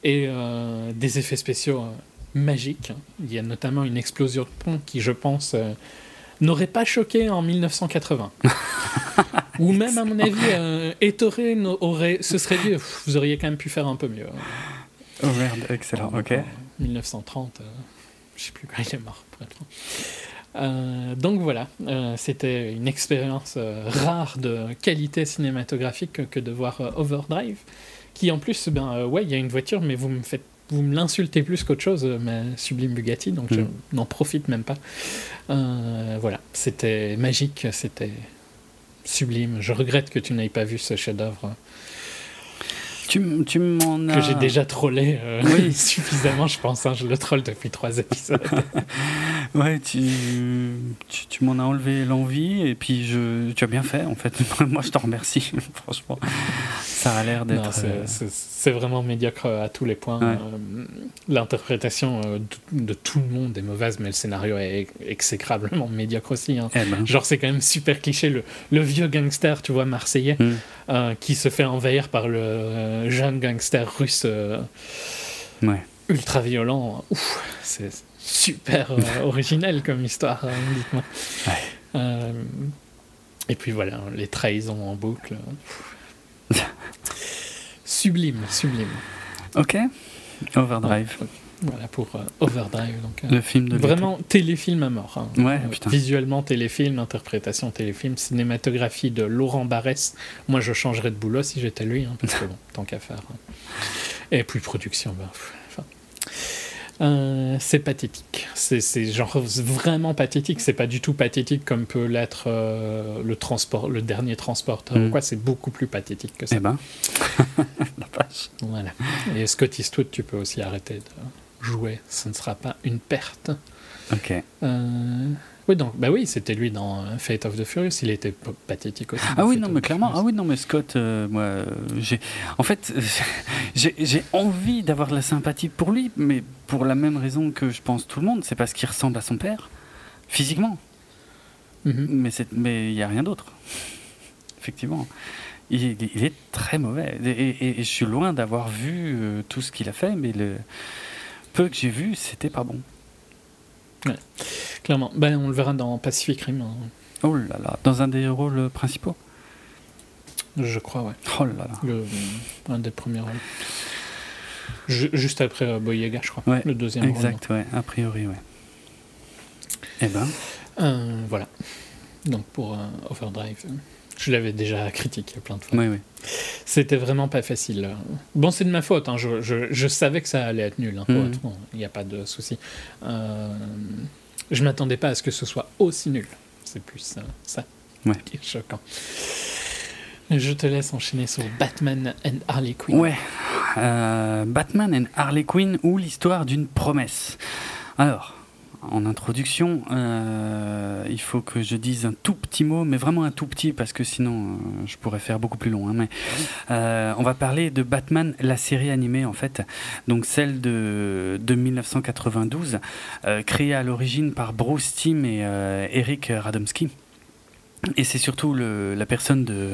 S2: Et des effets spéciaux magique. Il y a notamment une explosion de pont qui, je pense, euh, n'aurait pas choqué en 1980. [laughs] Ou même, à mon avis, euh, Ettore aurait, ce serait dit, vous auriez quand même pu faire un peu mieux.
S1: Oh merde, excellent, ok.
S2: 1930, euh, je sais plus quand il est mort, euh, donc voilà, c'était une expérience rare de qualité cinématographique que de voir Overdrive, qui en plus, ben ouais, il y a une voiture, mais vous me faites vous me l'insultez plus qu'autre chose, mais Sublime Bugatti, donc je mm. n'en profite même pas. Euh, voilà, c'était magique, c'était sublime. Je regrette que tu n'aies pas vu ce chef-d'œuvre
S1: tu, tu m'en
S2: as... Que j'ai déjà trollé euh, oui. [laughs] suffisamment, je pense. Hein, je le troll depuis trois épisodes. [laughs]
S1: ouais, tu, tu, tu m'en as enlevé l'envie et puis je, tu as bien fait, en fait. [laughs] Moi, je te remercie, franchement. Ça a l'air d'être...
S2: Euh, c'est vraiment médiocre à tous les points. Euh, l'interprétation de, tout le monde est mauvaise, mais le scénario est exécrablement médiocre aussi. Hein. Eh ben. Genre, c'est quand même super cliché. Le, le, vieux gangster, tu vois, marseillais, mm. qui se fait envahir par le jeune gangster russe euh, ultra violent. C'est super euh, [laughs] originel comme histoire, hein, dites-moi. Euh, et puis voilà, les trahisons en boucle. [laughs] sublime, sublime.
S1: Ok. Overdrive.
S2: Voilà pour Overdrive. Donc,
S1: le film de
S2: Vraiment téléfilm à mort. Hein.
S1: Ouais,
S2: visuellement téléfilm, interprétation téléfilm, cinématographie de Laurent Barès. Moi je changerais de boulot si j'étais lui, hein, parce que bon, tant qu'à faire. Hein. Et puis production, ben, euh, c'est pathétique. C'est genre vraiment pathétique. C'est pas du tout pathétique comme peut l'être euh, le transport, le dernier transporteur. Mm. Quoi, c'est beaucoup plus pathétique que ça.
S1: Eh ben, [laughs] la
S2: Voilà. Et Scott Eastwood, tu peux aussi arrêter de jouer, ce ne sera pas une perte.
S1: Ok.
S2: Euh, oui, donc, bah oui, c'était lui dans Fate of the Furious, il était pathétique aussi.
S1: Ah oui, non, mais clairement, ah oui, non, mais Scott, euh, moi, j'ai, en fait, [laughs] j'ai envie d'avoir de la sympathie pour lui, mais pour la même raison que je pense tout le monde, c'est parce qu'il ressemble à son père, physiquement. Mhm. Mais il y a rien d'autre, [laughs] effectivement. Il, est très mauvais, et, je suis loin d'avoir vu euh, tout ce qu'il a fait, mais le peu que j'ai vu, c'était pas bon.
S2: Ouais, clairement. Ben, on le verra dans Pacific Rim. Hein.
S1: Oh là là, dans un des rôles principaux?
S2: Je crois, ouais.
S1: Oh là là.
S2: Le, un des premiers rôles. juste après euh, Boyega, je crois.
S1: Ouais,
S2: le deuxième
S1: exact, ouais, a priori, ouais. Eh ben.
S2: Euh, voilà. Donc pour euh, Overdrive, je l'avais déjà critiqué plein de fois.
S1: Oui, oui.
S2: c'était vraiment pas facile. Bon, c'est de ma faute. Hein. Je, je, je, savais que ça allait être nul. Hein, mm. Il n'y a pas de souci. Euh, je m'attendais pas à ce que ce soit aussi nul. C'est plus ça
S1: ouais.
S2: qui est choquant. Je te laisse enchaîner sur Batman and Harley Quinn.
S1: Ouais, euh, Batman and Harley Quinn ou l'histoire d'une promesse. Alors, en introduction, euh, il faut que je dise un tout petit mot, mais vraiment un tout petit, parce que sinon euh, je pourrais faire beaucoup plus long. Hein, mais on va parler de Batman, la série animée en fait, donc celle de, de 1992, créée à l'origine par Bruce Timm et Eric Radomski. Et c'est surtout le, la personne de,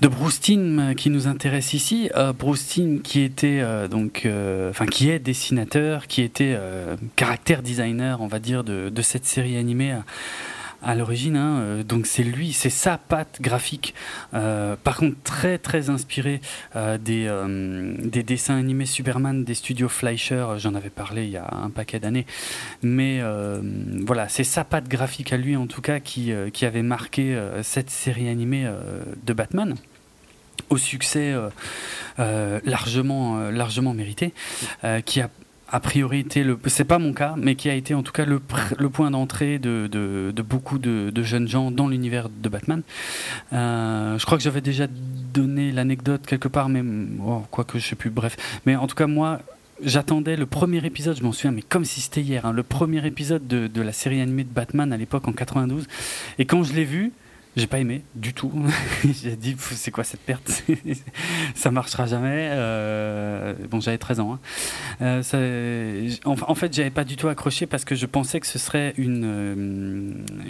S1: de Timm qui nous intéresse ici. Euh, Bruce Timm qui était euh, donc, euh, enfin qui est dessinateur, qui était euh, caractère designer, on va dire, de, de cette série animée à l'origine. Hein, euh, donc c'est lui, c'est sa patte graphique. Euh, par contre, très très inspiré euh, des, des dessins animés Superman des studios Fleischer. J'en avais parlé il y a un paquet d'années. Mais voilà, c'est sa patte graphique à lui en tout cas qui, qui avait marqué cette série animée de Batman au succès largement, largement mérité, qui a a priori été le c'est pas mon cas mais qui a été en tout cas le, le point d'entrée de, de, beaucoup de, de, jeunes gens dans l'univers de Batman euh, je crois que j'avais déjà donné l'anecdote quelque part mais oh, quoi que je sais plus bref mais en tout cas moi J'attendais le premier épisode, je m'en souviens, mais comme si c'était hier, hein, le premier épisode de, de, la série animée de Batman à l'époque en 92. Et quand je l'ai vu, j'ai pas aimé du tout. [laughs] j'ai dit c'est quoi cette perte [laughs] Ça marchera jamais. Euh, bon, j'avais 13 ans. Hein. Euh, en, en, fait, j'avais pas du tout accroché parce que je pensais que ce serait une, euh,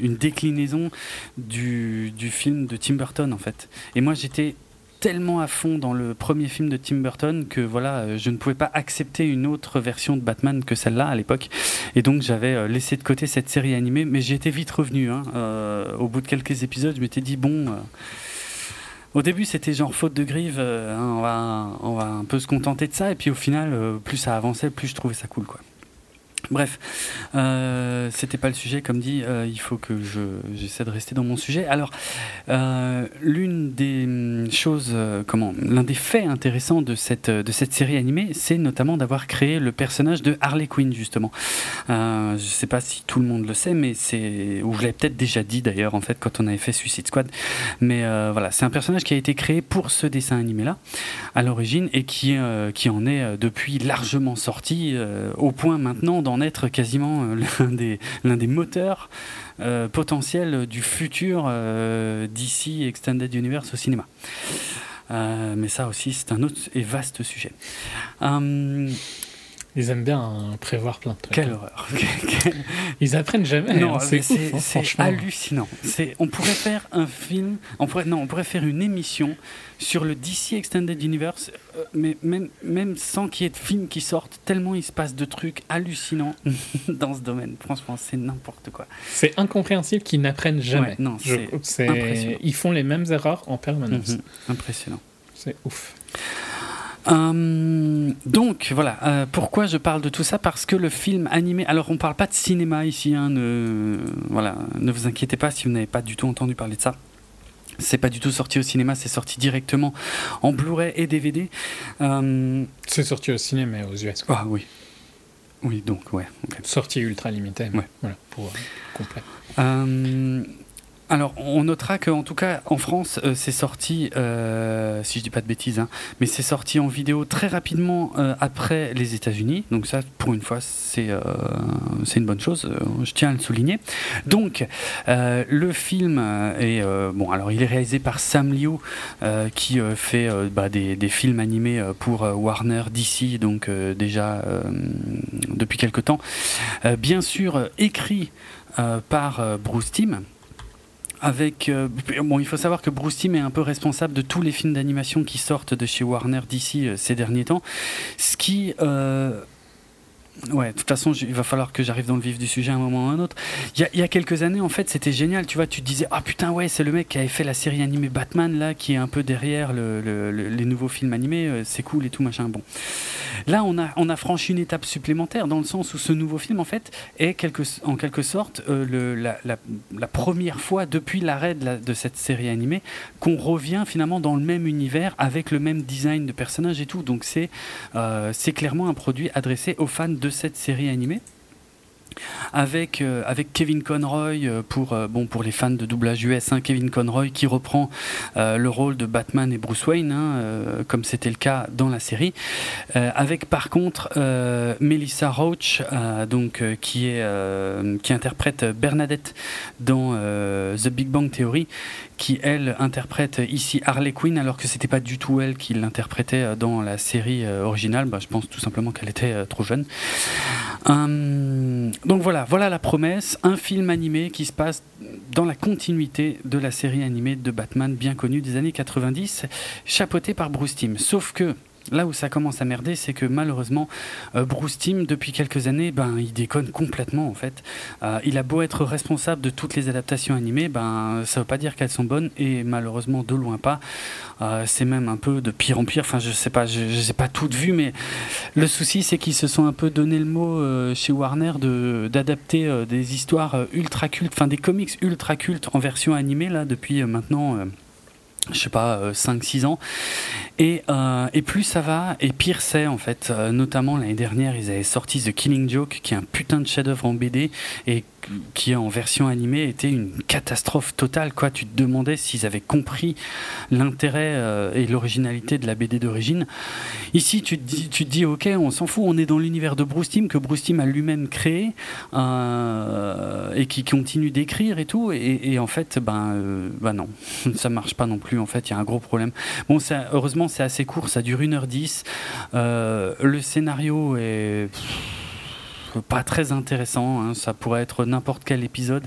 S1: une déclinaison du, du film de Tim Burton en fait. Et moi, j'étais tellement à fond dans le premier film de Tim Burton que voilà, euh, je ne pouvais pas accepter une autre version de Batman que celle-là à l'époque. Et donc j'avais euh, laissé de côté cette série animée, mais j'y étais vite revenu. Hein. Euh, au bout de quelques épisodes, je m'étais dit bon. au début, c'était genre faute de grive, hein, on, va, on va un peu se contenter de ça. Et puis au final, plus ça avançait, plus je trouvais ça cool, quoi. Bref, euh, c'était pas le sujet, comme dit, euh, il faut que je, j'essaie de rester dans mon sujet. Alors, euh, l'une des choses, euh, comment, l'un des faits intéressants de cette, de cette série animée, c'est notamment d'avoir créé le personnage de Harley Quinn, justement. Je sais pas si tout le monde le sait, mais c'est, ou je l'avais peut-être déjà dit d'ailleurs, en fait, quand on avait fait Suicide Squad. Mais voilà, c'est un personnage qui a été créé pour ce dessin animé-là, à l'origine, et qui, qui en est depuis largement sorti, au point maintenant d'en être quasiment euh, [laughs] l'un des, moteurs euh, potentiels du futur euh, d'ici Extended Universe au cinéma. Euh, mais ça aussi, c'est un autre et vaste sujet.
S2: Euh, ils aiment bien hein, prévoir plein de trucs.
S1: Quelle hein. horreur. [laughs]
S2: Ils apprennent jamais.
S1: Non, hein, c'est, hallucinant. C'est, on pourrait faire un film, on pourrait, non, on pourrait faire une émission sur le DC Extended Universe, euh, mais même, même sans qu'il y ait de films qui sortent, tellement il se passe de trucs hallucinants [laughs] dans ce domaine. Franchement, c'est n'importe quoi.
S2: C'est incompréhensible qu'ils n'apprennent jamais.
S1: Ouais, non, c'est, impressionnant.
S2: Ils font les mêmes erreurs en permanence. Mm-hmm.
S1: Impressionnant.
S2: C'est ouf.
S1: Euh, donc voilà, euh, pourquoi je parle de tout ça? Parce que le film animé, alors on parle pas de cinéma ici, hein, ne, voilà, ne vous inquiétez pas si vous n'avez pas du tout entendu parler de ça. C'est pas du tout sorti au cinéma, c'est sorti directement en Blu-ray et DVD.
S2: Euh, c'est sorti au cinéma aux US.
S1: Ah oui. Oui, donc ouais.
S2: Okay. Sortie ultra limitée.
S1: Ouais.
S2: Voilà, pour complet.
S1: Alors, on notera qu'en tout cas, en France, euh, c'est sorti, euh, si je dis pas de bêtises, hein, mais c'est sorti en vidéo très rapidement euh, après les États-Unis. Donc ça, pour une fois, c'est euh, une bonne chose. Je tiens à le souligner. Donc, le film est bon. Alors, il est réalisé par Sam Liu, qui fait bah, des, des, films animés pour Warner, DC, donc déjà depuis quelque temps. bien sûr, écrit par Bruce Timm avec euh, bon, il faut savoir que Bruce Timm est un peu responsable de tous les films d'animation qui sortent de chez Warner d'ici euh, ces derniers temps, ce qui euh, Ouais, de toute façon, il va falloir que j'arrive dans le vif du sujet à un moment ou à un autre. Il y, a, quelques années, en fait, c'était génial. Tu vois, tu disais, ah putain, ouais, c'est le mec qui avait fait la série animée Batman, là, qui est un peu derrière les nouveaux films animés. Euh, c'est cool et tout, machin. Bon. Là, on a, on a franchi une étape supplémentaire dans le sens où ce nouveau film, en fait, est quelque, en quelque sorte euh, le, la, première fois depuis l'arrêt de, cette série animée qu'on revient finalement dans le même univers avec le même design de personnages et tout. Donc, c'est euh, c'est clairement un produit adressé aux fans de cette série animée avec, euh, avec Kevin Conroy euh, pour, euh, bon, pour les fans de doublage US, hein, Kevin Conroy qui reprend le rôle de Batman et Bruce Wayne, hein, comme c'était le cas dans la série, avec par contre Melissa Roach, donc, qui, est, qui interprète Bernadette dans The Big Bang Theory, qui elle interprète ici Harley Quinn alors que c'était pas du tout elle qui l'interprétait dans la série originale. Bah, je pense tout simplement qu'elle était trop jeune. Hum, donc voilà, voilà la promesse, un film animé qui se passe dans la continuité de la série animée de Batman bien connue des années 90, chapeauté par Bruce Timm. Sauf que Là où ça commence à merder, c'est que malheureusement, euh, Bruce Timm, depuis quelques années, ben, il déconne complètement en fait. Euh, il a beau être responsable de toutes les adaptations animées, ben, ça veut pas dire qu'elles sont bonnes et malheureusement de loin pas. Euh, c'est même un peu de pire en pire. Enfin, je sais pas, je, pas toutes vues, mais le souci c'est qu'ils se sont un peu donné le mot chez Warner de d'adapter des histoires ultra cultes, enfin des comics ultra cultes en version animée là depuis maintenant je sais pas, 5-6 ans. Et, euh, et, plus ça va, et pire c'est en fait. Euh, notamment l'année dernière, ils avaient sorti The Killing Joke, qui est un putain de chef-d'œuvre en BD, et qui en version animée était une catastrophe totale. Quoi. Tu te demandais s'ils avaient compris l'intérêt euh, et l'originalité de la BD d'origine. Ici, tu te, dis, tu dis, ok, on s'en fout, on est dans l'univers de Bruce Timm, que Bruce Timm a lui-même créé, euh, et qui continue d'écrire et tout. Et, en fait, ben, euh, ben non, [laughs] ça marche pas non plus. En fait, il y a un gros problème. Bon, heureusement, c'est assez court, ça dure 1h10. le scénario est pas très intéressant. Hein. Ça pourrait être n'importe quel épisode.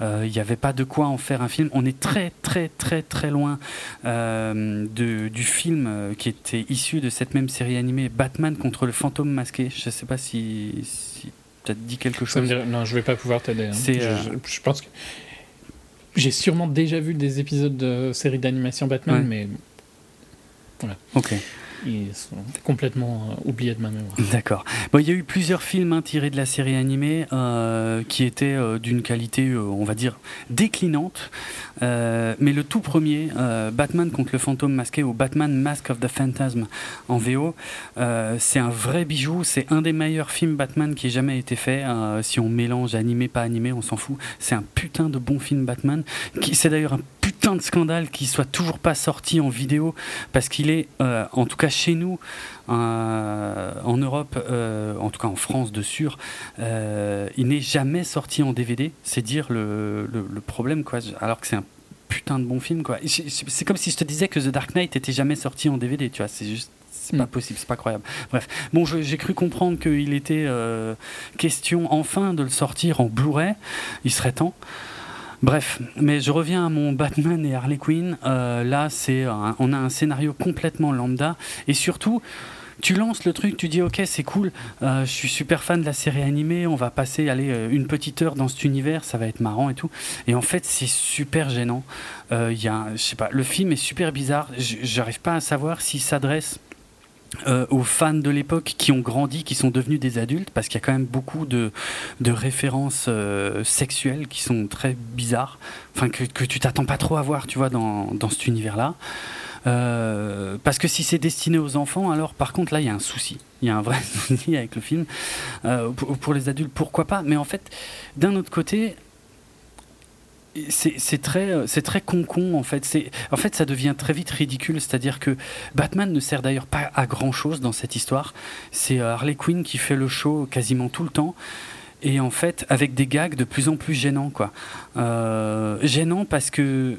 S1: Il euh, n'y avait pas de quoi en faire un film. On est très très très très loin euh, de, du film euh, qui était issu de cette même série animée Batman contre le fantôme masqué. Je ne sais pas si, si tu as dit quelque chose.
S2: non, je vais pas pouvoir t'aider. Hein. Je, je, pense que j'ai sûrement déjà vu des épisodes de série d'animation Batman, mais voilà.
S1: Ok
S2: ils sont complètement euh, oubliés de ma mémoire.
S1: D'accord. Bon, il y a eu plusieurs films hein, tirés de la série animée euh, qui étaient euh, d'une qualité, on va dire, déclinante. mais le tout premier, Batman contre le fantôme masqué ou Batman Mask of the Phantasm en VO, c'est un vrai bijou. C'est un des meilleurs films Batman qui ait jamais été fait. si on mélange animé, pas animé, on s'en fout. C'est un putain de bon film Batman. C'est d'ailleurs un putain de scandale qu'il soit toujours pas sorti en vidéo parce qu'il est, en tout cas chez nous, euh, en Europe, euh, en tout cas en France de sûr, euh, il n'est jamais sorti en DVD. C'est dire le, problème, quoi. Alors que c'est un putain de bon film, quoi. C'est comme si je te disais que The Dark Knight était jamais sorti en DVD, tu vois. C'est juste c'est pas hmm. possible, c'est pas croyable. Bref, bon, j'ai cru comprendre qu'il était question enfin de le sortir en Blu-ray. Il serait temps. Bref, mais je reviens à mon Batman et Harley Quinn. Euh, là, c'est on a un scénario complètement lambda et surtout. Tu lances le truc, tu dis ok c'est cool, euh, je suis super fan de la série animée, on va passer aller euh, une petite heure dans cet univers, ça va être marrant et tout. Et en fait c'est super gênant. Y a, pas, le film est super bizarre. J'arrive pas à savoir s'il s'adresse euh, aux fans de l'époque qui ont grandi, qui sont devenus des adultes, parce qu'il y a quand même beaucoup de, de références euh, sexuelles qui sont très bizarres, enfin que, que tu t'attends pas trop à voir, tu vois, dans, dans cet univers-là. Euh, parce que si c'est destiné aux enfants, alors par contre là il y a un souci. Il y a un vrai [laughs] souci avec le film. pour, pour, les adultes, pourquoi pas? Mais en fait, d'un autre côté, c'est très euh, c'est très con con en fait. C'est en fait ça devient très vite ridicule. C'est-à-dire que Batman ne sert d'ailleurs pas à grand chose dans cette histoire. C'est euh, Harley Quinn qui fait le show quasiment tout le temps. Et en fait avec des gags de plus en plus gênants quoi. Euh, gênants parce que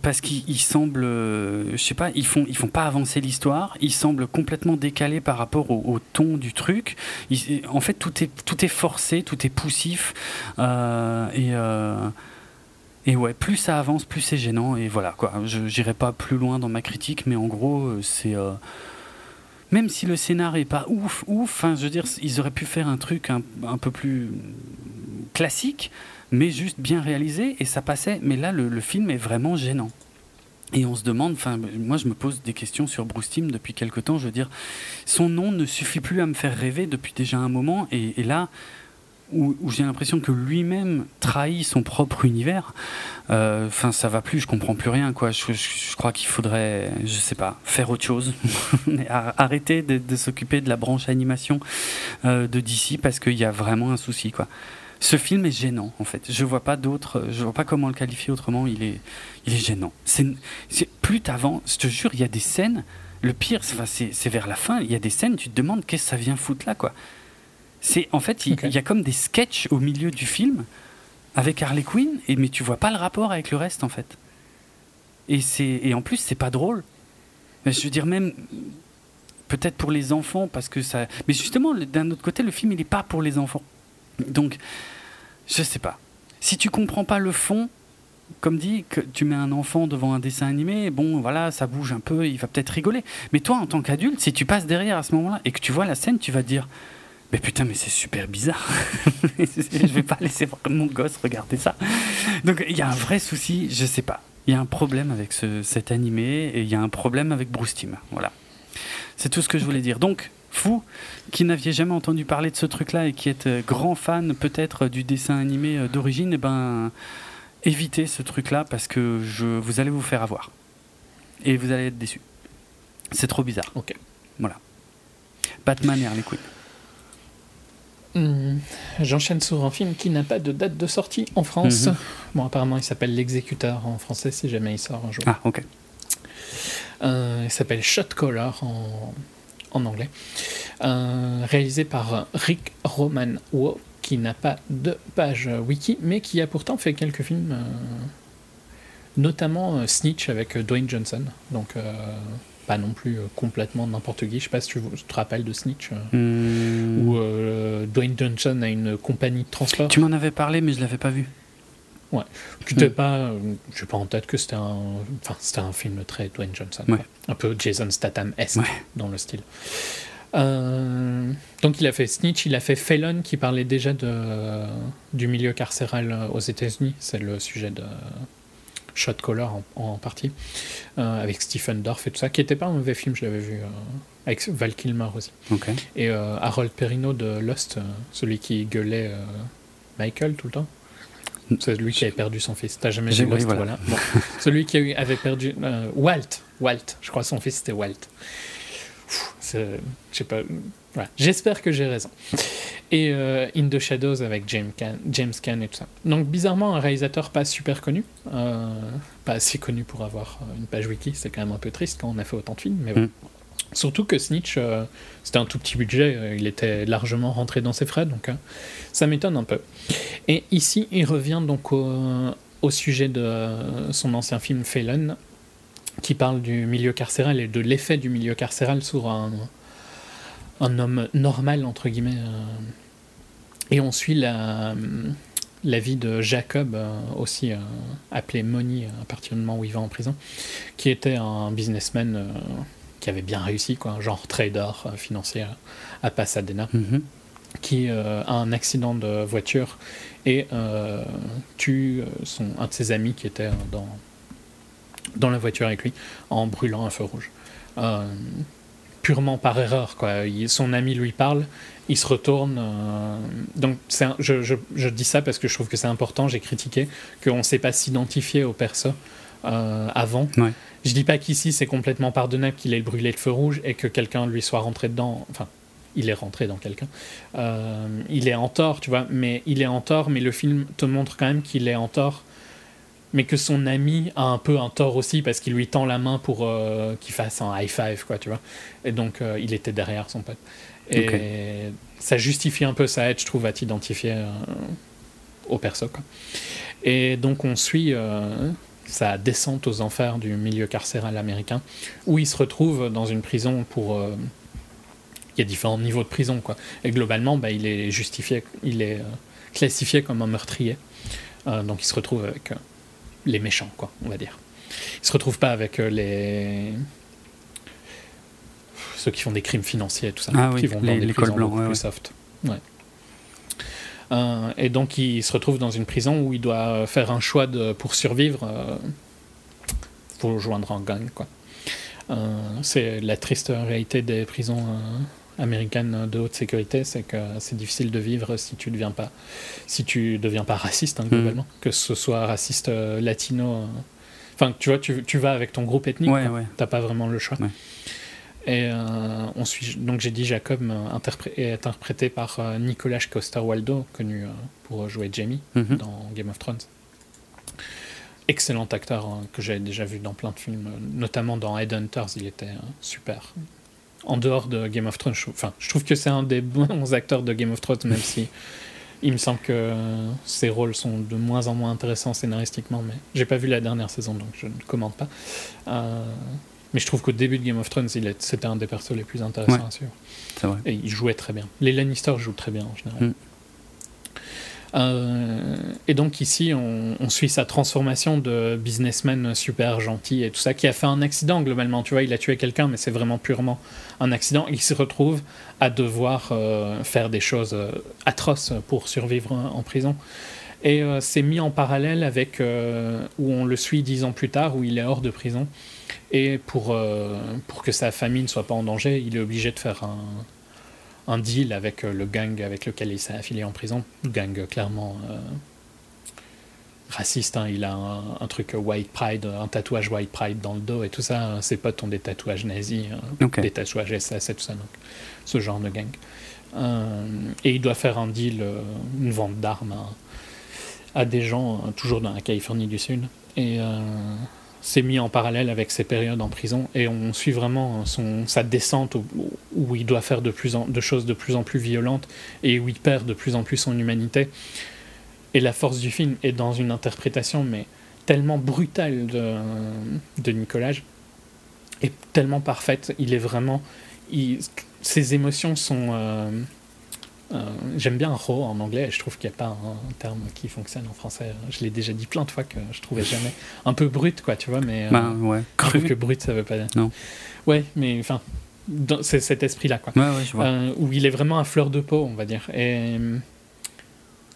S1: parce qu'ils semblent, je sais pas, ils font, ils font pas avancer l'histoire. Ils semblent complètement décalés par rapport au, ton du truc. en fait, tout est, tout est forcé, tout est poussif. Et et ouais, plus ça avance, plus c'est gênant. Et voilà, quoi. Je n'irai pas plus loin dans ma critique, mais en gros, euh, c'est. Euh, même si le scénar est pas ouf, ouf, je veux dire, ils auraient pu faire un truc un, peu plus classique, mais juste bien réalisé, et ça passait. Mais là, le, film est vraiment gênant. Et on se demande, enfin, moi je me pose des questions sur Bruce Timm depuis quelque temps. Je veux dire, son nom ne suffit plus à me faire rêver depuis déjà un moment, et là, où, j'ai l'impression que lui-même trahit son propre univers. Euh, enfin, ça va plus, je comprends plus rien, quoi. Je, crois qu'il faudrait, je sais pas, faire autre chose, [laughs] arrêter de, s'occuper de la branche animation euh, de DC parce qu'il y a vraiment un souci, quoi. Ce film est gênant, en fait. Je vois pas d'autre, je vois pas comment le qualifier autrement. Il est, il est gênant. C'est, plus t'avances, je te jure, il y a des scènes. Le pire, c'est vers la fin. Il y a des scènes, tu te demandes qu'est-ce que ça vient foutre là, quoi. C'est en fait, il y a comme des sketchs au milieu du film avec Harley Quinn, et, mais tu vois pas le rapport avec le reste en fait. Et, c'est, et en plus, c'est pas drôle. Je veux dire, même peut-être pour les enfants, parce que ça. Mais justement, d'un autre côté, le film, il n'est pas pour les enfants. Donc, je sais pas. Si tu comprends pas le fond, comme dit, que tu mets un enfant devant un dessin animé, bon, voilà, ça bouge un peu, il va peut-être rigoler. Mais toi, en tant qu'adulte, si tu passes derrière à ce moment-là et que tu vois la scène, tu vas te dire mais putain, mais c'est super bizarre. [laughs] je vais pas laisser mon gosse regarder ça. Donc il y a un vrai souci, je sais pas. Il y a un problème avec ce, cet animé et il y a un problème avec Bruce Timm. Voilà. C'est tout ce que je voulais dire. Donc, vous qui n'aviez jamais entendu parler de ce truc-là et qui êtes euh, grand fan peut-être du dessin animé euh, d'origine, eh ben, évitez ce truc-là parce que je, vous allez vous faire avoir. Et vous allez être déçu. C'est trop bizarre.
S2: Ok.
S1: Voilà. Batman et Harley Quinn.
S2: Hmm. J'enchaîne sur un film qui n'a pas de date de sortie en France. Mhm. Bon, apparemment, il s'appelle L'Exécuteur en français, si jamais il sort un jour.
S1: Ah, ok.
S2: Euh, il s'appelle Shot Caller en, en anglais. Euh, réalisé par Rick Roman Wo, qui n'a pas de page wiki, mais qui a pourtant fait quelques films, euh, notamment Snitch avec Dwayne Johnson. Donc pas non plus euh, complètement n'importe qui. Je sais pas si tu te rappelles de Snitch, euh, hmm. où euh, Dwayne Johnson a une compagnie de transport.
S1: Tu m'en avais parlé, mais je l'avais pas vu.
S2: Ouais. T'es hmm. pas, je sais pas en tête que c'était un, enfin c'était un film très Dwayne Johnson, un peu Jason Statham-esque dans le style. donc il a fait Snitch, il a fait Felon qui parlait déjà de, du milieu carcéral aux États-Unis. C'est le sujet de Shot Caller en, partie, euh, avec Stephen Dorff et tout ça, qui n'était pas un mauvais film, je l'avais vu, euh, avec Val Kilmer aussi. Et euh, Harold Perrineau de Lost, celui qui gueulait Michael tout le temps. C'est lui qui avait perdu son fils. T'as jamais vu Lost, voilà. [laughs] celui qui avait perdu. Walt, Walt, je crois son fils c'était Walt. Je sais pas. J'espère que j'ai raison. Et euh, In the Shadows avec James Caan, James et tout ça. Donc bizarrement, un réalisateur pas super connu, euh, pas assez connu pour avoir euh, une page wiki, c'est quand même un peu triste quand on a fait autant de films, mais bon. Mm. Surtout que Snitch, c'était un tout petit budget, il était largement rentré dans ses frais, donc ça m'étonne un peu. Et ici, il revient donc au, au sujet de son ancien film Felon, qui parle du milieu carcéral et de l'effet du milieu carcéral sur un, un homme normal, entre guillemets. Euh. Et on suit la, la vie de Jacob, euh, aussi euh, appelé Money à partir du moment où il va en prison, qui était un businessman qui avait bien réussi, quoi, genre trader financier à Pasadena, mhm. qui a un accident de voiture et tue son, un de ses amis qui était dans, dans la voiture avec lui en brûlant un feu rouge purement par erreur. Quoi. son ami lui parle, il se retourne. Euh, donc je, je, dis ça parce que je trouve que c'est important. J'ai critiqué qu'on ne sait pas s'identifier au perso euh, avant. Je dis pas qu'ici c'est complètement pardonnable qu'il ait brûlé le feu rouge et que quelqu'un lui soit rentré dedans. Enfin, il est rentré dans quelqu'un. Euh, il est en tort, tu vois. Mais il est en tort, mais le film te montre quand même qu'il est en tort mais que son ami a un peu un tort aussi parce qu'il lui tend la main pour euh, qu'il fasse un high five, quoi, tu vois. Et donc, euh, il était derrière son pote. Et ça justifie un peu sa aide, je trouve, à t'identifier euh, au perso, quoi. Et donc, on suit sa descente aux enfers du milieu carcéral américain, où il se retrouve dans une prison pour. Il y a différents niveaux de prison, quoi. Et globalement, bah, il est justifié, il est classifié comme un meurtrier. donc, il se retrouve avec les méchants, quoi, on va dire. Ils se retrouvent pas avec euh, les. ceux qui font des crimes financiers, tout ça,
S1: ah
S2: qui vont
S1: dans les, des prisons
S2: plus soft. Ouais. et donc il se retrouve dans une prison où il doit faire un choix de, pour survivre. pour rejoindre un gang, quoi. c'est la triste réalité des prisons américaine de haute sécurité, c'est que c'est difficile de vivre si tu deviens pas, si tu deviens pas raciste hein, globalement, mm. que ce soit raciste euh, latino. Euh, enfin, tu vois, tu, tu, vas avec ton groupe ethnique,
S1: ouais,
S2: t'as pas vraiment le choix. Et euh, on suit, donc j'ai dit Jacob est interprété par Nicolas Coster-Waldau, connu pour jouer Jamie mm-hmm. dans Game of Thrones. Excellent acteur hein, que j'avais déjà vu dans plein de films, notamment dans Headhunters, il était super en dehors de Game of Thrones. Je, enfin, je trouve que c'est un des bons [laughs] acteurs de Game of Thrones, même si il me semble que ses rôles sont de moins en moins intéressants scénaristiquement. Mais j'ai pas vu la dernière saison, donc je ne commente pas. Euh, mais je trouve qu'au début de Game of Thrones, c'était un des persos les plus intéressants à suivre.
S1: Vrai.
S2: Et il jouait très bien. Les Lannister jouent très bien en général. Mm. Euh, et donc ici, on, suit sa transformation de businessman super gentil et tout ça, qui a fait un accident globalement. Tu vois, il a tué quelqu'un, mais c'est vraiment purement un accident. Il se retrouve à devoir euh, faire des choses euh, atroces pour survivre en prison. Et c'est mis en parallèle avec où on le suit dix ans plus tard, où il est hors de prison. Et pour, pour que sa famille ne soit pas en danger, il est obligé de faire un, un deal avec euh, le gang avec lequel il s'est affilié en prison. gang euh, clairement euh, raciste. Hein. Il a un, truc white pride, un tatouage white pride dans le dos et tout ça. Ses potes ont des tatouages nazis, hein. des tatouages SS et tout ça. Donc, ce genre de gang. et il doit faire un deal, une vente d'armes à, des gens, toujours dans la Californie du Sud. Et c'est mis en parallèle avec ses périodes en prison et on suit vraiment son, sa descente où, il doit faire de, plus en, de choses de plus en plus violentes et où il perd de plus en plus son humanité. Et la force du film est dans une interprétation mais tellement brutale de, de Nicolas et tellement parfaite. Il est vraiment... ses émotions sont... Euh, j'aime bien raw en anglais, je trouve qu'il n'y a pas un, terme qui fonctionne en français. Je l'ai déjà dit plein de fois que je trouvais jamais. Un peu brut, quoi, tu vois, mais.
S1: Euh, bah, ouais.
S2: Je trouve que brut, ça veut pas dire.
S1: Non.
S2: Ouais, mais enfin, c'est cet esprit-là, quoi.
S1: Ouais, ouais, je vois.
S2: Euh, où il est vraiment à fleur de peau, on va dire. Et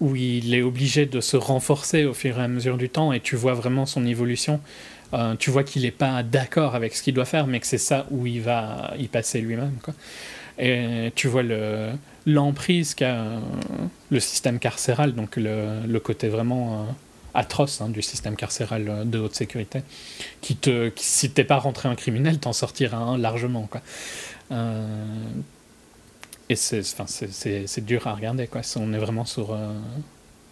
S2: où il est obligé de se renforcer au fur et à mesure du temps, et tu vois vraiment son évolution. tu vois qu'il n'est pas d'accord avec ce qu'il doit faire, mais que c'est ça où il va y passer lui-même. Quoi. Et tu vois le, l'emprise qu'a euh, le système carcéral, donc le, côté vraiment euh, atroce hein, du système carcéral euh, de haute sécurité, qui te, si t'es pas rentré un criminel, t'en sortira un largement. Quoi. et c'est, c'est, dur à regarder. Quoi. On est vraiment sur,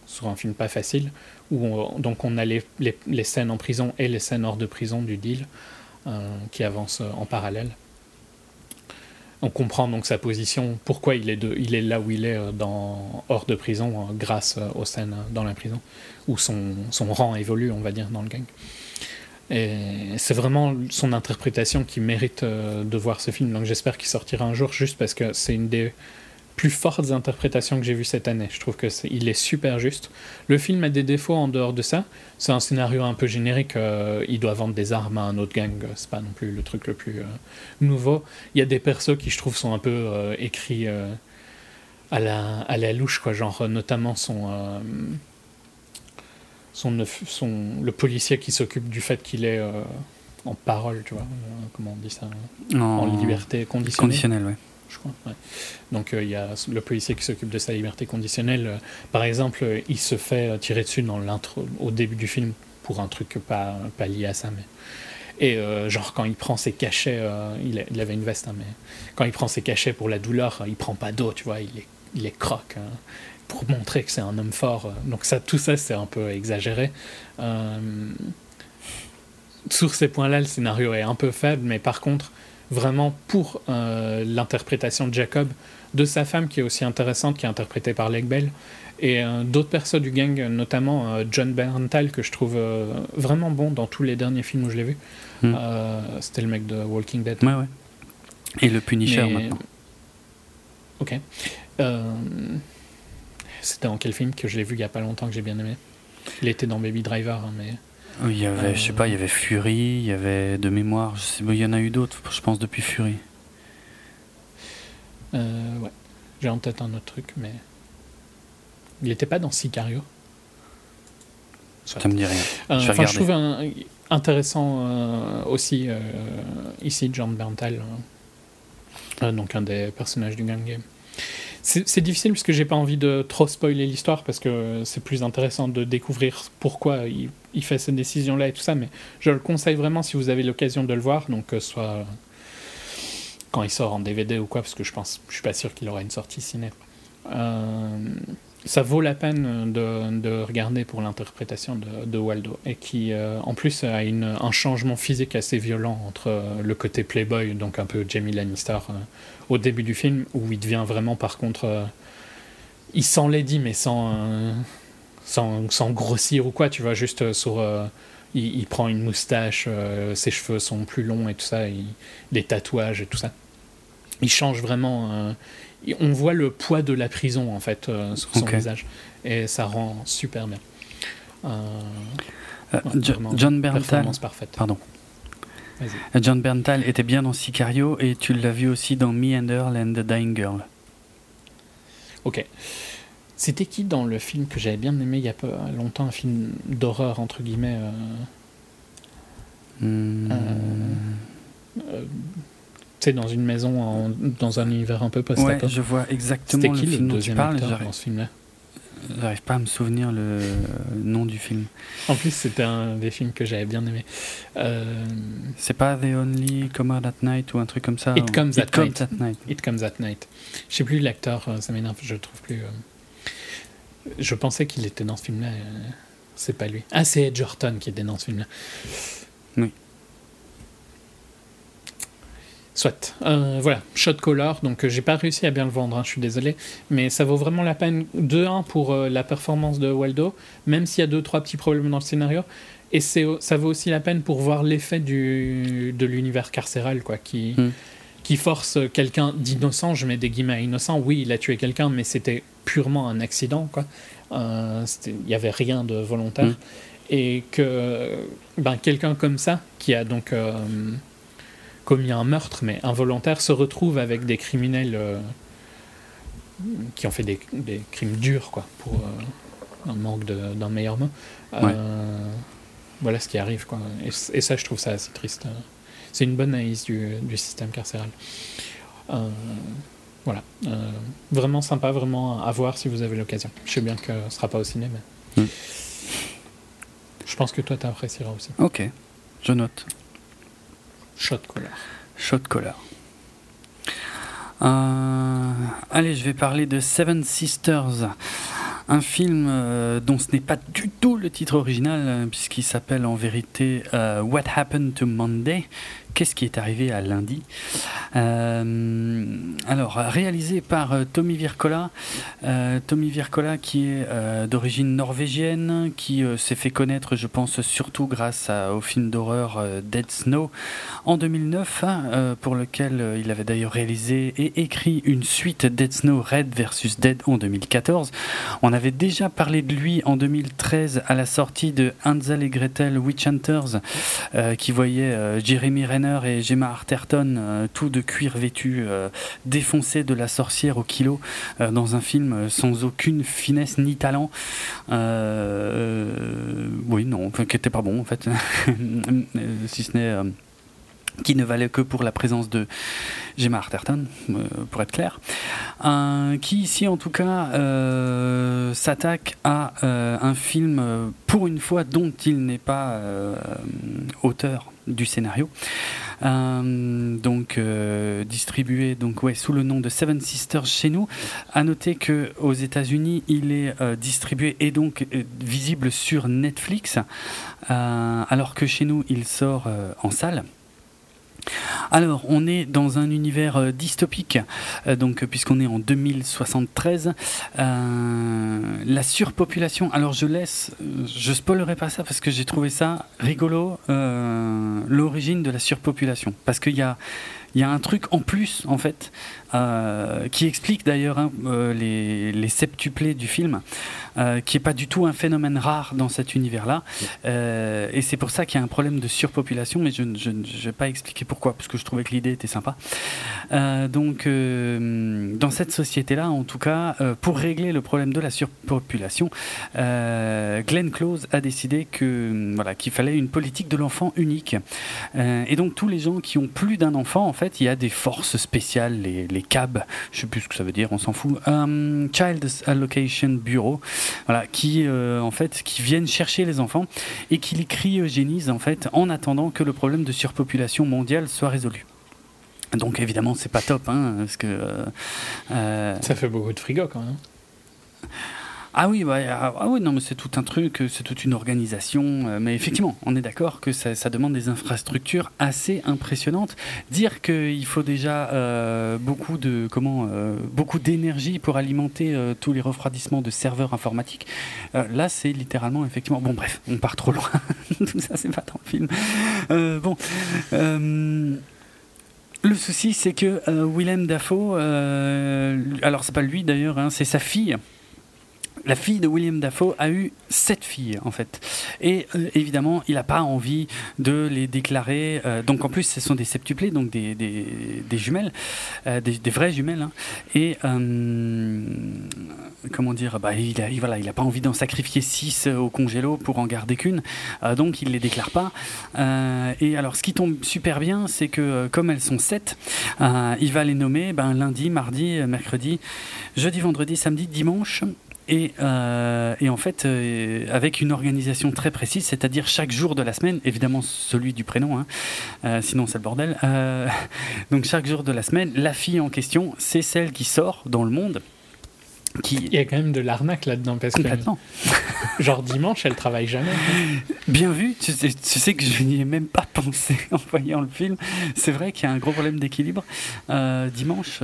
S2: sur un film pas facile, où donc on a les, les, les, scènes en prison et les scènes hors de prison du deal qui avancent en parallèle on comprend donc sa position, pourquoi il est, de, il est là où il est euh, hors de prison euh, grâce euh, aux scènes dans la prison, où son, son rang évolue, on va dire, dans le gang. Et c'est vraiment son interprétation qui mérite de voir ce film. Donc j'espère qu'il sortira un jour, juste parce que c'est une des plus fortes interprétations que j'ai vues cette année. Je trouve que est, il est super juste. Le film a des défauts en dehors de ça. C'est un scénario un peu générique. Euh, il doit vendre des armes à un autre gang. C'est pas non plus le truc le plus euh, nouveau. Il y a des persos qui je trouve sont un peu euh, écrits à la à la louche quoi. Genre notamment son son, son le policier qui s'occupe du fait qu'il est en parole, tu vois. comment on dit ça? En, liberté conditionnelle.
S1: Conditionnelle, ouais
S2: Donc euh, il y a le policier qui s'occupe de sa liberté conditionnelle. Euh, par exemple, euh, il se fait tirer dessus dans l'intro au début du film pour un truc pas, lié à ça. Et genre quand il prend ses cachets, il, avait une veste, hein, mais quand il prend ses cachets pour la douleur, il prend pas d'eau, tu vois, il est croque hein, pour montrer que c'est un homme fort. Donc ça, tout ça, c'est un peu exagéré. sur ces points-là, le scénario est un peu faible, mais par contre, vraiment pour euh, l'interprétation de Jacob, de sa femme qui est aussi intéressante, qui est interprétée par Leg Bell, et euh, d'autres personnes du gang, notamment euh, John Berntal, que je trouve vraiment bon dans tous les derniers films où je l'ai vu. Hmm. C'était le mec de Walking Dead.
S1: Ouais, ouais. Et le Punisher maintenant.
S2: Ok. C'était en quel film que je l'ai vu il y a pas longtemps que j'ai bien aimé? Il était dans Baby Driver, hein, mais.
S1: Il y avait, je sais pas, il y avait Fury, il y avait de mémoire, je sais, il y en a eu d'autres, je pense, depuis Fury.
S2: ouais. J'ai en tête un autre truc, mais. Il n'était pas dans Sicario
S1: Ça me dit rien.
S2: je, je trouve intéressant aussi ici John Berntal, donc un des personnages du Gang Game. C'est difficile parce que j'ai pas envie de trop spoiler l'histoire parce que c'est plus intéressant de découvrir pourquoi il, fait cette décision-là et tout ça. Mais je le conseille vraiment si vous avez l'occasion de le voir, donc euh, soit quand il sort en DVD ou quoi, parce que je pense, je suis pas sûr qu'il aura une sortie ciné. Euh, ça vaut la peine de, regarder pour l'interprétation de, Waldo et qui euh, en plus a un changement physique assez violent entre euh, le côté playboy donc un peu Jamie Lannister au début du film où il devient vraiment par contre il sent Lady mais sans, sans, sans grossir ou quoi tu vois juste sur il, prend une moustache ses cheveux sont plus longs et tout ça il, des tatouages et tout ça il change vraiment on voit le poids de la prison en fait euh, sur son visage et ça rend super bien. Euh,
S1: euh, John Berntal. Pardon. John Berntal était bien dans Sicario et tu l'as vu aussi dans Me and Earl and the Dying Girl.
S2: Ok. C'était qui dans le film que j'avais bien aimé il y a peu, longtemps, un film d'horreur entre guillemets hmm dans une maison, dans un univers un peu post
S1: Ouais, je vois exactement
S2: le
S1: film
S2: dont tu parles. Dans ce film-là?
S1: J'arrive pas à me souvenir le nom du film.
S2: En plus, c'était un des films que j'avais bien aimé. Euh...
S1: C'est pas The Only Come Out at Night ou un truc comme ça
S2: It Comes, at, night. It Comes at Night. Je sais plus l'acteur, euh, ça m'énerve, je le trouve plus. Euh. Je pensais qu'il était dans ce film-là. Euh, c'est pas lui. Ah, c'est Ed Jorton qui était dans ce film-là.
S1: Oui.
S2: Soit. Euh, voilà, Shot Color. Donc, euh, j'ai pas réussi à bien le vendre, hein, je suis désolé. Mais ça vaut vraiment la peine, de 1 pour euh, la performance de Waldo, même s'il y a deux, trois petits problèmes dans le scénario. Et ça vaut aussi la peine pour voir l'effet de l'univers carcéral, quoi, qui, hmm. Qui force quelqu'un d'innocent, je mets des guillemets innocent. Oui, il a tué quelqu'un, mais c'était purement un accident, quoi. Il n'y avait rien de volontaire. Hmm. Et que ben, quelqu'un comme ça, qui a donc commis un meurtre, mais involontaire, se retrouve avec des criminels euh, qui ont fait des, crimes durs, quoi, pour euh, un manque d'un meilleur mot. Euh, voilà ce qui arrive, quoi. Et, ça, je trouve ça assez triste. C'est une bonne analyse du, système carcéral. voilà. vraiment sympa, vraiment à voir si vous avez l'occasion. Je sais bien que ce sera pas au cinéma. Hmm. Je pense que toi, tu apprécieras aussi.
S1: Ok, je note.
S2: Shot collar.
S1: Shot collar. Euh, allez, je vais parler de Seven Sisters, un film euh, dont ce n'est pas du tout le titre original, euh, puisqu'il s'appelle en vérité What Happened to Monday, Qu'est-ce qui est arrivé à lundi euh, Alors, réalisé par euh, Tommy Virkola. Euh, Tommy Virkola qui est d'origine norvégienne, qui s'est fait connaître, je pense, surtout grâce au film d'horreur Dead Snow en 2009, hein, pour lequel il avait d'ailleurs réalisé et écrit une suite Dead Snow Red versus Dead en 2014. On avait déjà parlé de lui en 2013 à la sortie de Hansel et Gretel Witch Hunters, qui voyait Jeremy Renner et Gemma Arterton, euh, tout de cuir vêtu, euh, défoncé de la sorcière au kilo, euh, dans un film sans aucune finesse ni talent. oui, non, qui n'était pas bon en fait, [laughs] si ce n'est qui ne valait que pour la présence de Gemma Arterton, pour être clair, qui ici en tout cas s'attaque à un film pour une fois dont il n'est pas auteur du scénario. Euh, donc euh, distribué donc ouais sous le nom de Seven Sisters chez nous. À noter que aux États-Unis, il est euh, distribué et donc visible sur Netflix, alors que chez nous, il sort en salle. Alors, on est dans un univers euh, dystopique, euh, donc puisqu'on est en 2073. Euh, la surpopulation. Alors, je laisse, je spoilerai pas ça parce que j'ai trouvé ça rigolo. L'origine de la surpopulation, parce qu'il y a il y a un truc en plus, en fait, qui explique d'ailleurs hein, les, les, septuplés du film. qui est pas du tout un phénomène rare dans cet univers-là. et c'est pour ça qu'il y a un problème de surpopulation, mais je ne vais pas expliquer pourquoi, parce que je trouvais que l'idée était sympa. donc, dans cette société-là, en tout cas, pour régler le problème de la surpopulation, Glenn Close a décidé que voilà qu'il fallait une politique de l'enfant unique. et donc tous les gens qui ont plus d'un enfant, en fait, il y a des forces spéciales, les, les CAB, je sais plus ce que ça veut dire, on s'en fout. Um, Child Allocation Bureau, voilà, qui euh, en fait, qui viennent chercher les enfants et qui les cryogénisent en fait en attendant que le problème de surpopulation mondiale soit résolu. Donc évidemment, c'est pas top, hein, parce que euh,
S2: ça fait beaucoup de frigo quand même.
S1: Ah oui, bah, ah, ah oui, non, mais c'est tout un truc, c'est toute une organisation. Euh, mais effectivement, on est d'accord que ça, demande des infrastructures assez impressionnantes. Dire qu'il faut déjà euh, beaucoup de comment, euh, beaucoup d'énergie pour alimenter tous les refroidissements de serveurs informatiques, là, c'est littéralement effectivement. Bon, bref, on part trop loin. [laughs] tout ça, c'est pas dans le film. bon. Le souci, c'est que Willem Dafoe, alors c'est pas lui d'ailleurs, hein, c'est sa fille la fille de William Dafoe a eu sept filles en fait. Et euh, évidemment, il n'a pas envie de les déclarer. Euh, donc en plus, ce sont des septuplés, donc des, jumelles, euh, des, vraies jumelles. Hein. Et comment dire, bah, il n'a pas envie d'en sacrifier six au congélo pour en garder qu'une. donc il ne les déclare pas. et alors ce qui tombe super bien, c'est que comme elles sont sept, il va les nommer ben, lundi, mardi, mercredi, jeudi, vendredi, samedi, dimanche. Et, euh, et, en fait, euh, avec une organisation très précise, c'est-à-dire chaque jour de la semaine, évidemment celui du prénom, hein, euh, sinon c'est le bordel. Euh, [laughs] donc chaque jour de la semaine, la fille en question, c'est celle qui sort dans le monde.
S2: Qui... Il y a quand même de l'arnaque là-dedans parce que [laughs] genre dimanche elle travaille jamais.
S1: Bien vu, tu sais, tu sais que je n'y ai même pas pensé [laughs] en voyant le film. C'est vrai qu'il y a un gros problème d'équilibre. dimanche,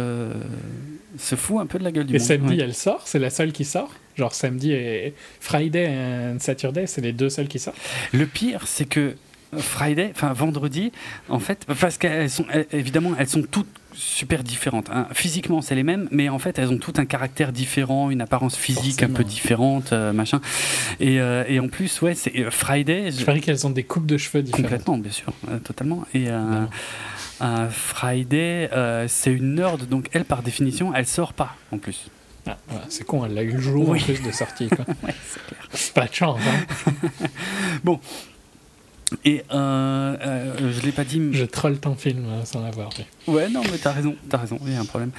S1: se fout un peu de la gueule du
S2: et
S1: monde.
S2: Et samedi, elle sort? C'est la seule qui sort? Genre samedi et Friday et Saturday, c'est les deux seuls qui sortent?
S1: Le pire, c'est que Friday, enfin vendredi, en fait, parce qu'elles sont évidemment, elles sont toutes super différentes. Hein. Physiquement, c'est les mêmes, mais en fait, elles ont tout un caractère différent, une apparence physique un peu différente, euh, machin. Et, euh, et, en plus, ouais, c'est euh, Friday.
S2: Je parie qu'elles ont des coupes de cheveux différentes.
S1: Complètement, bien sûr, totalement. Et Friday, c'est une nerd, donc elle, par définition, elle sort pas en plus.
S2: Ah, c'est con, elle a eu le jour en plus de sortie. [laughs] c'est Pas de chance. Hein. [laughs]
S1: bon. Et euh, euh, je l'ai pas dit.
S2: Je troll ton film euh, sans l'avoir vu.
S1: Ouais, non, mais t'as raison, t'as raison, il y a un problème.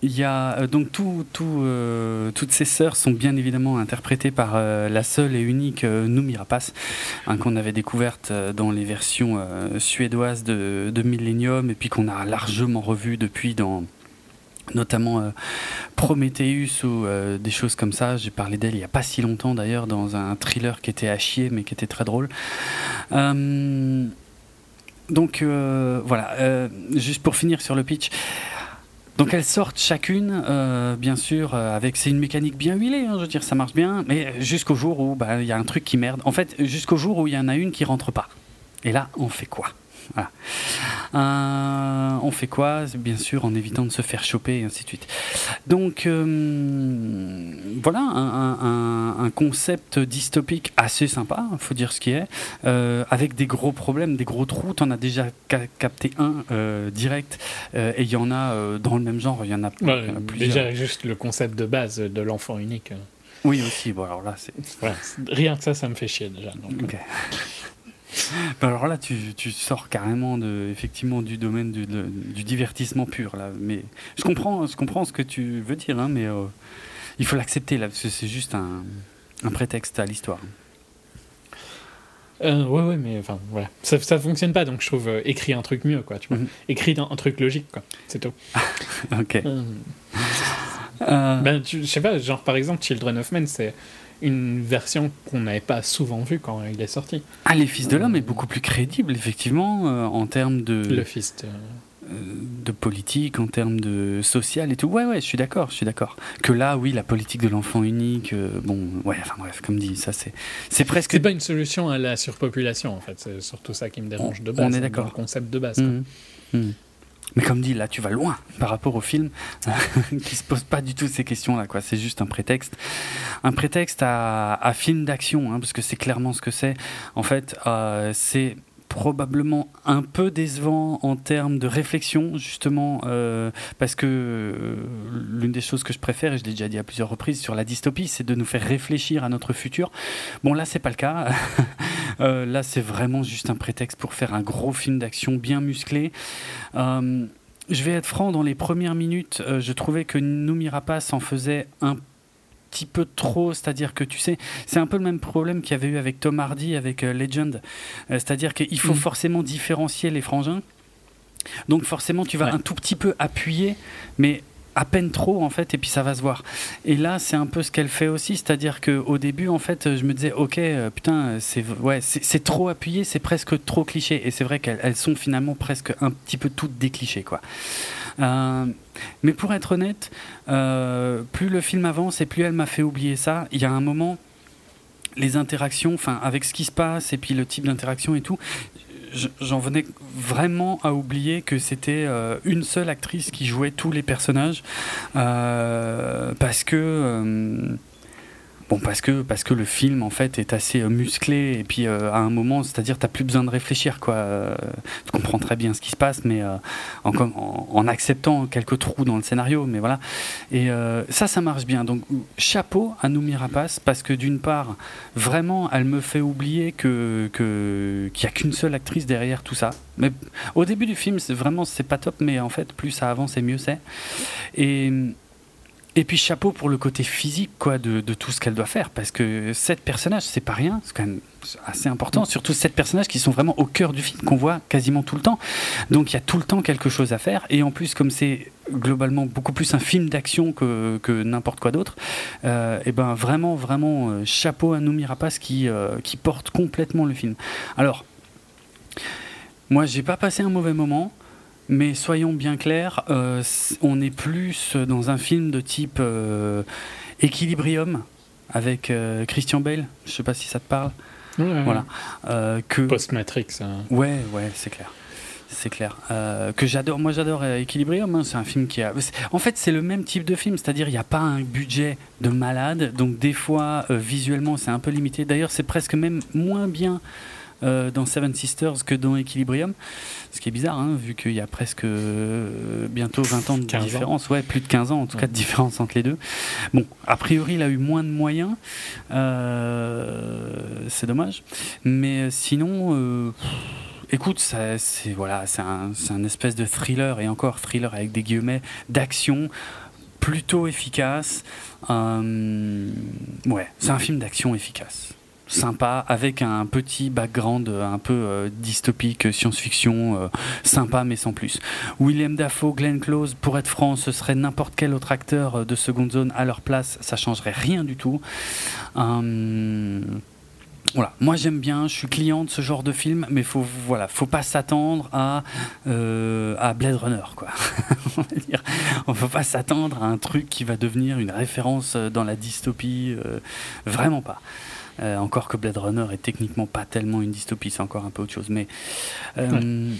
S1: Il y a donc tout, tout, toutes ces sœurs sont bien évidemment interprétées par la seule et unique Noumi Rapace, hein, qu'on avait découverte dans les versions suédoises de, de Millennium et puis qu'on a largement revu depuis dans notamment euh, Prometheus ou euh, des choses comme ça. J'ai parlé d'elle il n'y a pas si longtemps d'ailleurs dans un thriller qui était à chier mais qui était très drôle. Euh, donc voilà, juste pour finir sur le pitch. Donc elles sortent chacune, bien sûr, avec c'est une mécanique bien huilée, hein, je veux dire, ça marche bien, mais jusqu'au jour où bah, il y a un truc qui merde. En fait, jusqu'au jour où il y en a une qui rentre pas. Et là, on fait quoi? Euh, on fait quoi Bien sûr, en évitant de se faire choper et ainsi de suite. Donc, euh, voilà un, concept dystopique assez sympa, il faut dire ce qui est, euh, avec des gros problèmes, des gros trous. Tu en as déjà capté un direct, et il y en a dans le même genre, il y en a plusieurs.
S2: Déjà, juste le concept de base de l'enfant unique.
S1: Oui, aussi. Bon, alors là, c'est.
S2: rien que ça, ça me fait chier déjà. Donc,
S1: bah, alors là, tu, tu, sors carrément de, effectivement du domaine du, du, divertissement pur. Là. Mais je comprends, je comprends ce que tu veux dire, hein, mais euh, il faut l'accepter là, parce que c'est juste un, un, prétexte à l'histoire.
S2: Euh, ouais, ouais, mais enfin, voilà. Ça, ça fonctionne pas, donc je trouve euh, écrit un truc mieux, quoi. Tu vois. Mhm. Écrit un, truc logique, quoi. C'est tout. [laughs]
S1: ok.
S2: Euh, ben, je sais pas, genre par exemple, Children of Men, c'est une version qu'on n'avait pas souvent vue quand il est sorti.
S1: Ah, Les Fils de l'Homme est beaucoup plus crédible, effectivement, euh, en termes de.
S2: Le Fils de.
S1: Euh, de politique, en termes de social et tout. Ouais, ouais, je suis d'accord, je suis d'accord. Que là, oui, la politique de l'enfant unique, euh, bon, ouais, enfin bref, comme dit, ça c'est, c'est presque.
S2: C'est pas une solution à la surpopulation, en fait. C'est surtout ça qui me dérange de base.
S1: On est d'accord.
S2: Le concept de base.
S1: Mmh. Mmh. Mais comme dit, là, tu vas loin par rapport au film, [laughs] qui se pose pas du tout ces questions-là. quoi. C'est juste un prétexte. Un prétexte à, film d'action, hein, parce que c'est clairement ce que c'est. En fait, euh, c'est probablement un peu décevant en termes de réflexion, justement, euh, parce que euh, l'une des choses que je préfère, et je l'ai déjà dit à plusieurs reprises sur la dystopie, c'est de nous faire réfléchir à notre futur. Bon, là, c'est pas le cas. [laughs] Euh, là, c'est vraiment juste un prétexte pour faire un gros film d'action bien musclé. je vais être franc, dans les premières minutes, je trouvais que Noumi Rapace en faisait un petit peu trop, c'est-à-dire que tu sais, c'est un peu le même problème qu'il y avait eu avec Tom Hardy, avec euh, Legend, euh, c'est-à-dire qu'il faut mm. forcément différencier les frangins. Donc forcément, tu vas un tout petit peu appuyer, mais à peine trop en fait et puis ça va se voir. Et là c'est un peu ce qu'elle fait aussi c'est à dire que au début en fait je me disais ok euh, putain c'est ouais c'est trop appuyé c'est presque trop cliché. Et c'est vrai qu'elles sont finalement presque un petit peu toutes des clichés quoi. Euh, mais pour être honnête euh, plus le film avance et plus elle m'a fait oublier ça il y a un moment les interactions, enfin avec ce qui se passe et puis le type d'interaction et tout, j'en venais vraiment à oublier que c'était euh, une seule actrice qui jouait tous les personnages euh, parce que euh, Bon, parce que, parce que le film, en fait, est assez euh, musclé, et puis euh, à un moment, c'est-à-dire, tu n'as plus besoin de réfléchir, quoi. Euh, tu comprends très bien ce qui se passe, mais en, acceptant quelques trous dans le scénario, mais voilà. Et ça, ça marche bien. Donc, chapeau à Noumi Rapace, parce que d'une part, vraiment, elle me fait oublier que, que, qu'il n'y a qu'une seule actrice derrière tout ça. Mais au début du film, c'est vraiment, c'est pas top, mais en fait, plus ça avance et mieux c'est. Et et puis chapeau pour le côté physique quoi, de, tout ce qu'elle doit faire, parce que sept personnages, c'est pas rien, c'est quand même assez important, surtout sept personnages qui sont vraiment au cœur du film, qu'on voit quasiment tout le temps. Donc il y a tout le temps quelque chose à faire, et en plus, comme c'est globalement beaucoup plus un film d'action que, n'importe quoi d'autre, euh, et ben vraiment, vraiment, euh, chapeau à Noumi Rapace qui, euh, qui porte complètement le film. Alors, moi, j'ai pas passé un mauvais moment. Mais soyons bien clairs, euh, on est plus dans un film de type euh, Equilibrium avec euh, Christian Bale. Je sais pas si ça te parle.
S2: voilà. que Post Matrix. Hein.
S1: Ouais, ouais, c'est clair. C'est clair. que j'adore. Moi, j'adore Equilibrium. Hein. C'est un film qui a. En fait, c'est le même type de film, c'est-à-dire il n'y a pas un budget de malade, donc des fois visuellement c'est un peu limité. D'ailleurs, c'est presque même moins bien euh, dans Seven Sisters que dans Equilibrium. Ce qui est bizarre, hein, vu qu'il y a presque euh, bientôt 20 ans de différence. Ouais, plus de 15 ans en tout cas de différence entre les deux. Bon, a priori, il a eu moins de moyens. Euh, c'est dommage. Mais sinon. Écoute, c'est voilà, c'est un, un, espèce de thriller et encore thriller avec des guillemets d'action plutôt efficace. ouais, c'est un film d'action efficace sympa avec un petit background un peu euh, dystopique, science-fiction, euh, sympa mais sans plus. William Dafoe, Glenn Close, pour être franc, ce serait n'importe quel autre acteur euh, de seconde zone à leur place, ça changerait rien du tout. Hum, voilà, moi j'aime bien, je suis client de ce genre de film, mais faut voilà, faut pas s'attendre à Blade Runner quoi. [laughs] on va dire, on faut pas s'attendre à un truc qui va devenir une référence dans la dystopie, vraiment pas. Euh, encore que Blade Runner est techniquement pas tellement une dystopie, c'est encore un peu autre chose. Mais. Euh,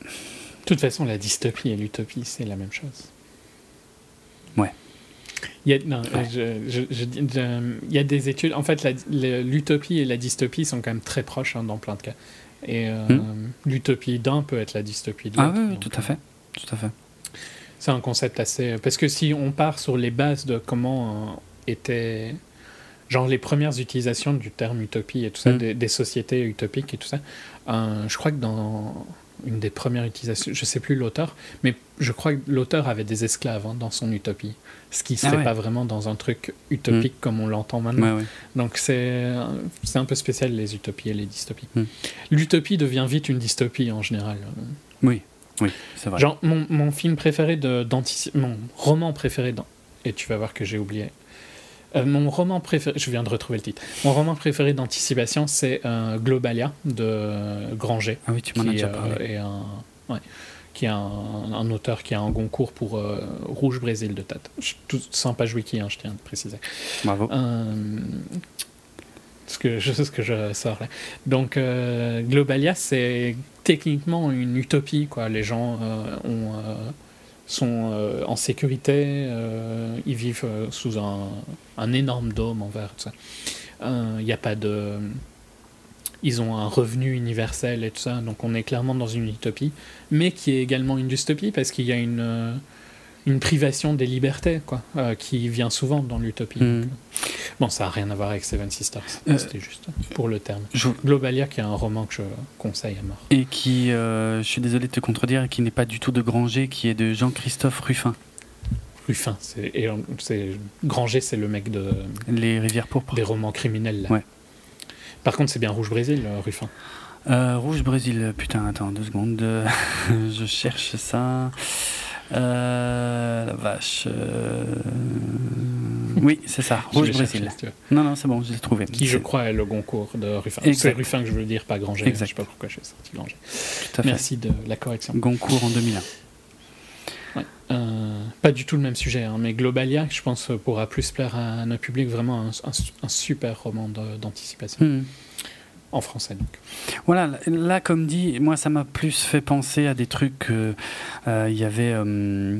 S2: de toute façon, la dystopie et l'utopie, c'est la même chose.
S1: Ouais.
S2: Il y, a, non, je, il y a des études. En fait, l'utopie et la dystopie sont quand même très proches hein, dans plein de cas. Et euh, hmm. l'utopie d'un peut être la dystopie de
S1: l'autre. Ah oui, tout à fait. Tout à fait.
S2: C'est un concept assez. Parce que si on part sur les bases de comment était genre les premières utilisations du terme utopie et tout ça, mm. des, sociétés utopiques et tout ça. Euh, je crois que dans une des premières utilisations, je sais plus l'auteur, mais je crois que l'auteur avait des esclaves hein, dans son utopie, ce qui se ah pas vraiment dans un truc utopique mm. comme on l'entend maintenant. Donc c'est c'est un peu spécial les utopies et les dystopies. Mm. L'utopie devient vite une dystopie en général.
S1: Oui, oui, c'est vrai.
S2: Genre mon, mon film préféré de mon roman préféré et tu vas voir que j'ai oublié euh, mon roman préféré, je viens de retrouver le titre. Mon roman préféré d'anticipation, c'est euh, Globalia de Granger.
S1: Ah oui, tu m'en as déjà parlé.
S2: Euh, un, ouais, qui est un, auteur qui a un concours pour Rouge Brésil de tête. Tout, sans page wiki, hein, je tiens à préciser.
S1: Bravo.
S2: ce que je sais [laughs] ce que je sors là. Donc Globalia, c'est techniquement une utopie. Quoi. Les gens ont, sont en sécurité, ils vivent sous un, un, énorme dôme en verre. Il n'y a pas de ils ont un revenu universel et tout ça, donc on est clairement dans une utopie, mais qui est également une dystopie parce qu'il y a une, euh, une privation des libertés, quoi, euh, qui vient souvent dans l'utopie. Hmm. Bon, ça n'a rien à voir avec Seven Sisters, euh, c'était juste pour le terme. Globalia, qui est un roman que je conseille à mort.
S1: Et qui, je suis désolé de te contredire, qui n'est pas du tout de Granger, qui est de Jean-Christophe Ruffin.
S2: Ruffin, c'est Granger, c'est le mec de...
S1: Les Rivières Pourpres.
S2: Des romans criminels, là. Ouais. Par contre, c'est bien Rouge Brésil, euh, Ruffin.
S1: Euh, Rouge Brésil, putain, attends deux secondes. [laughs] je cherche ça. Euh, la vache. Oui, c'est ça, [laughs] Rouge Brésil. non, non, c'est bon, je l'ai trouvé.
S2: Qui, je crois, est le Goncourt de Ruffin. C'est Ruffin que je veux dire, pas Granger. Exact. Je sais pas pourquoi je suis sorti Granger. Merci de la correction.
S1: Goncourt en 2001.
S2: pas du tout le même sujet, hein, mais Globalia, je pense, pourra plus plaire à notre public. Vraiment un, super roman d'anticipation. Hmm. En français.
S1: Voilà, là, comme dit, moi, ça m'a plus fait penser à des trucs. Euh, il y avait. Euh,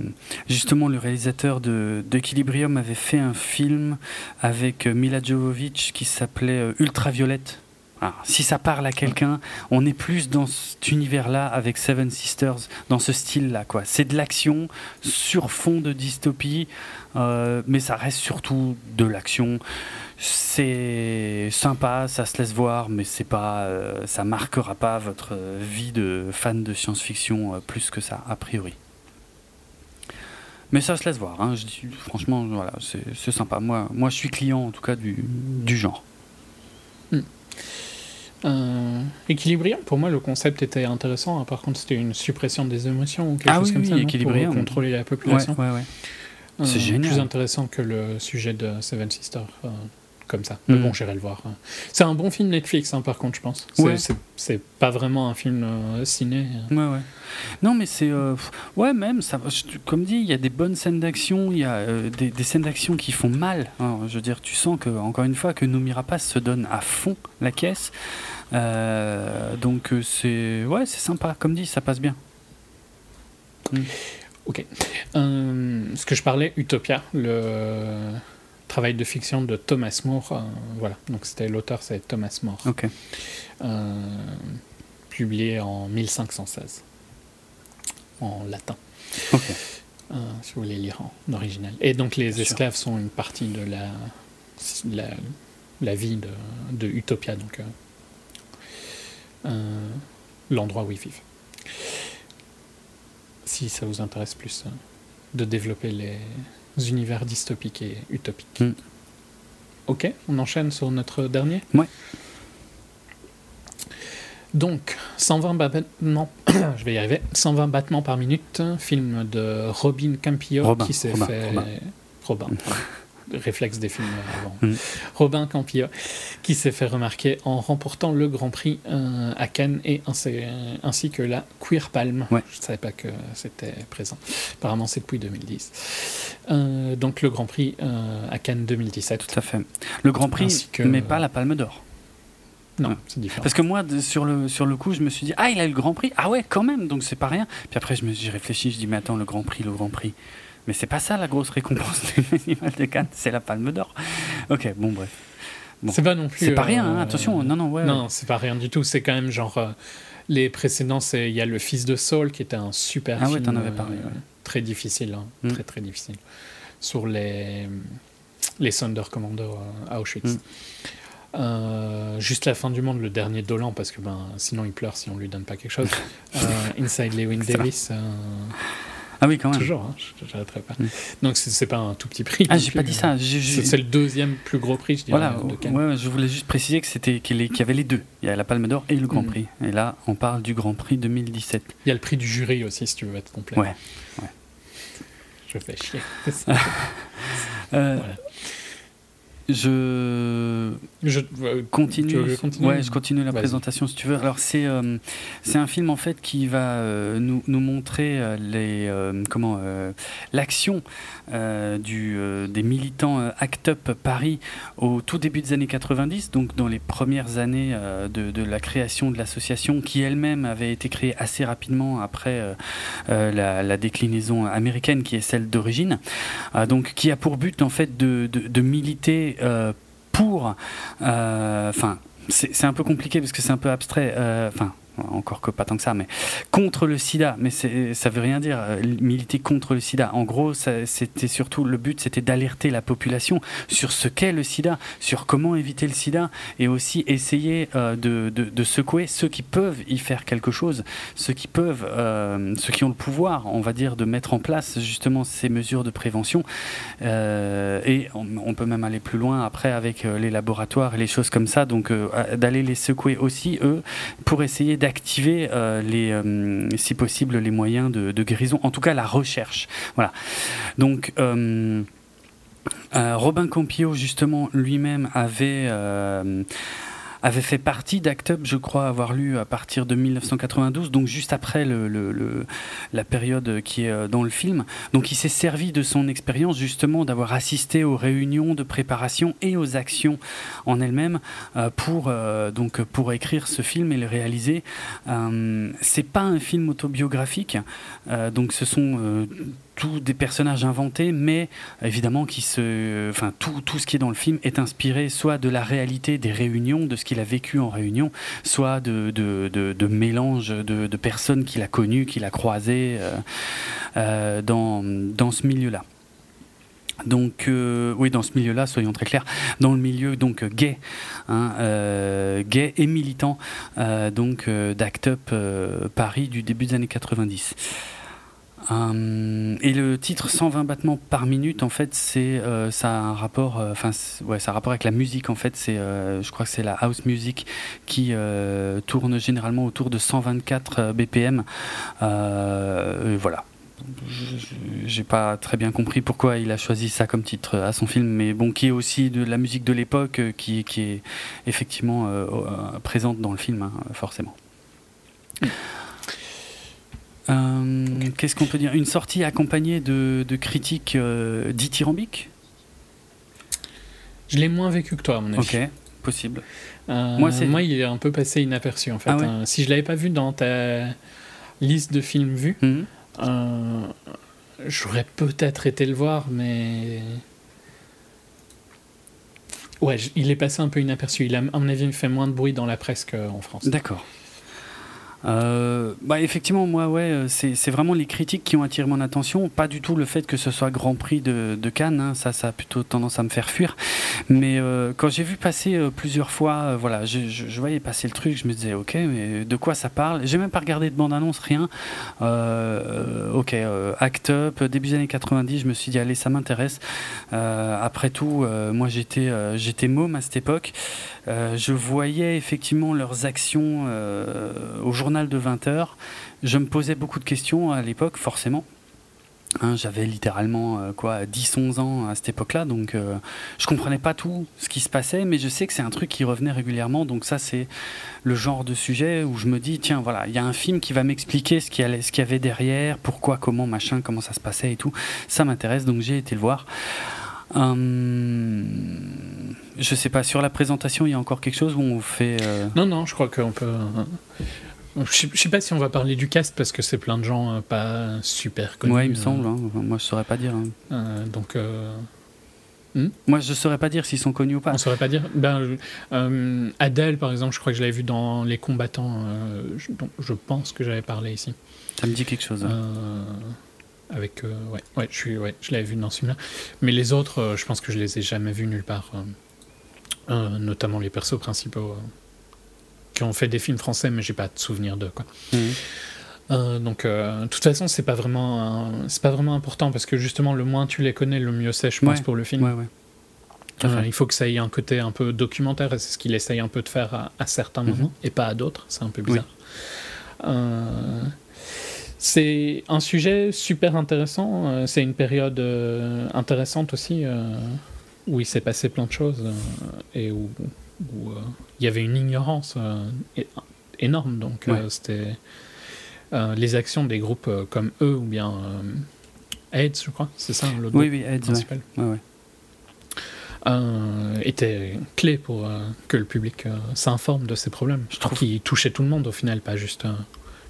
S1: justement, le réalisateur de, d'Equilibrium avait fait un film avec Mila Jovovich qui s'appelait Ultraviolette si ça parle à quelqu'un, on est plus dans cet univers-là avec Seven Sisters, dans ce style-là. quoi. C'est de l'action sur fond de dystopie, euh, mais ça reste surtout de l'action. C'est sympa, ça se laisse voir, mais c'est pas, euh, ça marquera pas votre vie de fan de science-fiction euh, plus que ça, a priori. Mais ça se laisse voir. Hein. Franchement, voilà, c'est sympa. Moi, moi, je suis client en tout cas du, genre.
S2: Hmm. Euh, Équilibrium, pour moi, le concept était intéressant. Hein. Par contre, c'était une suppression des émotions ou quelque ah chose comme ça pour contrôler la population.
S1: Ouais, ouais,
S2: euh, c'est génial. Plus intéressant que le sujet de Seven Sisters. Euh, comme ça. Mais mm. bon, j'irai le voir. C'est un bon film Netflix, hein, par contre, je pense. C'est pas vraiment un film euh, ciné.
S1: Ouais, ouais. Non, mais c'est. ouais, même, ça, comme dit, il y a des bonnes scènes d'action, il y a des, des, scènes d'action qui font mal. je veux dire, tu sens que, encore une fois, que Nomi se donne à fond la caisse. Euh, donc euh, c'est ouais, c'est sympa. Comme dit, ça passe bien.
S2: Mm. Ok. Euh, ce que je parlais, Utopia, le travail de fiction de Thomas More. voilà. Donc c'était l'auteur, c'est Thomas More.
S1: Ok.
S2: publié en 1516 en latin.
S1: Ok.
S2: si vous voulez lire en original. Et donc les esclaves sont une partie de la, la, la vie de, de Utopia. Donc euh, l'endroit où ils vivent. Si ça vous intéresse plus euh, de développer les univers dystopiques et utopiques. Hmm. Ok, on enchaîne sur notre dernier
S1: Ouais.
S2: Donc, 120 battements, [coughs] je vais y arriver, 120 battements par minute, film de Robin Campillo qui s'est fait. Robin. [laughs] réflexe des films avant. Mm. Robin Campillo, qui s'est fait remarquer en remportant le Grand Prix euh, à Cannes et ainsi, que la Queer Palm. Je ne savais pas que c'était présent. Apparemment, c'est depuis 2010. Euh, donc le Grand Prix euh, à Cannes 2017.
S1: Tout à fait. Le Grand Prix, mais pas la Palme d'Or.
S2: Non, c'est différent.
S1: Parce que moi, sur le, sur le coup, je me suis dit, ah, il a eu le Grand Prix Ah ouais, quand même, donc c'est pas rien. Puis après, j'ai réfléchi, je dis, mais attends, le Grand Prix, le Grand Prix. Mais c'est pas ça la grosse récompense du Festival [laughs] de Cannes, c'est la Palme d'Or. Ok, bon, bref.
S2: C'est pas non plus.
S1: C'est pas rien, hein, euh, attention, non, non, ouais.
S2: Non, c'est pas rien du tout. C'est quand même genre. Euh, les précédents, il y a Le Fils de Saul qui était un super
S1: ah
S2: film.
S1: t'en avais parlé.
S2: Euh, très difficile, hein, mm. très très difficile. Sur les, les Sonderkommando à Auschwitz. Mm. juste la fin du monde, le dernier Dolan, parce que ben, sinon il pleure si on lui donne pas quelque chose. [laughs] Inside Lewin Davis.
S1: Ah oui, quand même.
S2: Toujours, hein, je n'arrêterai pas. Donc c'est pas un tout petit prix.
S1: Ah, j'ai pas dit ça.
S2: C'est le deuxième plus gros prix, je dirais.
S1: Voilà, ouais, je voulais juste préciser que c'était qu'il y avait les deux. Il y a la Palme d'Or et le Grand mm. Prix. Et là, on parle du Grand Prix 2017.
S2: Il y a le prix du jury aussi, si tu veux être complet.
S1: Ouais. ouais.
S2: Je fais chier. [laughs] [laughs]
S1: euh, voilà. Je, je euh, continue. ouais, je continue la présentation si tu veux. Alors c'est euh, c'est un film en fait qui va euh, nous, nous, montrer les comment l'action du des militants Act Up Paris au tout début des années 90, donc dans les premières années de, de, la création de l'association qui elle-même avait été créée assez rapidement après la, déclinaison américaine qui est celle d'origine, donc qui a pour but en fait de, de, de militer euh, pour. Euh, enfin, c'est un peu compliqué parce que c'est un peu abstrait. Euh, enfin, encore que pas tant que ça, mais contre le sida. Mais ça veut rien dire, euh, militer contre le sida. En gros, c'était surtout le but, c'était d'alerter la population sur ce qu'est le sida, sur comment éviter le sida, et aussi essayer euh, de, secouer ceux qui peuvent y faire quelque chose, ceux qui peuvent, euh, ceux qui ont le pouvoir, on va dire, de mettre en place justement ces mesures de prévention. et on, peut même aller plus loin après avec les laboratoires et les choses comme ça, donc d'aller les secouer aussi, eux, pour essayer d'activer activer euh, les, euh, si possible, les moyens de, guérison, en tout cas la recherche. Voilà. Donc. Euh, Robin Campillo, justement, lui-même avait avait fait partie d'Act Up, je crois avoir lu à partir de 1992, donc juste après la période qui est euh, dans le film. Donc il s'est servi de son expérience justement d'avoir assisté aux réunions de préparation et aux actions en elles-mêmes euh, pour, euh, donc pour écrire ce film et le réaliser. c'est pas un film autobiographique, donc ce sont tous des personnages inventés, mais évidemment qui se, enfin tout, tout ce qui est dans le film est inspiré soit de la réalité des réunions, de ce qu'il a vécu en réunion, soit de, de, de, mélange de, personnes qu'il a connues, qu'il a croisées euh, euh, dans, dans ce milieu-là. Donc euh, oui, dans ce milieu-là, soyons très clairs, dans le milieu donc gay, hein, gay et militant, donc d'Act Up Paris du début des années 90. Euh, et le titre 120 battements par minute, en fait, c'est euh, ça a un rapport, euh, enfin ça rapport avec la musique. En fait, c'est, je crois que c'est la house music qui tourne généralement autour de 124 BPM. voilà. J'ai pas très bien compris pourquoi il a choisi ça comme titre à son film, mais bon, qui est aussi de la musique de l'époque, qui, qui, est effectivement présente dans le film, hein, forcément. Euh, qu'est-ce qu'on peut dire? Une sortie accompagnée de, critiques euh, dithyrambiques?
S2: Je l'ai moins vécu que toi, à mon avis.
S1: Ok, possible.
S2: Euh, moi, moi, il est un peu passé inaperçu, en fait. Ah hein. si je l'avais pas vu dans ta liste de films vus, mhm. j'aurais peut-être été le voir, mais... Ouais, il est passé un peu inaperçu. Il a, à mon avis, fait moins de bruit dans la presse qu'en France.
S1: D'accord. Euh, bah effectivement, moi, ouais, euh, c'est vraiment les critiques qui ont attiré mon attention, pas du tout le fait que ce soit Grand Prix de, de Cannes, hein, ça, ça a plutôt tendance à me faire fuir. Mais euh, quand j'ai vu passer plusieurs fois, voilà, je, je, voyais passer le truc, je me disais, ok, mais de quoi ça parle? J'ai même pas regardé de bande-annonce, rien. ok, Act Up, début des années 90, je me suis dit, allez, ça m'intéresse. après tout, moi, j'étais j'étais môme à cette époque. je voyais effectivement leurs actions au journal de 20 heures. Je me posais beaucoup de questions à l'époque, forcément. Hein, j'avais littéralement euh, quoi 10-11 ans à cette époque-là, donc euh, je comprenais pas tout ce qui se passait, mais je sais que c'est un truc qui revenait régulièrement, donc ça c'est le genre de sujet où je me dis tiens voilà il y a un film qui va m'expliquer ce qu'il y, ce y avait derrière, pourquoi, comment, machin, comment ça se passait et tout, ça m'intéresse, donc j'ai été le voir. Hum, je sais pas sur la présentation il y a encore quelque chose où on fait. Euh,
S2: non non je crois qu'on peut. Je ne sais pas si on va parler du cast parce que c'est plein de gens euh, pas super connus.
S1: Ouais, il me semble. Hein. Moi, je saurais pas dire. Hein.
S2: Euh, donc. Euh,
S1: hmm? Moi, je saurais pas dire s'ils sont connus ou pas.
S2: On saurait pas dire. Ben, Adèle, par exemple, je crois que je l'avais vu dans Les Combattants. Je, donc, je pense que j'avais parlé ici.
S1: Ça me dit quelque chose. Hein.
S2: avec, ouais, ouais, je suis, ouais, je l'avais vu dans celui-là. Mais les autres, je pense que je les ai jamais vus nulle part. notamment les persos principaux qui ont fait des films français, mais j'ai pas de souvenir d'eux. Quoi. Mhm. Euh, donc, euh, de toute façon, c'est pas vraiment, c'est pas vraiment important parce que justement, le moins tu les connais, le mieux c'est, je pense, pour le film.
S1: Ouais,
S2: euh, il faut que ça ait un côté un peu documentaire et c'est ce qu'il essaye un peu de faire à, certains mhm. moments et pas à d'autres. C'est un peu bizarre. c'est un sujet super intéressant. c'est une période intéressante aussi où il s'est passé plein de choses et où il y avait une ignorance énorme. Donc c'était les actions des groupes comme eux ou bien AIDS, je crois, c'est ça le
S1: oui, oui, AIDS, principal. Ouais.
S2: Euh, était clé pour euh, que le public euh, s'informe de ces problèmes. Je trouve qu'il touchait tout le monde au final, pas juste,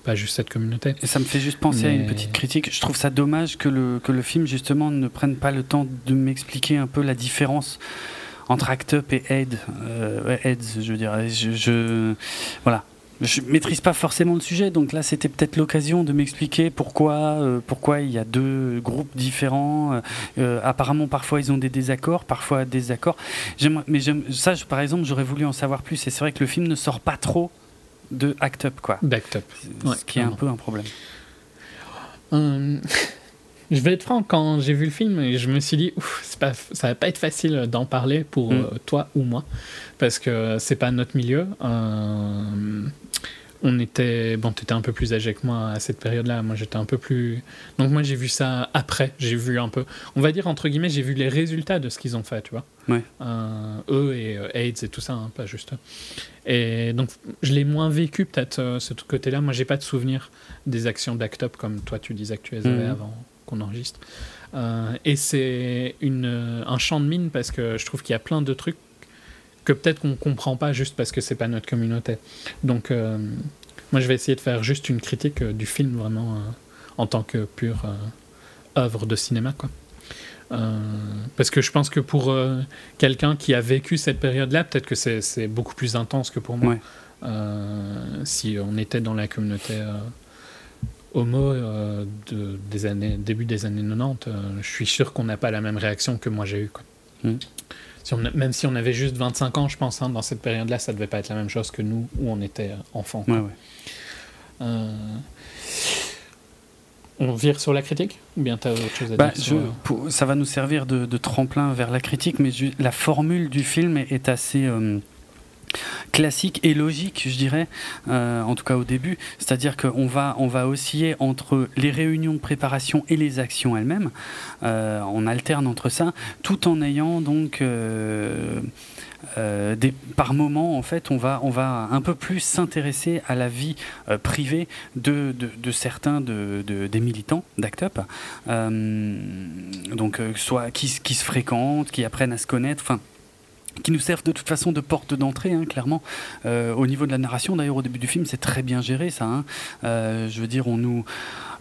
S2: pas juste cette communauté.
S1: Et ça me fait juste penser à une petite critique. Je trouve ça dommage que le, que le film justement ne prenne pas le temps de m'expliquer un peu la différence entre Act Up et Aid, AIDS, je veux dire. Je, je, voilà, je maîtrise pas forcément le sujet, donc là c'était peut-être l'occasion de m'expliquer pourquoi, euh, pourquoi il y a deux groupes différents. Euh, euh, apparemment, parfois ils ont des désaccords, parfois des accords. Mais ça, par exemple, j'aurais voulu en savoir plus. Et c'est vrai que le film ne sort pas trop de Act Up, quoi.
S2: D'Act Up.
S1: Ce qui est un peu un problème. [laughs]
S2: Je vais être franc, quand j'ai vu le film, je me suis dit, ouf, pas, ça va pas être facile d'en parler pour mm. toi ou moi, parce que c'est pas notre milieu. Euh, on était bon t'étais un peu plus âgé que moi à cette période là moi j'étais un peu plus donc moi j'ai vu ça après j'ai vu un peu on va dire entre guillemets j'ai vu les résultats de ce qu'ils ont fait tu vois
S1: ouais.
S2: Euh, eux et euh, AIDS et tout ça hein, pas juste et donc je l'ai moins vécu peut-être euh, ce côté là moi j'ai pas de souvenir des actions d'Act Up comme toi tu disais que tu les avais mhm. avant qu'on enregistre et c'est une un champ de mine parce que je trouve qu'il y a plein de trucs que peut-être qu'on comprend pas juste parce que c'est pas notre communauté. Donc, euh, moi, je vais essayer de faire juste une critique euh, du film vraiment euh, en tant que pure œuvre de cinéma, quoi. parce que je pense que pour quelqu'un qui a vécu cette période-là, peut-être que c'est beaucoup plus intense que pour moi. si on était dans la communauté homo de, des années, début des années 90, je suis sûr qu'on n'a pas la même réaction que moi j'ai eu. Quoi. Mm même si on avait juste 25 ans, je pense, hein, dans cette période-là, ça devait pas être la même chose que nous, où on était enfant. Euh, on vire sur la critique? Ou bien tu as autre chose à
S1: bah, dire Ça va nous servir de, tremplin vers la critique, mais la formule du film est, assez... Classique et logique, je dirais, euh, en tout cas au début. C'est-à-dire qu'on va, on va osciller entre les réunions de préparation et les actions elles-mêmes. Euh, on alterne entre ça, tout en ayant donc euh, par moment, en fait, on va, on va un peu plus s'intéresser à la vie privée de, de, certains de, des militants d'ACT UP. donc, soit qui se fréquentent, qui apprennent à se connaître. Enfin, qui nous servent de toute façon de porte d'entrée, hein, clairement. Euh, au niveau de la narration, d'ailleurs, au début du film, c'est très bien géré, ça. Hein. Euh, je veux dire, on nous,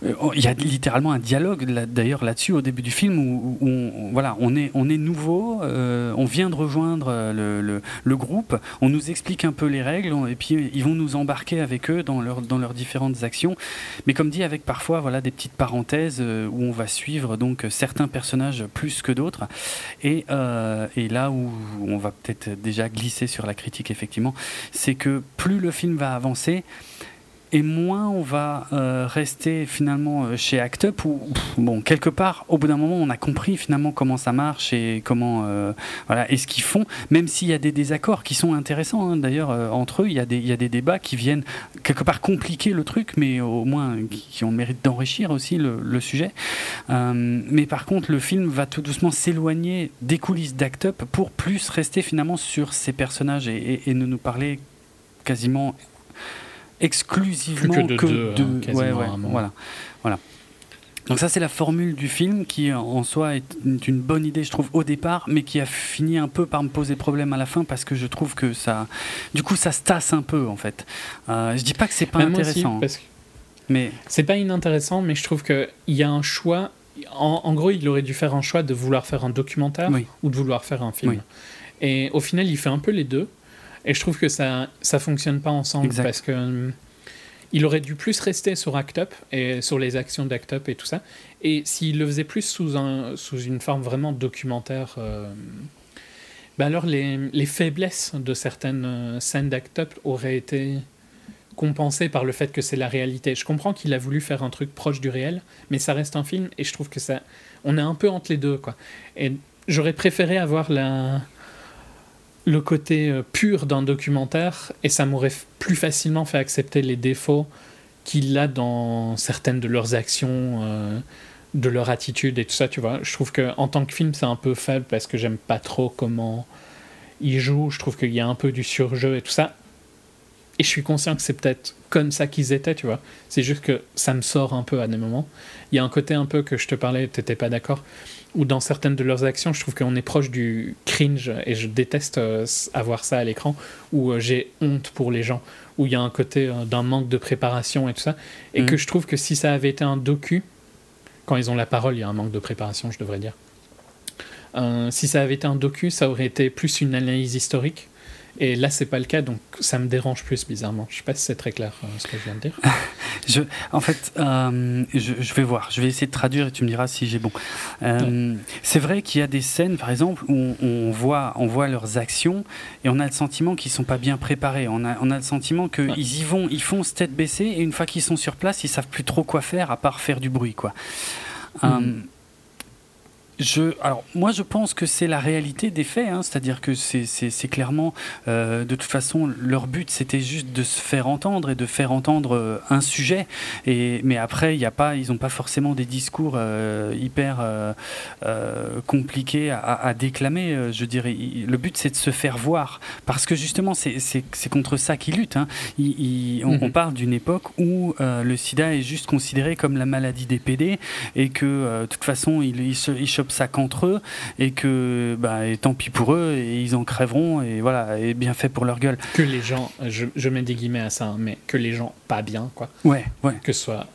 S1: il y a littéralement un dialogue d'ailleurs là-dessus au début du film où, on, voilà, on est, on est nouveau, on vient de rejoindre le, le, groupe, on nous explique un peu les règles et puis ils vont nous embarquer avec eux dans, dans leurs différentes actions. Mais comme dit, avec parfois voilà, des petites parenthèses où on va suivre donc certains personnages plus que d'autres. Et, et là où on va peut-être déjà glisser sur la critique, effectivement, c'est que plus le film va avancer, et moins on va euh, rester finalement euh, chez Act Up où bon quelque part au bout d'un moment on a compris finalement comment ça marche et comment euh, voilà et ce qu'ils font même s'il y a des désaccords qui sont intéressants hein, d'ailleurs entre eux il y a des y a des débats qui viennent quelque part compliquer le truc mais au moins qui, ont le mérite d'enrichir aussi le, le sujet. Mais par contre le film va tout doucement s'éloigner des coulisses d'Act Up pour plus rester finalement sur ces personnages et, et ne nous parler quasiment exclusivement
S2: que de, deux, ouais, ouais,
S1: voilà, voilà. Donc ça c'est la formule du film qui en soi est une bonne idée je trouve au départ mais qui a fini un peu par me poser problème à la fin parce que je trouve que ça du coup ça se tasse un peu en fait. Euh, je dis pas que c'est pas intéressant.
S2: parce que mais c'est pas inintéressant mais je trouve qu'il y a un choix en, gros il aurait dû faire un choix de vouloir faire un documentaire ou de vouloir faire un film. Et au final il fait un peu les deux et je trouve que ça ça fonctionne pas ensemble parce que hum, il aurait dû plus rester sur Act Up et sur les actions d'Act Up et tout ça. Et s'il le faisait plus sous, un, sous une forme vraiment documentaire, euh, ben alors les, les, faiblesses de certaines euh, scènes d'Act Up auraient été compensées par le fait que c'est la réalité. Je comprends qu'il a voulu faire un truc proche du réel, mais ça reste un film et je trouve que ça, on est un peu entre les deux quoi. Et j'aurais préféré avoir la le côté euh, pur d'un documentaire et ça m'aurait plus facilement fait accepter les défauts qu'il a dans certaines de leurs actions, euh, de leur attitude et tout ça, tu vois. Je trouve que en tant que film, c'est un peu faible parce que j'aime pas trop comment ils jouent. Je trouve qu'il y a un peu du surjeu et tout ça. Et je suis conscient que c'est peut-être comme ça qu'ils étaient, tu vois. C'est juste que ça me sort un peu à des moments. Il y a un côté un peu que je te parlais, t'étais pas d'accord, où dans certaines de leurs actions, je trouve qu'on est proche du cringe et je déteste euh, avoir ça à l'écran, où euh, j'ai honte pour les gens, où il y a un côté euh, d'un manque de préparation et tout ça. Et mm. que je trouve que si ça avait été un docu, quand ils ont la parole, il y a un manque de préparation, je devrais dire. si ça avait été un docu, ça aurait été plus une analyse historique et là, c'est pas le cas, donc ça me dérange plus bizarrement. Je sais pas si c'est très clair euh, ce que je viens de dire. [laughs]
S1: je, en fait, euh, je, je, vais voir. Je vais essayer de traduire et tu me diras si j'ai bon. Euh, c'est vrai qu'il y a des scènes, par exemple, où on, voit, on voit leurs actions et on a le sentiment qu'ils sont pas bien préparés. On a, on a le sentiment qu'ils y vont, ils font tête baissée et une fois qu'ils sont sur place, ils savent plus trop quoi faire à part faire du bruit, quoi. Hmm. Je, alors moi je pense que c'est la réalité des faits, hein. c'est-à-dire que c'est clairement, euh, de toute façon, leur but c'était juste de se faire entendre et de faire entendre euh, un sujet. Et, mais après, il a pas, ils n'ont pas forcément des discours euh, hyper compliqués à, déclamer. je dirais, le but c'est de se faire voir, parce que justement c'est contre ça qu'ils luttent. Hein. on, mhm. on, parle d'une époque où le SIDA est juste considéré comme la maladie des PD et que de toute façon il, il, il ça eux et que bah, tant pis pour eux et ils en crèveront et voilà et bien fait pour leur gueule.
S2: Que les gens, je, mets des guillemets à ça, hein, mais que les gens pas bien quoi.
S1: Ouais, ouais.
S2: Que ce soit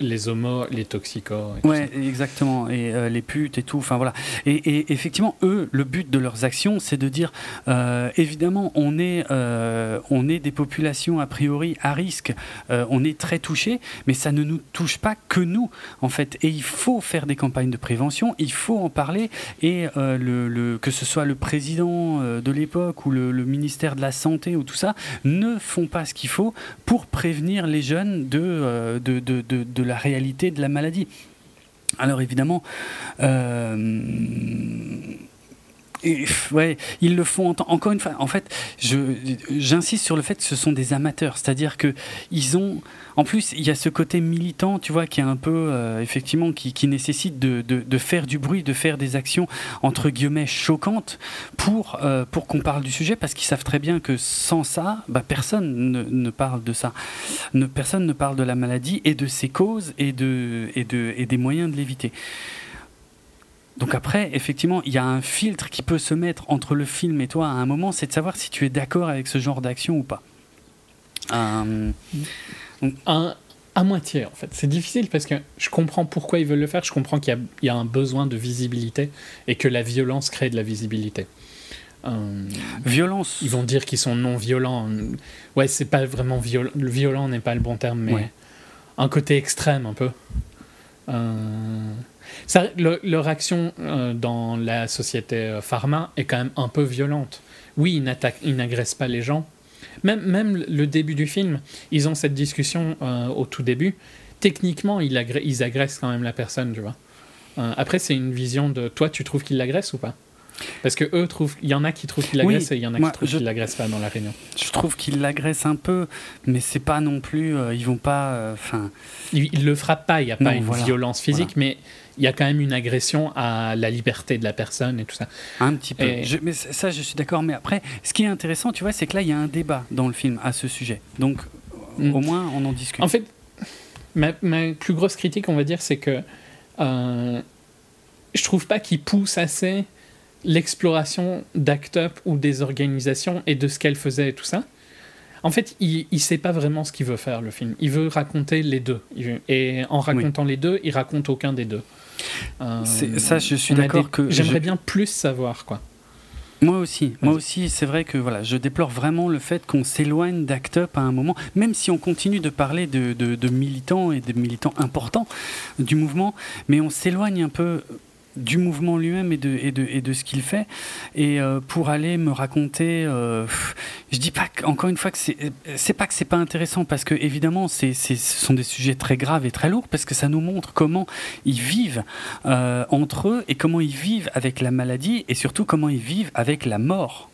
S2: les homos, les toxicos.
S1: Et ouais, exactement. Et euh, les putes et tout. Enfin voilà. Et, effectivement, eux, le but de leurs actions, c'est de dire, euh, évidemment, on est, euh, on est des populations a priori à risque. on est très touchés, mais ça ne nous touche pas que nous, en fait. Et il faut faire des campagnes de prévention. Il faut en parler. Et le, que ce soit le président de l'époque ou le, ministère de la santé ou tout ça, ne font pas ce qu'il faut pour prévenir les jeunes de, de, de, de la réalité de la maladie. Alors évidemment, euh, ils le font encore une fois. En fait, j'insiste sur le fait que ce sont des amateurs, c'est-à-dire que ils ont, en plus, il y a ce côté militant, tu vois, qui est un peu euh, effectivement qui, nécessite de, faire du bruit, de faire des actions entre guillemets choquantes pour euh, pour qu'on parle du sujet, parce qu'ils savent très bien que sans ça, bah, personne ne, parle de ça, ne, personne ne parle de la maladie et de ses causes et de et de et des moyens de l'éviter. Donc après, effectivement, il y a un filtre qui peut se mettre entre le film et toi à un moment, c'est de savoir si tu es d'accord avec ce genre d'action ou pas.
S2: Euh, un, à moitié, en fait. C'est difficile parce que je comprends pourquoi ils veulent le faire, je comprends qu'il y, a un besoin de visibilité et que la violence crée de la visibilité.
S1: Euh, violence.
S2: Ils vont dire qu'ils sont non violents. Ouais, c'est pas vraiment violent. Le violent n'est pas le bon terme, mais un côté extrême un peu. Euh, ça, leur action euh, dans la société pharma est quand même un peu violente. Oui, ils n'agressent pas les gens. Même, même le début du film, ils ont cette discussion au tout début. Techniquement, ils, ils, agressent quand même la personne, tu vois. après, c'est une vision de toi, tu trouves qu'ils l'agressent ou pas? Parce que eux trouvent, il y en a qui trouvent qu'il l'agresse et il y en a qui trouvent qu'il l'agresse pas dans la réunion.
S1: Je trouve qu'il l'agresse un peu, mais c'est pas non plus, euh, ils vont pas, euh, enfin.
S2: il, le frappe pas, il n'y a pas une violence physique, mais il y a quand même une agression à la liberté de la personne et tout ça.
S1: Un petit peu. mais ça, je suis d'accord. Mais après, ce qui est intéressant, tu vois, c'est que là, il y a un débat dans le film à ce sujet. Donc, mm. au moins, on en discute.
S2: En fait, ma, plus grosse critique, on va dire, c'est que euh, je trouve pas qu'il pousse assez l'exploration d'Act Up ou des organisations et de ce qu'elle faisait et tout ça. En fait, il ne sait pas vraiment ce qu'il veut faire, le film. Il veut raconter les deux. Et en racontant les deux, il raconte aucun des deux.
S1: Euh, ça, je suis d'accord que...
S2: J'aimerais bien plus savoir, quoi.
S1: Moi aussi, moi aussi, c'est vrai que voilà, je déplore vraiment le fait qu'on s'éloigne d'Act Up à un moment, même si on continue de parler de, de militants et de militants importants du mouvement, mais on s'éloigne un peu du mouvement lui-même et de, ce qu'il fait. Et euh, pour aller me raconter, euh, je dis pas encore une fois que c'est, pas que c'est pas intéressant parce que évidemment ce sont des sujets très graves et très lourds parce que ça nous montre comment ils vivent euh, entre eux et comment ils vivent avec la maladie et surtout comment ils vivent avec la mort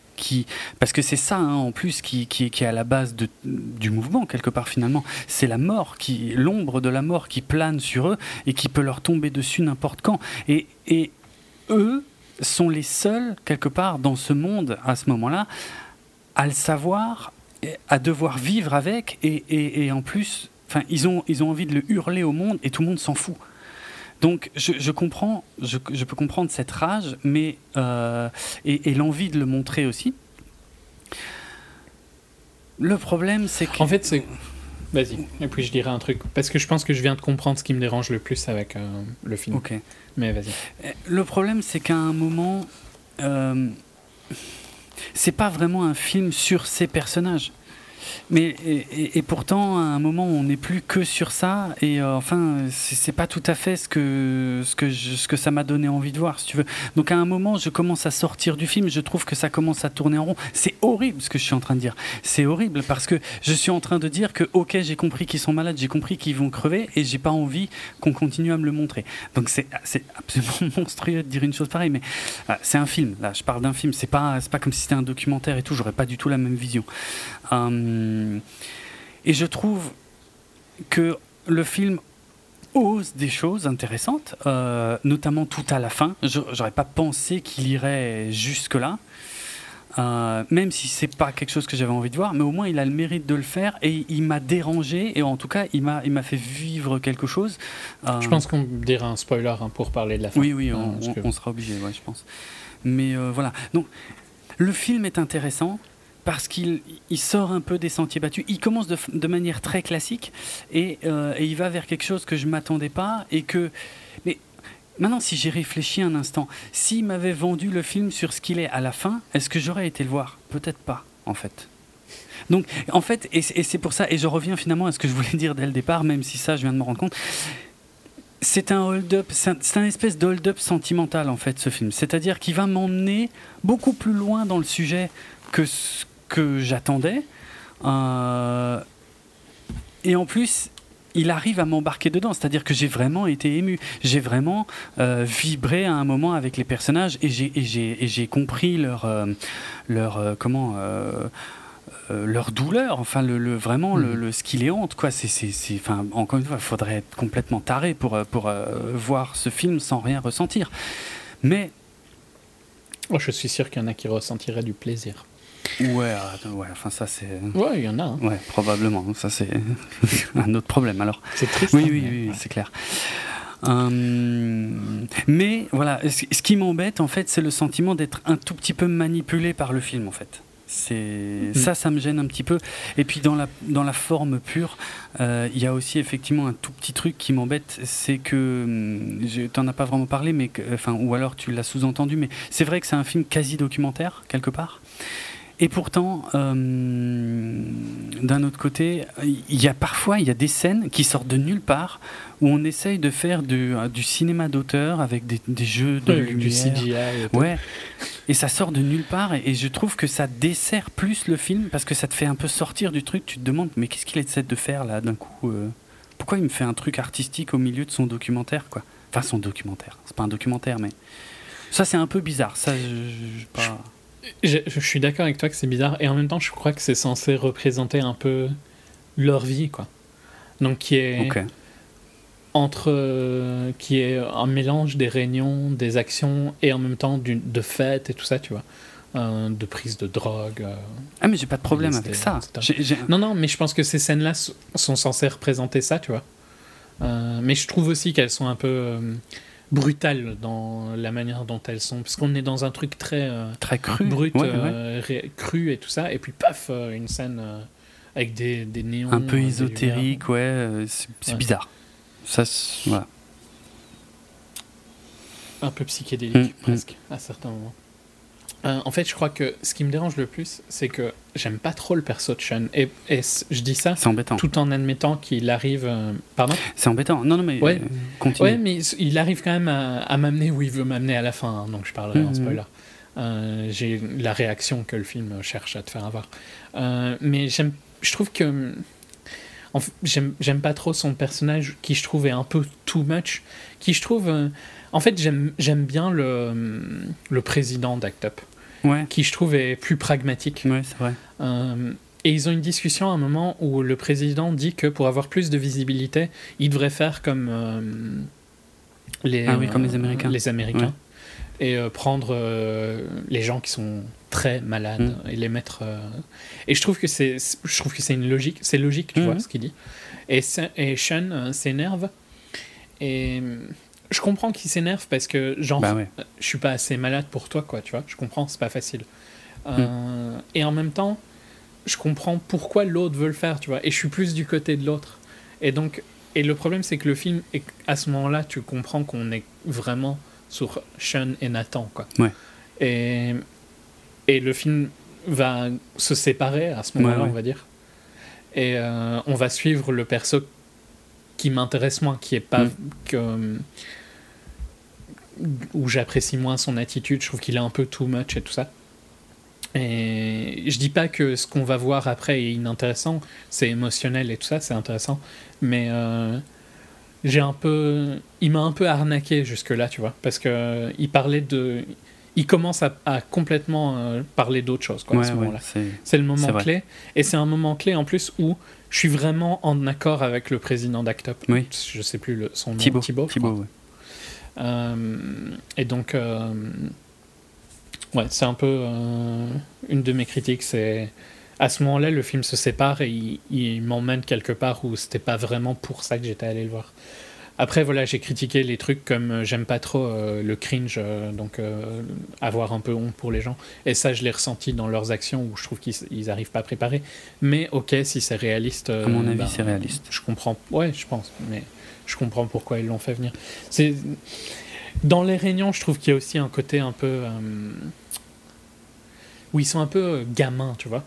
S1: parce que c'est ça hein, en plus qui, est à la base du mouvement quelque part finalement. C'est la mort qui l'ombre de la mort qui plane sur eux et qui peut leur tomber dessus n'importe quand. Et, eux sont les seuls quelque part dans ce monde à ce moment-là à le savoir à devoir vivre avec et en plus enfin ils ont ils ont envie de le hurler au monde et tout le monde s'en fout donc je, comprends, je, peux comprendre cette rage, mais euh, et, l'envie de le montrer aussi. Le problème, c'est que.
S2: En fait, c'est. Vas-y. Et puis je dirai un truc parce que je pense que je viens de comprendre ce qui me dérange le plus avec euh, le film.
S1: Ok.
S2: Mais vas-y.
S1: Le problème, c'est qu'à un moment, euh, c'est pas vraiment un film sur ces personnages. Mais et, pourtant, à un moment, on n'est plus que sur ça. Et euh, enfin, c'est pas tout à fait ce que ce que ce que ça m'a donné envie de voir, si tu veux. Donc à un moment, je commence à sortir du film. Je trouve que ça commence à tourner en rond. C'est horrible ce que je suis en train de dire. C'est horrible parce que je suis en train de dire que ok, j'ai compris qu'ils sont malades, j'ai compris qu'ils vont crever, et j'ai pas envie qu'on continue à me le montrer. Donc c'est absolument [laughs] monstrueux de dire une chose pareille. Mais euh, c'est un film. Là, je parle d'un film. C'est pas c'est pas comme si c'était un documentaire et tout. J'aurais pas du tout la même vision. Euh, et je trouve que le film ose des choses intéressantes, euh, notamment tout à la fin. J'aurais pas pensé qu'il irait jusque-là. Euh, même si c'est pas quelque chose que j'avais envie de voir, mais au moins il a le mérite de le faire et il m'a dérangé et en tout cas il m'a fait vivre quelque chose.
S2: Je pense qu'on dirait un spoiler hein, pour parler de la fin.
S1: Oui oui, on, on, sera obligé, ouais, je pense. Mais voilà, donc le film est intéressant parce qu'il sort un peu des sentiers battus. Il commence de, manière très classique euh, et, il va vers quelque chose que je m'attendais pas et que. Mais maintenant, si j'ai réfléchi un instant, s'il m'avait vendu le film sur ce qu'il est à la fin, est-ce que j'aurais été le voir? Peut-être pas, en fait. Donc, en fait, et, c'est pour ça, et je reviens finalement à ce que je voulais [laughs] dire dès le départ, même si ça, je viens de me rendre compte. C'est un hold-up, c'est un, espèce de hold-up sentimental en fait ce film. C'est-à-dire qu'il va m'emmener beaucoup plus loin dans le sujet que ce que j'attendais. Euh, et en plus, il arrive à m'embarquer dedans, c'est-à-dire que j'ai vraiment été ému, j'ai vraiment euh, vibré à un moment avec les personnages et j'ai compris leur, euh, leur comment leur douleur, enfin le, vraiment le, mm. le, ce qui les hante quoi. C'est enfin encore une fois, il faudrait être complètement taré pour pour voir ce film sans rien ressentir. Mais
S2: oh, je suis sûr qu'il y en a qui ressentiraient du plaisir.
S1: Ouais, ouais, enfin ça c'est.
S2: Ouais, il y en a. Hein.
S1: Ouais, probablement. Ça c'est [laughs] un autre problème alors.
S2: C'est triste.
S1: Oui, hein, oui, oui, c'est clair. Hum, mais voilà, ce qui m'embête en fait, c'est le sentiment d'être un tout petit peu manipulé par le film en fait. C'est mm. ça, ça me gêne un petit peu. Et puis dans la dans la forme pure, euh, il y a aussi effectivement un tout petit truc qui m'embête, c'est que hum, je t'en as pas vraiment parlé, mais enfin ou alors tu l'as sous-entendu, mais c'est vrai que c'est un film quasi documentaire quelque part. Et pourtant, euh, d'un autre côté, il y a parfois il y a des scènes qui sortent de nulle part où on essaye de faire du, du cinéma d'auteur avec des, des, jeux de lumière.
S2: Du CGI.
S1: Et ouais. Et ça sort de nulle part et, je trouve que ça dessert plus le film parce que ça te fait un peu sortir du truc. Tu te demandes mais qu'est-ce qu'il essaie de faire là d'un coup euh, Pourquoi il me fait un truc artistique au milieu de son documentaire quoi? Enfin son documentaire. C'est pas un documentaire mais ça c'est un peu bizarre. Ça je, pas...
S2: Je, suis d'accord avec toi que c'est bizarre, et en même temps, je crois que c'est censé représenter un peu leur vie, quoi. Donc, qui est. Entre. qui est un mélange des réunions, des actions, et en même temps de fêtes et tout ça, tu vois. Euh, de prise de drogue. Euh,
S1: ah, mais j'ai pas de problème avec ça.
S2: Non, non, mais je pense que ces scènes-là sont censées représenter ça, tu vois. Euh, mais je trouve aussi qu'elles sont un peu brutales dans la manière dont elles sont parce qu'on est dans un truc très euh,
S1: très cru.
S2: brut euh, cru et tout ça et puis paf euh, une scène avec des, des néons
S1: un peu ésotérique ouais c'est bizarre. Ça voilà.
S2: Un peu psychédélique mm, mm. presque à certains moments euh, en fait, je crois que ce qui me dérange le plus, c'est que j'aime pas trop le perso de Sean. Et, je dis ça tout en admettant qu'il arrive. Euh, pardon
S1: C'est embêtant. Non, non, mais.
S2: Ouais, euh, continue. ouais mais il arrive quand même à, m'amener où il veut m'amener à la fin. Hein, donc je parlerai en mhm. spoiler. J'ai la réaction que le film cherche à te faire avoir. mais je trouve que. J'aime pas trop son personnage qui je trouve est un peu too much. Qui je trouve. en fait, j'aime bien le, le président d'Act Up qui je trouve est plus pragmatique.
S1: Ouais, c'est vrai.
S2: et ils ont une discussion à un moment où le président dit que pour avoir plus de visibilité, il devrait faire comme les,
S1: ah oui, comme les Américains.
S2: Les Américains. Et prendre les gens qui sont très malades mm. et les mettre. Et je trouve que c'est, je trouve que c'est une logique, c'est logique, tu mm. vois, ce qu'il dit. Et, et Sean s'énerve et je comprends qu'il s'énerve parce que, genre, bah je suis pas assez malade pour toi, quoi, tu vois. Je comprends, c'est pas facile. Euh, et en même temps, je comprends pourquoi l'autre veut le faire, tu vois. Et je suis plus du côté de l'autre. Et donc, et le problème, c'est que le film, à ce moment-là, tu comprends qu'on est vraiment sur Sean et Nathan, quoi.
S1: Ouais.
S2: Et, et le film va se séparer à ce moment-là, on va dire. Et euh, on va suivre le perso qui m'intéresse moins, qui est pas mm. que où j'apprécie moins son attitude. Je trouve qu'il est un peu too much et tout ça. Et je dis pas que ce qu'on va voir après est inintéressant, c'est émotionnel et tout ça, c'est intéressant, mais euh, j'ai un peu, il m'a un peu arnaqué jusque là, tu vois, parce que il parlait de, il commence à, complètement euh, parler d'autre chose, quoi, à ce moment-là. c'est le moment clé, et c'est un moment clé en plus où je suis vraiment en accord avec le président d'Actop.
S1: Oui.
S2: Je sais plus le, son nom.
S1: Thibaut. Thibaut,
S2: euh, et donc, euh, ouais, c'est un peu euh, une de mes critiques. C'est à ce moment-là, le film se sépare et il, il m'emmène quelque part où c'était pas vraiment pour ça que j'étais allé le voir. Après, voilà, j'ai critiqué les trucs comme euh, j'aime pas trop euh, le cringe, euh, donc avoir un peu honte pour les gens. Et ça, je l'ai ressenti dans leurs actions où je trouve qu'ils arrivent pas préparés. Mais ok, si c'est réaliste.
S1: à mon avis, ben, c'est réaliste.
S2: Je comprends. Ouais, je pense. Mais je comprends pourquoi ils l'ont fait venir. C'est dans les réunions, je trouve qu'il y a aussi un côté un peu où ils sont un peu gamins, tu vois.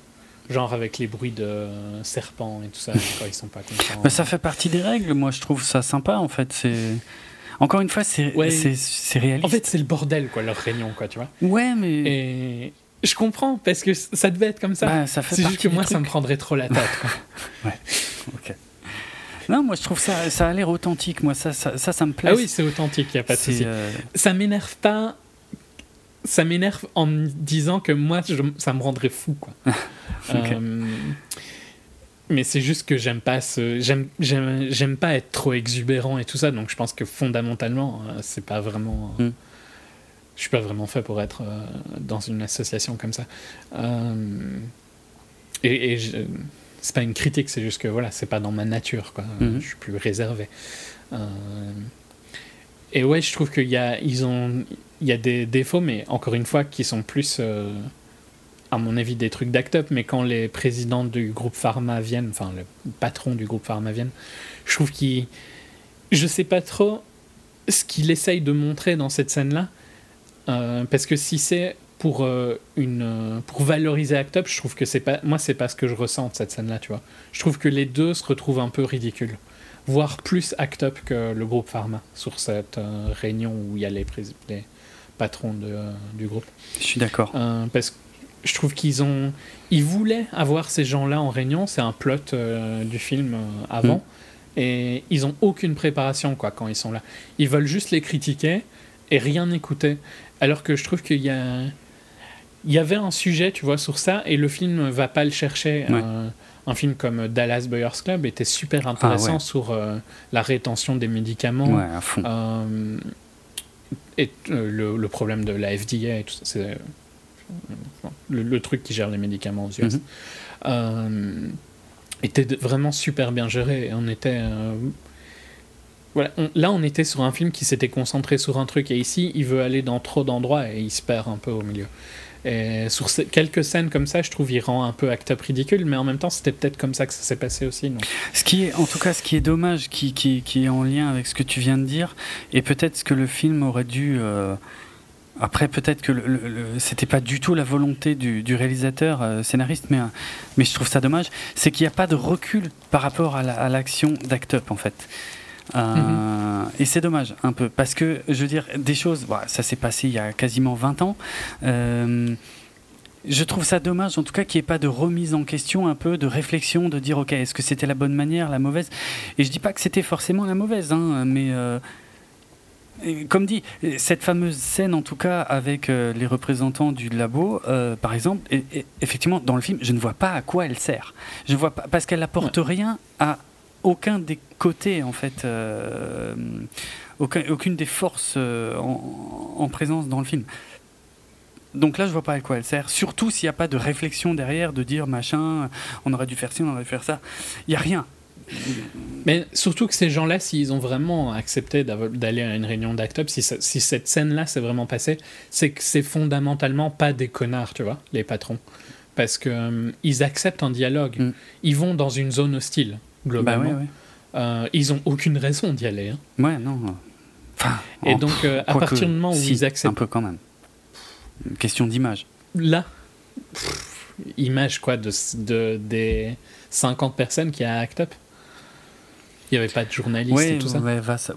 S2: Genre avec les bruits de serpents et tout ça, [laughs] quand ils sont pas contents.
S1: Mais ça fait partie des règles, moi je trouve ça sympa en fait. C'est. Encore une fois, c'est c'est réaliste.
S2: En fait, c'est le bordel, quoi, leur réunion, quoi, tu vois.
S1: Ouais, mais.
S2: Et je comprends, parce que ça devait être comme ça.
S1: Bah, ça
S2: c'est juste que moi, ça me prendrait trop la tête, quoi. [laughs]
S1: ouais, ok. Non, moi je trouve ça, ça a l'air authentique. Moi, ça, ça, ça, me plaît.
S2: Ah oui, c'est authentique, il n'y a pas de souci. Euh, ça m'énerve pas ça m'énerve en me disant que moi, ça me rendrait fou, quoi. [laughs] Euh, mais c'est juste que j'aime pas ce, j'aime, j'aime, pas être trop exubérant et tout ça, donc je pense que fondamentalement, euh, c'est pas vraiment. Euh, hmm. Je suis pas vraiment fait pour être dans une association comme ça. et, et c'est pas une critique, c'est juste que voilà, c'est pas dans ma nature, quoi. Hmm. Je suis plus réservé. et ouais, je trouve qu'il y a, ils ont, il y a des défauts, mais encore une fois, qui sont plus, euh, à mon avis, des trucs d'act-up. Mais quand les présidents du groupe Pharma viennent, enfin, le patron du groupe Pharma viennent, je trouve qu'il. Je sais pas trop ce qu'il essaye de montrer dans cette scène-là. Euh, parce que si c'est pour, euh, une, pour valoriser Act Up, je trouve que c'est pas. Moi, c'est pas ce que je ressens de cette scène-là, tu vois. Je trouve que les deux se retrouvent un peu ridicules voire plus act up que le groupe Pharma sur cette réunion où il y a les, les, patron de, du groupe.
S1: Je suis d'accord.
S2: Euh, parce que je trouve qu'ils ont. Ils voulaient avoir ces gens-là en réunion, c'est un plot euh, du film euh, avant, mm. et ils ont aucune préparation quoi quand ils sont là. Ils veulent juste les critiquer et rien écouter. Alors que je trouve qu'il y a. Il y avait un sujet, tu vois, sur ça, et le film va pas le chercher. un film comme Dallas Buyers Club était super intéressant ah sur la rétention des médicaments.
S1: Ouais, à fond
S2: et euh, le, problème de la FDA, c'est euh, le, truc qui gère les médicaments aux US, mhm. euh, était vraiment super bien géré. On était. voilà, là, on était sur un film qui s'était concentré sur un truc, et ici, il veut aller dans trop d'endroits et il se perd un peu au milieu. Et sur quelques scènes comme ça, je trouve il rend un peu act-up ridicule, mais en même temps, c'était peut-être comme ça que ça s'est passé aussi. Non?
S1: Ce qui est, en tout cas, ce qui est dommage, qui, qui, qui, est en lien avec ce que tu viens de dire, et peut-être ce que le film aurait dû. Euh, après, peut-être que c'était pas du tout la volonté du, du réalisateur, euh, scénariste, mais, mais je trouve ça dommage, c'est qu'il n'y a pas de recul par rapport à l'action d'Act Up, en fait. Euh, et c'est dommage un peu parce que je veux dire des choses, bah, ça s'est passé il y a quasiment 20 ans. Euh, je trouve ça dommage, en tout cas, qu'il n'y ait pas de remise en question, un peu de réflexion, de dire, ok, est-ce que c'était la bonne manière, la mauvaise? Et je dis pas que c'était forcément la mauvaise, hein, mais euh, comme dit, cette fameuse scène, en tout cas, avec euh, les représentants du labo, euh, par exemple, et, effectivement, dans le film, je ne vois pas à quoi elle sert. Je vois pas, parce qu'elle n'apporte rien à aucun des côtés, en fait, euh, aucune des forces en, présence dans le film. Donc là, je vois pas à quoi elle sert. Surtout s'il n'y a pas de réflexion derrière, de dire machin, on aurait dû faire ci, on aurait dû faire ça. Il n'y a rien.
S2: Mais surtout que ces gens-là, s'ils ont vraiment accepté d'aller à une réunion d'Actop, si, si cette scène-là s'est vraiment passée, c'est que c'est fondamentalement pas des connards, tu vois, les patrons. Parce que euh, ils acceptent un dialogue. Mm. Ils vont dans une zone hostile, globalement. Bah euh, ils ont aucune raison d'y aller. Hein.
S1: Ouais, non.
S2: Enfin, Et donc, euh, à partir du moment où ils acceptent.
S1: Un peu quand même. Une question d'image.
S2: Là, image quoi, de, de, des 50 personnes qui a Act Up il n'y avait pas de journaliste et tout ça.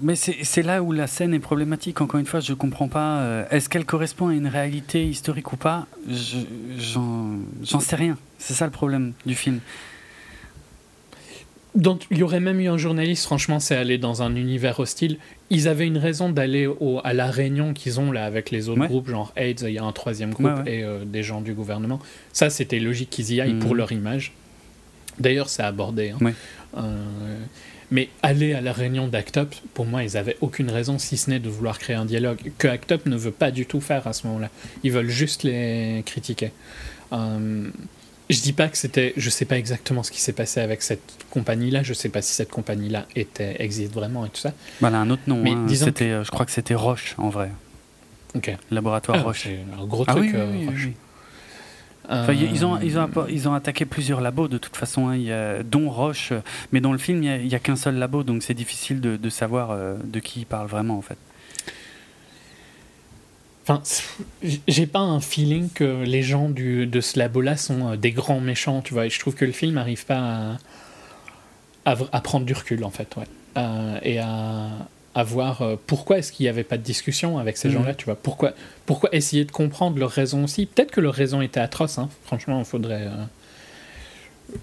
S1: Mais c'est là où la scène est problématique. Encore une fois, je ne comprends pas. Euh, est-ce qu'elle correspond à une réalité historique ou pas? J'en sais rien. C'est ça le problème du film.
S2: Donc, il y aurait même eu un journaliste, franchement, c'est aller dans un univers hostile. Ils avaient une raison d'aller à la réunion qu'ils ont là avec les autres groupes, genre AIDS, il y a un troisième groupe et euh, des gens du gouvernement. Ça, c'était logique qu'ils y aillent pour mhm. leur image. D'ailleurs, c'est abordé. Hein. Euh, mais aller à la réunion d'ACTUP, pour moi, ils n'avaient aucune raison, si ce n'est de vouloir créer un dialogue, que ACTUP ne veut pas du tout faire à ce moment-là. Ils veulent juste les critiquer. Euh, je dis pas que c'était, je sais pas exactement ce qui s'est passé avec cette compagnie-là. Je sais pas si cette compagnie-là était existe vraiment et tout ça.
S1: Voilà un autre nom. Mais hein. c'était, euh, je crois que c'était Roche en vrai.
S2: Ok.
S1: Laboratoire ah, Roche.
S2: Un gros ah truc. Euh, Roche
S1: ils, ont, ils, ont, ils ont attaqué plusieurs labos de toute façon, hein. il y a, dont Roche, mais dans le film, il n'y a, qu'un seul labo, donc c'est difficile de, de savoir euh, de qui il parle vraiment en fait.
S2: Enfin, j'ai pas un feeling que les gens du, de ce labo-là sont euh, des grands méchants, tu vois, et je trouve que le film n'arrive pas à, à, prendre du recul en fait, ouais. Euh, et à, à voir euh, pourquoi est-ce qu'il n'y avait pas de discussion avec ces mhm. gens-là, tu vois. Pourquoi, pourquoi essayer de comprendre leurs raisons aussi? Peut-être que leurs raisons étaient atroces, hein. franchement, il faudrait...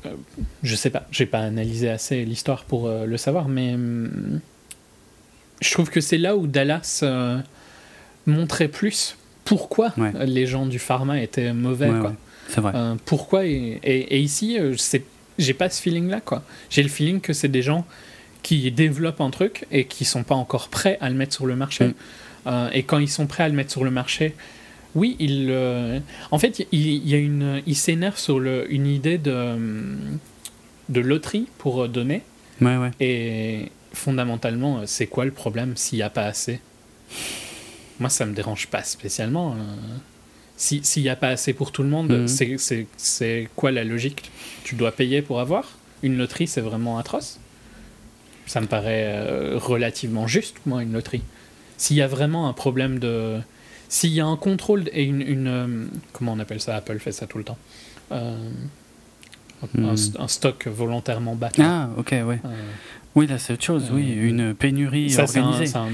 S2: Euh, je sais pas, j'ai pas analysé assez l'histoire pour le savoir, mais hum, je trouve que c'est là où Dallas montrait plus pourquoi les gens du pharma étaient mauvais, quoi.
S1: Vrai.
S2: pourquoi et, et, et ici, j'ai pas ce feeling-là, quoi. J'ai le feeling que c'est des gens qui développent un truc et qui sont pas encore prêts à le mettre sur le marché. Mm. Euh, et quand ils sont prêts à le mettre sur le marché, oui, il, euh, en fait, il, y a une, il s'énerve sur le, une idée de, de loterie pour donner. Et fondamentalement, c'est quoi le problème s'il n'y a pas assez? Moi, ça me dérange pas spécialement. Hein. S'il n'y a pas assez pour tout le monde, mm. c'est quoi la logique Tu dois payer pour avoir? Une loterie, c'est vraiment atroce ça me paraît euh, relativement juste, moi, une loterie. S'il y a vraiment un problème de. S'il y a un contrôle et une. Euh, comment on appelle ça? Apple fait ça tout le temps. Euh, un, hmm. stock volontairement bas.
S1: Ah, ok, ouais. oui, là, c'est autre chose, oui. Une pénurie ça, organisée.
S2: C'est un,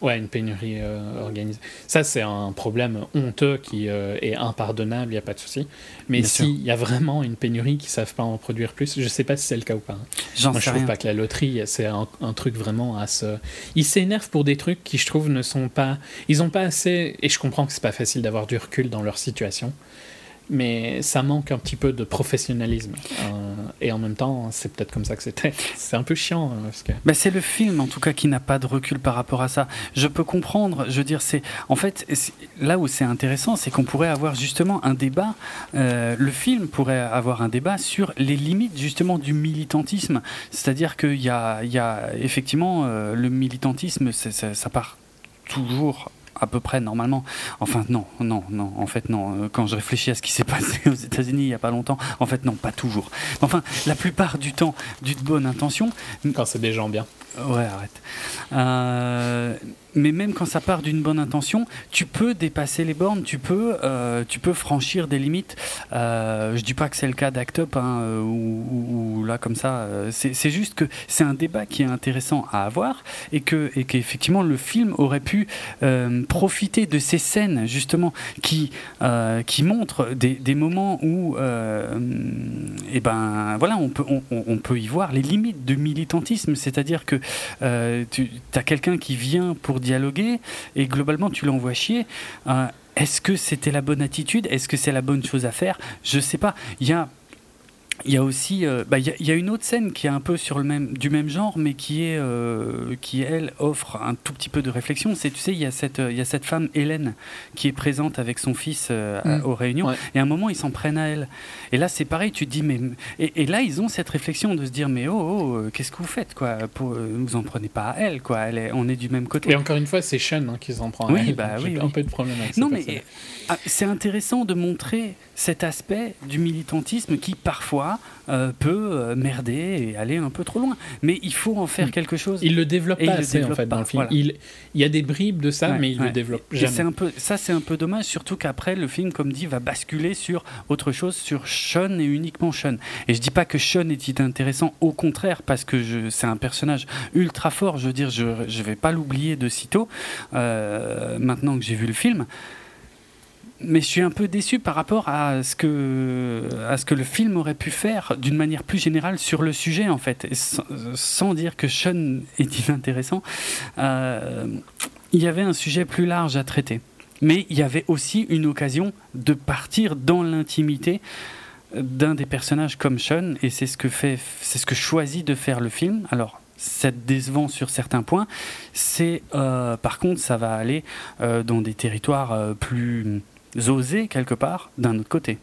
S2: Ouais, une pénurie euh, organisée. Ça, c'est un problème honteux qui euh, est impardonnable, il n'y a pas de souci. Mais s'il y a vraiment une pénurie qui ne savent pas en produire plus, je ne sais pas si c'est le cas ou pas. Hein. Moi, je trouve pas que la loterie, c'est un, un, truc vraiment à se. Ils s'énervent pour des trucs qui, je trouve, ne sont pas. Ils n'ont pas assez. Et je comprends que c'est pas facile d'avoir du recul dans leur situation mais ça manque un petit peu de professionnalisme. Euh, et en même temps, c'est peut-être comme ça que c'était. [laughs] C'est un peu chiant. Hein, parce que...
S1: Bah, c'est le film, en tout cas, qui n'a pas de recul par rapport à ça. Je peux comprendre, je veux dire, c'est. En fait, là où c'est intéressant, c'est qu'on pourrait avoir justement un débat. Euh, le film pourrait avoir un débat sur les limites, justement, du militantisme. C'est-à-dire qu'il y y a effectivement euh, le militantisme, ça part toujours à peu près normalement. Enfin non, non, non. En fait non. Euh, quand je réfléchis à ce qui s'est [laughs] passé aux États-Unis il y a pas longtemps, en fait non, pas toujours. Enfin, la plupart du temps, d'une bonne intention.
S2: Quand c'est des gens bien.
S1: Ouais, arrête. Euh, mais même quand ça part d'une bonne intention, tu peux dépasser les bornes, tu peux, euh, tu peux franchir des limites. Euh, je dis pas que c'est le cas d'Act Up, hein, où, là comme ça. Euh, c'est juste que c'est un débat qui est intéressant à avoir et que et qu'effectivement le film aurait pu euh, profiter de ces scènes justement qui qui montrent des, moments où et eh ben voilà on peut on, on, peut y voir les limites de militantisme, c'est-à-dire que tu as quelqu'un qui vient pour dialoguer et globalement tu l'envoies chier. Est-ce que c'était la bonne attitude? Est-ce que c'est la bonne chose à faire? Je sais pas. Il y a il y a aussi, euh, bah, il, y a, une autre scène qui est un peu sur le même, du même genre, mais qui est, euh, qui elle offre un tout petit peu de réflexion. C'est, tu sais, il y a cette, il y a cette femme Hélène qui est présente avec son fils euh, mm. aux réunions, et à un moment ils s'en prennent à elle. Et là c'est pareil, tu te dis mais, et, là ils ont cette réflexion de se dire mais oh, oh qu'est-ce que vous faites quoi Pour, Vous en prenez pas à elle quoi. Elle est, on est du même côté.
S2: Et encore une fois, c'est Sean hein, qui s'en prend.
S1: Oui,
S2: à
S1: bah
S2: oui, un peu de problème. Avec
S1: non mais ah, c'est intéressant de montrer cet aspect du militantisme qui parfois euh, peut euh, merder et aller un peu trop loin. Mais il faut en faire hmm. quelque chose.
S2: Il le développe pas assez en fait dans le film. Il, il, y a des bribes de ça, mais il le développe jamais.
S1: Un peu, ça c'est un peu dommage, surtout qu'après le film, comme dit, va basculer sur autre chose, sur Sean et uniquement Sean. Et je dis pas que Sean est intéressant, au contraire, parce que c'est un personnage ultra fort. Je veux dire, je ne vais pas l'oublier de sitôt, euh, maintenant que j'ai vu le film mais je suis un peu déçu par rapport à ce que, à ce que le film aurait pu faire d'une manière plus générale sur le sujet, en fait. Sans, dire que Sean est inintéressant, euh, il y avait un sujet plus large à traiter. Mais il y avait aussi une occasion de partir dans l'intimité d'un des personnages comme Sean, et c'est ce que fait, c'est ce que choisit de faire le film. Alors, c'est décevant sur certains points. C'est euh, par contre, ça va aller euh, dans des territoires plus oser quelque part d'un autre côté.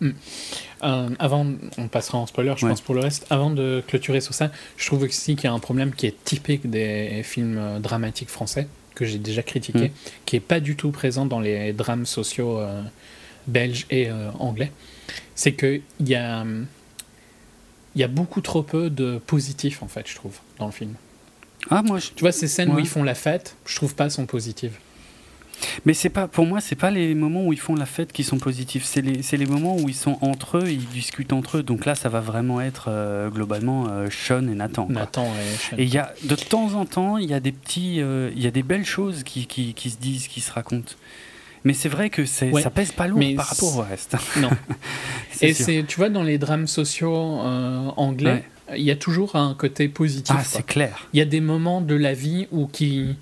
S2: Hmm. Euh, avant, on passera en spoiler, je pense pour le reste. Avant de clôturer sur ça, je trouve aussi qu'il y a un problème qui est typique des films euh, dramatiques français que j'ai déjà critiqué, hmm. qui est pas du tout présent dans les drames sociaux euh, belges et anglais. C'est que il y a il y a beaucoup trop peu de positifs en fait, je trouve, dans le film.
S1: Ah moi,
S2: tu vois ces scènes où ils font la fête, je trouve pas sont positives.
S1: Mais c'est pas, pour moi, c'est pas les moments où ils font la fête qui sont positifs. C'est les, les, moments où ils sont entre eux, ils discutent entre eux. Donc là, ça va vraiment être euh, globalement euh, Sean et Nathan.
S2: Nathan et Sean.
S1: Et il y a de temps en temps, il y a des petits, euh, il y a des belles choses qui, qui, qui, se disent, qui se racontent. Mais c'est vrai que ça pèse pas lourd par rapport au reste. [laughs]
S2: Non. [laughs] et c'est, tu vois, dans les drames sociaux anglais, il y a toujours un côté positif.
S1: Ah, c'est clair.
S2: Il y a des moments de la vie où qui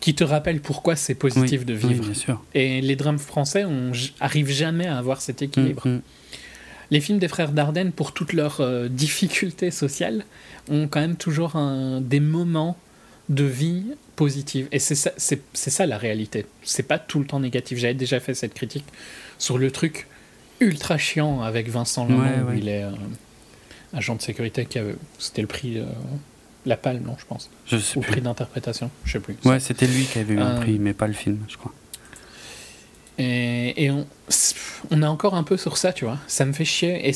S2: qui te rappelle pourquoi c'est positif de vivre.
S1: bien sûr.
S2: Et les drames français on arrivent jamais à avoir cet équilibre. Mm, mm. Les films des frères Dardenne, pour toutes leurs euh, [laughs] difficultés sociales, ont quand même toujours un, des moments de vie positive. Et c'est ça, c'est, ça la réalité. C'est pas tout le temps négatif. J'avais déjà fait cette critique sur le truc ultra chiant avec Vincent Lemont, où il est euh, agent de sécurité qui avait, c'était le prix. Euh, la Palme, non, je pense.
S1: Je sais
S2: Au prix d'interprétation, je sais plus.
S1: Ouais, c'était lui qui avait eu un euh, prix, mais pas le film, je crois.
S2: Et, et on, on, est encore un peu sur ça, tu vois. Ça me fait chier. Et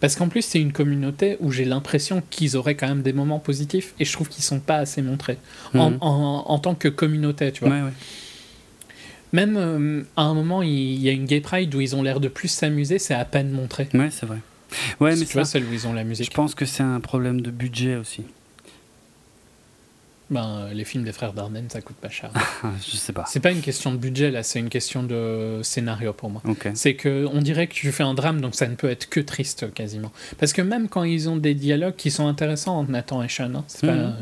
S2: parce qu'en plus, c'est une communauté où j'ai l'impression qu'ils auraient quand même des moments positifs et je trouve qu'ils sont pas assez montrés en, mhm. en, en, tant que communauté, tu vois.
S1: Ouais, ouais.
S2: Même euh, à un moment, il y a une gay pride où ils ont l'air de plus s'amuser, c'est à peine montré.
S1: Ouais, c'est vrai. Ouais, mais
S2: tu vois, celle où ils ont la musique.
S1: Je pense que c'est un problème de budget aussi.
S2: Ben, les films des frères Dardenne, ça coûte pas cher. [laughs]
S1: je sais pas.
S2: C'est pas une question de budget là, c'est une question de scénario pour moi. C'est que on dirait que tu fais un drame, donc ça ne peut être que triste quasiment. Parce que même quand ils ont des dialogues qui sont intéressants entre Nathan et Sean, hein, c'est pas mhm.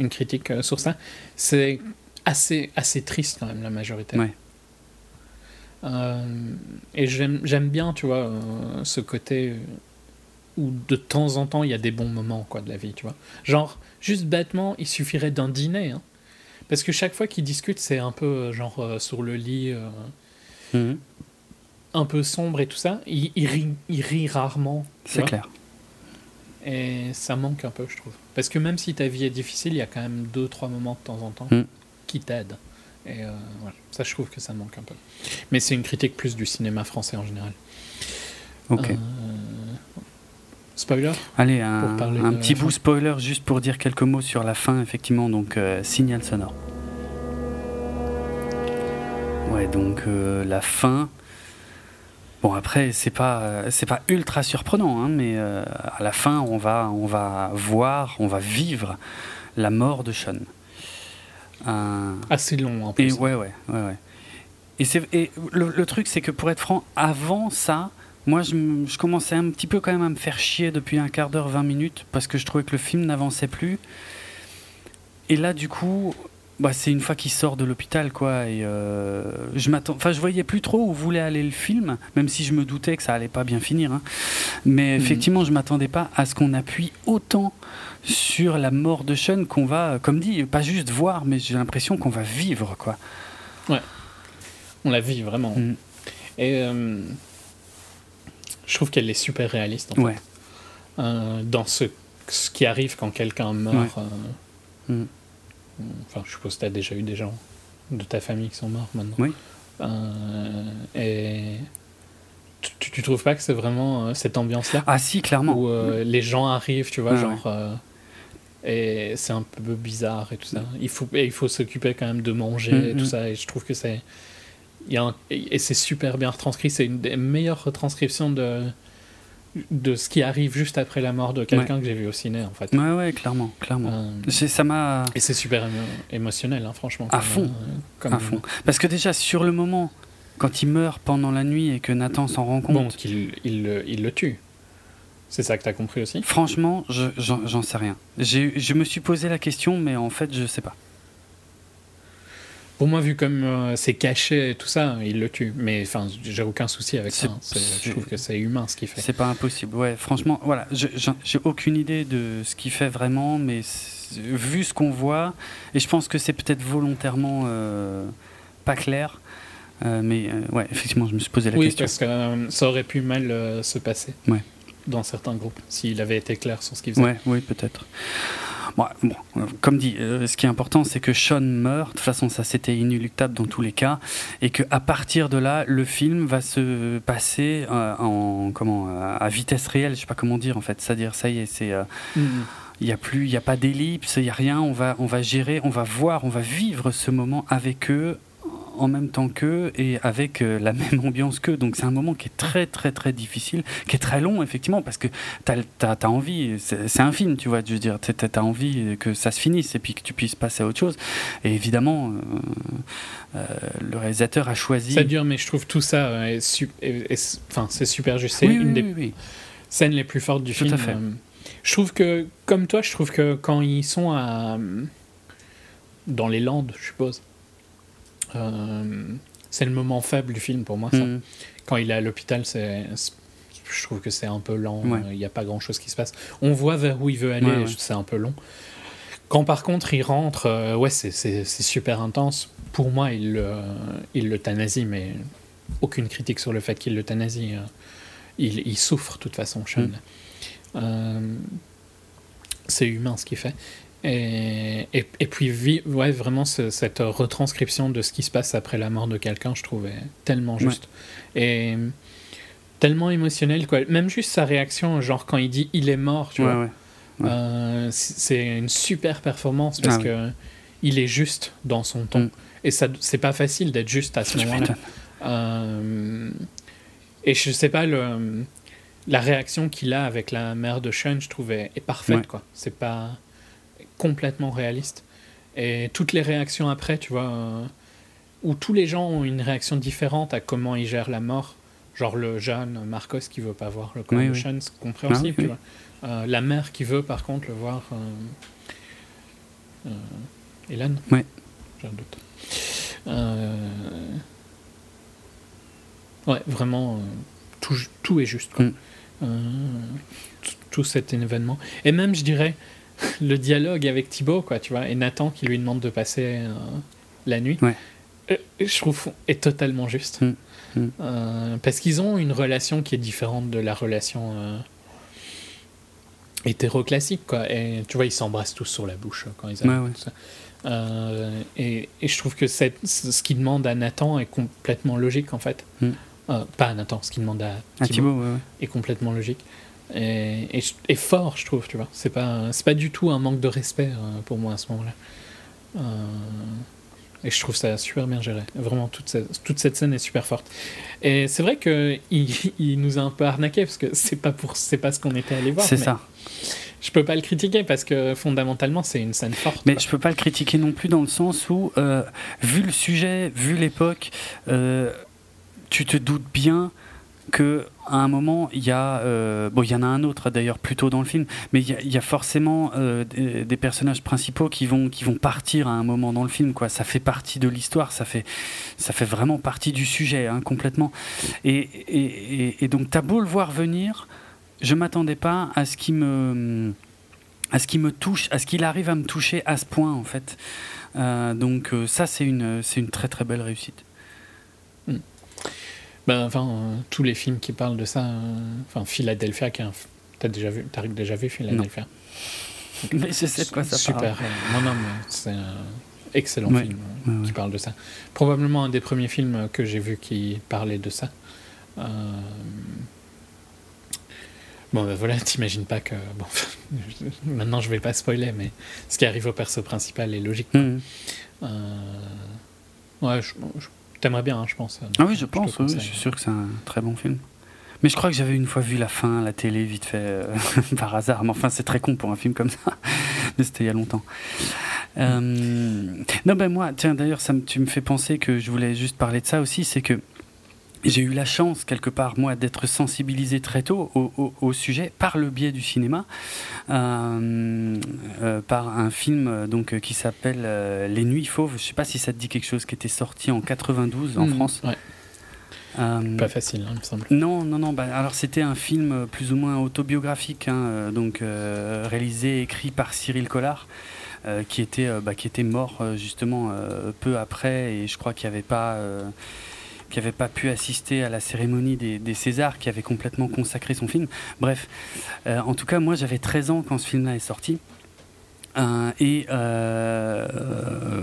S2: une critique euh, sur ça, c'est assez assez triste quand même la majorité.
S1: Ouais.
S2: Euh, et j'aime bien, tu vois, euh, ce côté où de temps en temps il y a des bons moments quoi de la vie, tu vois. Genre Juste bêtement, il suffirait d'un dîner. Hein. Parce que chaque fois qu'ils discutent, c'est un peu euh, genre euh, sur le lit, euh, mhm. un peu sombre et tout ça. Il, il, rit, rarement.
S1: C'est clair.
S2: Et ça manque un peu, je trouve. Parce que même si ta vie est difficile, il y a quand même deux, trois moments de temps en temps mhm. qui t'aident. Et voilà. ça, je trouve que ça manque un peu. Mais c'est une critique plus du cinéma français en général.
S1: Ok.
S2: Spoiler
S1: Allez, un, petit bout spoiler juste pour dire quelques mots sur la fin, effectivement, donc euh, signal sonore. Ouais, donc euh, la fin. Bon après c'est pas c'est pas ultra surprenant, hein, mais à la fin on va on va voir, on va vivre la mort de Sean.
S2: Assez long en plus.
S1: Et ouais ouais ouais ouais. Et, et le, le, truc c'est que pour être franc, avant ça, moi, je, commençais un petit peu quand même à me faire chier depuis un quart d'heure, 20 minutes, parce que je trouvais que le film n'avançait plus. Et là, du coup, bah, c'est une fois qu'il sort de l'hôpital, quoi. Et euh, je m'attends, enfin, je voyais plus trop où voulait aller le film, même si je me doutais que ça allait pas bien finir. Hein. Mais mhm. effectivement, je m'attendais pas à ce qu'on appuie autant sur la mort de Sean qu'on va, comme dit, pas juste voir, mais j'ai l'impression qu'on va vivre, quoi.
S2: Ouais. On la vit vraiment. Mm. Et euh, je trouve qu'elle est super réaliste en fait. Euh, dans ce, ce, qui arrive quand quelqu'un meurt. Euh, mm. Enfin, je suppose que tu as déjà eu des gens de ta famille qui sont morts maintenant.
S1: Oui.
S2: Euh, et tu, tu trouves pas que c'est vraiment cette ambiance-là
S1: Ah si, clairement.
S2: Où les gens arrivent, tu vois, genre... et c'est un peu bizarre et tout ça. Il faut, il faut s'occuper quand même de manger mm, et tout mm. ça. Et je trouve que c'est et c'est super bien retranscrit. C'est une des meilleures retranscriptions de, de ce qui arrive juste après la mort de quelqu'un que j'ai vu au ciné, en fait.
S1: Ouais, ouais, clairement, clairement. Euh, ça m'a.
S2: Et c'est super émotionnel, hein, franchement.
S1: À fond. Euh, comme... À fond. Parce que déjà, sur le moment, quand il meurt pendant la nuit et que Nathan s'en rend compte.
S2: Bon, qu'il il, il, le tue. C'est ça que tu as compris aussi?
S1: Franchement, j'en sais rien. Je me suis posé la question, mais en fait, je sais pas.
S2: Pour moi, vu comme euh, c'est caché et tout ça, il le tue. Mais enfin, j'ai aucun souci avec ça. Hein. Je trouve que c'est humain ce qu'il fait.
S1: C'est pas impossible. Ouais, franchement, voilà, j'ai aucune idée de ce qu'il fait vraiment, mais vu ce qu'on voit, et je pense que c'est peut-être volontairement euh, pas clair. Euh, mais ouais, effectivement, je me suis posé la question.
S2: Oui, parce que ça aurait pu mal se passer.
S1: Ouais.
S2: Dans certains groupes, s'il avait été clair sur ce qu'il faisait.
S1: Ouais, oui, peut-être. Bon, comme dit, euh, ce qui est important, c'est que Sean meurt. De toute façon, ça c'était inéluctable dans tous les cas, et que à partir de là, le film va se passer euh, en comment à vitesse réelle. Je sais pas comment dire en fait. C'est-à-dire, ça y est, c'est euh, mm-hmm. il n'y a plus, il n'y a pas d'ellipse, il n'y a rien. On va, on va gérer, on va voir, on va vivre ce moment avec eux en même temps qu'eux et avec euh, la [laughs] même ambiance qu'eux. Donc c'est un moment qui est très très très difficile, qui est très long effectivement, parce que tu as, as, envie, c'est un film, tu vois, je veux dire, tu as, envie que ça se finisse et puis que tu puisses passer à autre chose. Et évidemment, euh, euh, le réalisateur a choisi...
S2: Ça dure, mais je trouve tout ça, enfin c'est super juste, c'est une des scènes les plus fortes du film. Tout à fait. je trouve que, comme toi, je trouve que quand ils sont à... dans les Landes, je suppose, c'est le moment faible du film pour moi. Ça. Mm. Quand il est à l'hôpital, c'est je trouve que c'est un peu lent. Il n'y a pas grand chose qui se passe. On voit vers où il veut aller, c'est un peu long. Quand par contre il rentre, euh, ouais, c'est super intense. Pour moi, il, euh, il l'euthanasie, mais aucune critique sur le fait qu'il l'euthanasie. il, il, souffre de toute façon, Sean. Mm. c'est humain ce qu'il fait. Et, et, puis, ouais, vraiment, cette retranscription de ce qui se passe après la mort de quelqu'un, je trouvais tellement juste. Et tellement émotionnel, quoi. Même juste sa réaction, genre quand il dit il est mort, tu vois. Euh, c'est une super performance parce ah que il est juste dans son ton. Mm. Et ça, c'est pas facile d'être juste à ce moment-là. Euh, et je sais pas, le, la réaction qu'il a avec la mère de Sean, je trouvais, est parfaite, quoi. C'est pas complètement réaliste. Et toutes les réactions après, tu vois, euh, où tous les gens ont une réaction différente à comment ils gèrent la mort. Genre le jeune Marcos qui veut pas voir le corps de Sean, c'est compréhensible. Ah tu vois. Euh, la mère qui veut par contre le voir. Euh, Hélène
S1: Oui.
S2: J'ai un doute. Ouais, vraiment, tout, tout, est juste. Quoi. Mm. tout cet événement. Et même, je dirais, [laughs] le dialogue avec Thibaut, quoi, tu vois, et Nathan qui lui demande de passer euh, la nuit, euh, je trouve est totalement juste. Mm. Mm. Euh, parce qu'ils ont une relation qui est différente de la relation hétéro-classique, quoi. Et tu vois, ils s'embrassent tous sur la bouche quand ils arrivent. et, et, je trouve que ce qu'il demande à Nathan est complètement logique, en fait. Mm. pas à Nathan, ce qu'il demande à Thibaut, est complètement logique et, fort, je trouve, tu vois. C'est pas, c'est pas du tout un manque de respect euh, pour moi à ce moment-là. Euh, Et je trouve ça super bien géré. Vraiment, toute cette, toute cette scène est super forte. Et c'est vrai qu'il [laughs] il nous a un peu arnaqué parce que c'est pas, pour, pas ce qu'on était allé voir.
S1: C'est ça.
S2: Je peux pas le critiquer parce que fondamentalement c'est une scène forte.
S1: Mais je peux pas le critiquer non plus dans le sens où, euh, vu le sujet, vu l'époque, euh, tu te doutes bien que à un moment il y a euh, bon il y en a un autre d'ailleurs plus tôt dans le film mais il y, a, forcément euh, des, personnages principaux qui vont qui vont partir à un moment dans le film quoi. Ça fait partie de l'histoire ça fait ça fait vraiment partie du sujet hein, complètement. Et, et, et, donc t'as beau le voir venir je m'attendais pas à ce qui me à ce qui me touche à ce qu'il arrive à me toucher à ce point en fait. Euh, donc ça c'est une une très très belle réussite.
S2: Ben, enfin, euh, tous les films qui parlent de ça. Euh, enfin, Philadelphia, qui t'as déjà vu, t'as déjà vu Philadelphia?
S1: Mais je sais de quoi ça
S2: Super.
S1: parle.
S2: Non, non, c'est un excellent film euh, qui parle de ça. Probablement un des premiers films que j'ai vu qui parlait de ça. Bon, ben voilà, [laughs] t'imagines pas que. Bon, [laughs] maintenant je vais pas spoiler, mais ce qui arrive au perso principal est logique. Mm. Ouais, je, je T'aimerais bien, hein, je pense.
S1: Ah oui, je, pense, je suis sûr que c'est un très bon film. Mais je crois que j'avais une fois vu la fin à la télé, vite fait, euh, [laughs] par hasard. Mais enfin, c'est très con pour un film comme ça. [laughs] Mais c'était il y a longtemps. Euh, non, ben moi, tiens, d'ailleurs, ça tu me fais penser que je voulais juste parler de ça aussi. C'est que j'ai eu la chance, quelque part, moi, d'être sensibilisé très tôt au, sujet par le biais du cinéma, euh, euh, par un film euh, donc, qui s'appelle Les Nuits Fauves. Je ne sais pas si ça te dit quelque chose, qui était sorti en 92 en hmm, France.
S2: pas facile, hein, il me semble.
S1: Non, non, non. Bah, alors c'était un film plus ou moins autobiographique, hein, donc réalisé et écrit par Cyril Collard. qui était bah, qui était mort justement peu après et je crois qu'il n'y avait pas qui n'avait pas pu assister à la cérémonie des, Césars, qui avait complètement consacré son film. Bref, euh, en tout cas, moi j'avais 13 ans quand ce film-là est sorti. Euh, et euh,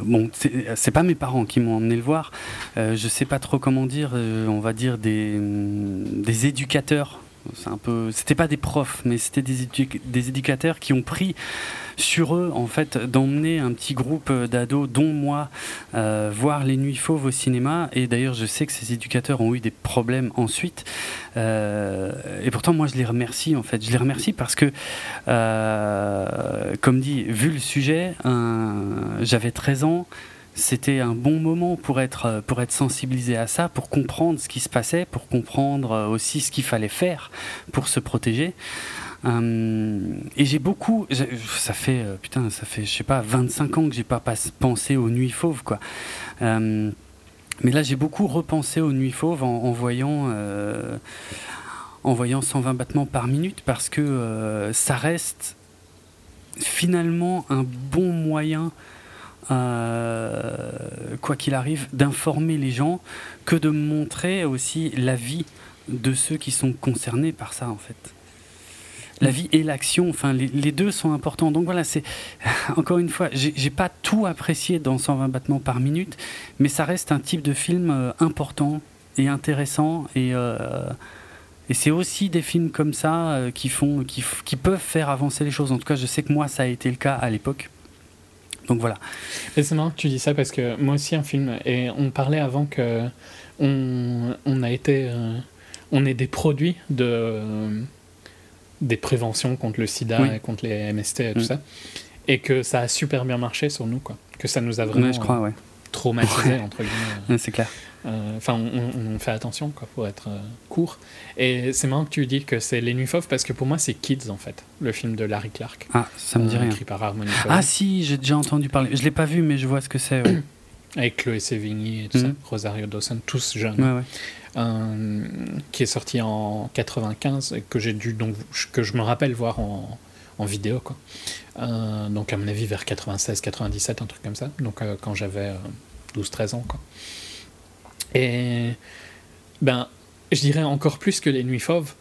S1: bon, c'est pas mes parents qui m'ont emmené le voir. Euh, je sais pas trop comment dire. on va dire des, des éducateurs. C'est un. C'était pas des profs, mais c'était des, éducateurs qui ont pris sur eux, en fait, d'emmener un petit groupe d'ados, dont moi, euh, voir les Nuits Fauves au cinéma. Et d'ailleurs, je sais que ces éducateurs ont eu des problèmes ensuite. Euh, et pourtant, moi, je les remercie, en fait. Je les remercie parce que, euh, comme dit, vu le sujet, j'avais 13 ans c'était un bon moment pour être, pour être sensibilisé à ça, pour comprendre ce qui se passait, pour comprendre aussi ce qu'il fallait faire pour se protéger. Euh, et j'ai beaucoup, ça fait, euh, putain, ça fait, je sais pas, 25 ans que j'ai pas pensé aux nuits fauves, quoi. Euh, mais là, j'ai beaucoup repensé aux nuits fauves en, voyant, en voyant 120 battements par minute parce que ça reste finalement un bon moyen quoi qu'il arrive, d'informer les gens que de montrer aussi la vie de ceux qui sont concernés par ça, en fait la vie et l'action, enfin les, deux sont importants. Donc voilà, c'est [laughs] encore une fois, j'ai pas tout apprécié dans 120 battements par minute, mais ça reste un type de film euh, important et intéressant et euh, et c'est aussi des films comme ça euh, qui font qui, peuvent faire avancer les choses. En tout cas, je sais que moi ça a été le cas à l'époque. Donc voilà.
S2: C'est marrant que tu dis ça parce que moi aussi un film et on parlait avant que on, on a été on est des produits de des préventions contre le sida et contre les MST et tout mm. ça. Et que ça a super bien marché sur nous, quoi. Que ça nous a vraiment
S1: je crois, ouais.
S2: traumatisé, [laughs] entre guillemets.
S1: c'est clair.
S2: Euh, enfin, on, fait attention, quoi, pour être euh, court. Et c'est marrant que tu dis que c'est Les Nuits Fauves, parce que pour moi, c'est Kids, en fait, le film de Larry Clark.
S1: Ah, ça me dit euh, rien.
S2: Écrit par Harmony
S1: Ah si, j'ai déjà entendu parler. Je l'ai pas vu, mais je vois ce que c'est. [clears throat]
S2: Avec Chloé Sevigny et tout ça, mm. Rosario Dawson, tous jeunes. Ouais, ouais. Euh, qui est sorti en 95 et que j'ai dû donc que je me rappelle voir en, en vidéo quoi. Euh, donc à mon avis vers 96 97 un truc comme ça donc euh, quand j'avais 12 13 ans quoi. Et ben je dirais encore plus que les nuits fauves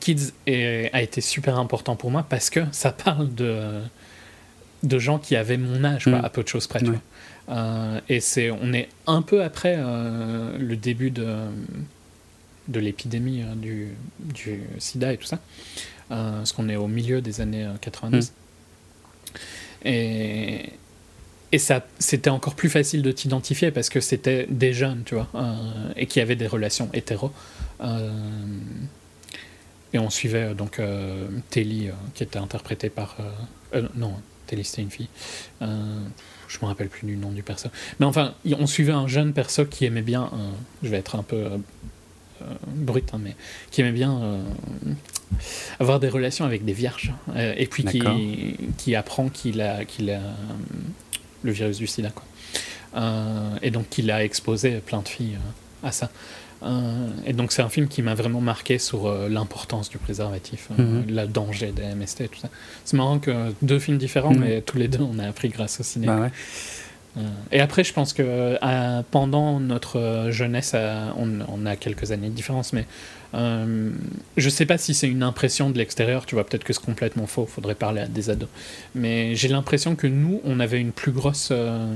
S2: Kids a été super important pour moi parce que ça parle de de gens qui avaient mon âge, quoi, mm. à peu de choses près. Euh, et c'est, on est un peu après euh, le début de, de l'épidémie euh, du, du, sida et tout ça, parce qu'on est au milieu des années 90. Mm. Et, et ça, c'était encore plus facile de t'identifier parce que c'était des jeunes, tu vois, euh, et qui avaient des relations hétéro. Euh, et on suivait donc euh, Telly, qui était interprétée par. non, Telly, c'était une fille. je me rappelle plus du nom du perso. Mais enfin, on suivait un jeune perso qui aimait bien. je vais être un peu brut, hein, mais qui aimait bien avoir des relations avec des vierges. et puis qui, qui apprend qu'il a. Qu'il a le virus du sida. Quoi. Euh, et donc il a exposé plein de filles euh, à ça. Euh, et donc c'est un film qui m'a vraiment marqué sur l'importance du préservatif, mhm. le danger des MST et tout ça. C'est marrant que deux films différents, mhm. mais tous les deux on a appris grâce au cinéma. Bah et après, je pense que pendant notre jeunesse, on, on, a quelques années de différence, mais euh, je sais pas si c'est une impression de l'extérieur, tu vois, peut-être que c'est complètement faux, faudrait parler à des ados. Mais j'ai l'impression que nous, on avait une plus grosse. Euh,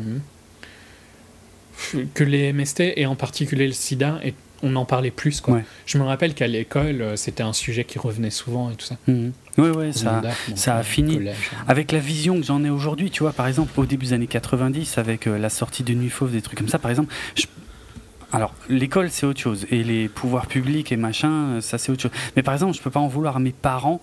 S2: que les MST et en particulier le sida, et on en parlait plus. Quoi. Je me rappelle qu'à l'école, euh, c'était un sujet qui revenait souvent et tout ça.
S1: Oui, oui, ça, ça a fini. Hein. Avec la vision que j'en ai aujourd'hui, tu vois, par exemple, au début des années 90, avec la sortie de Nuit Fauve, des trucs comme ça, par exemple, je, alors, l'école, c'est autre chose. Et les pouvoirs publics et machin, ça, c'est autre chose. Mais par exemple, je peux pas en vouloir à mes parents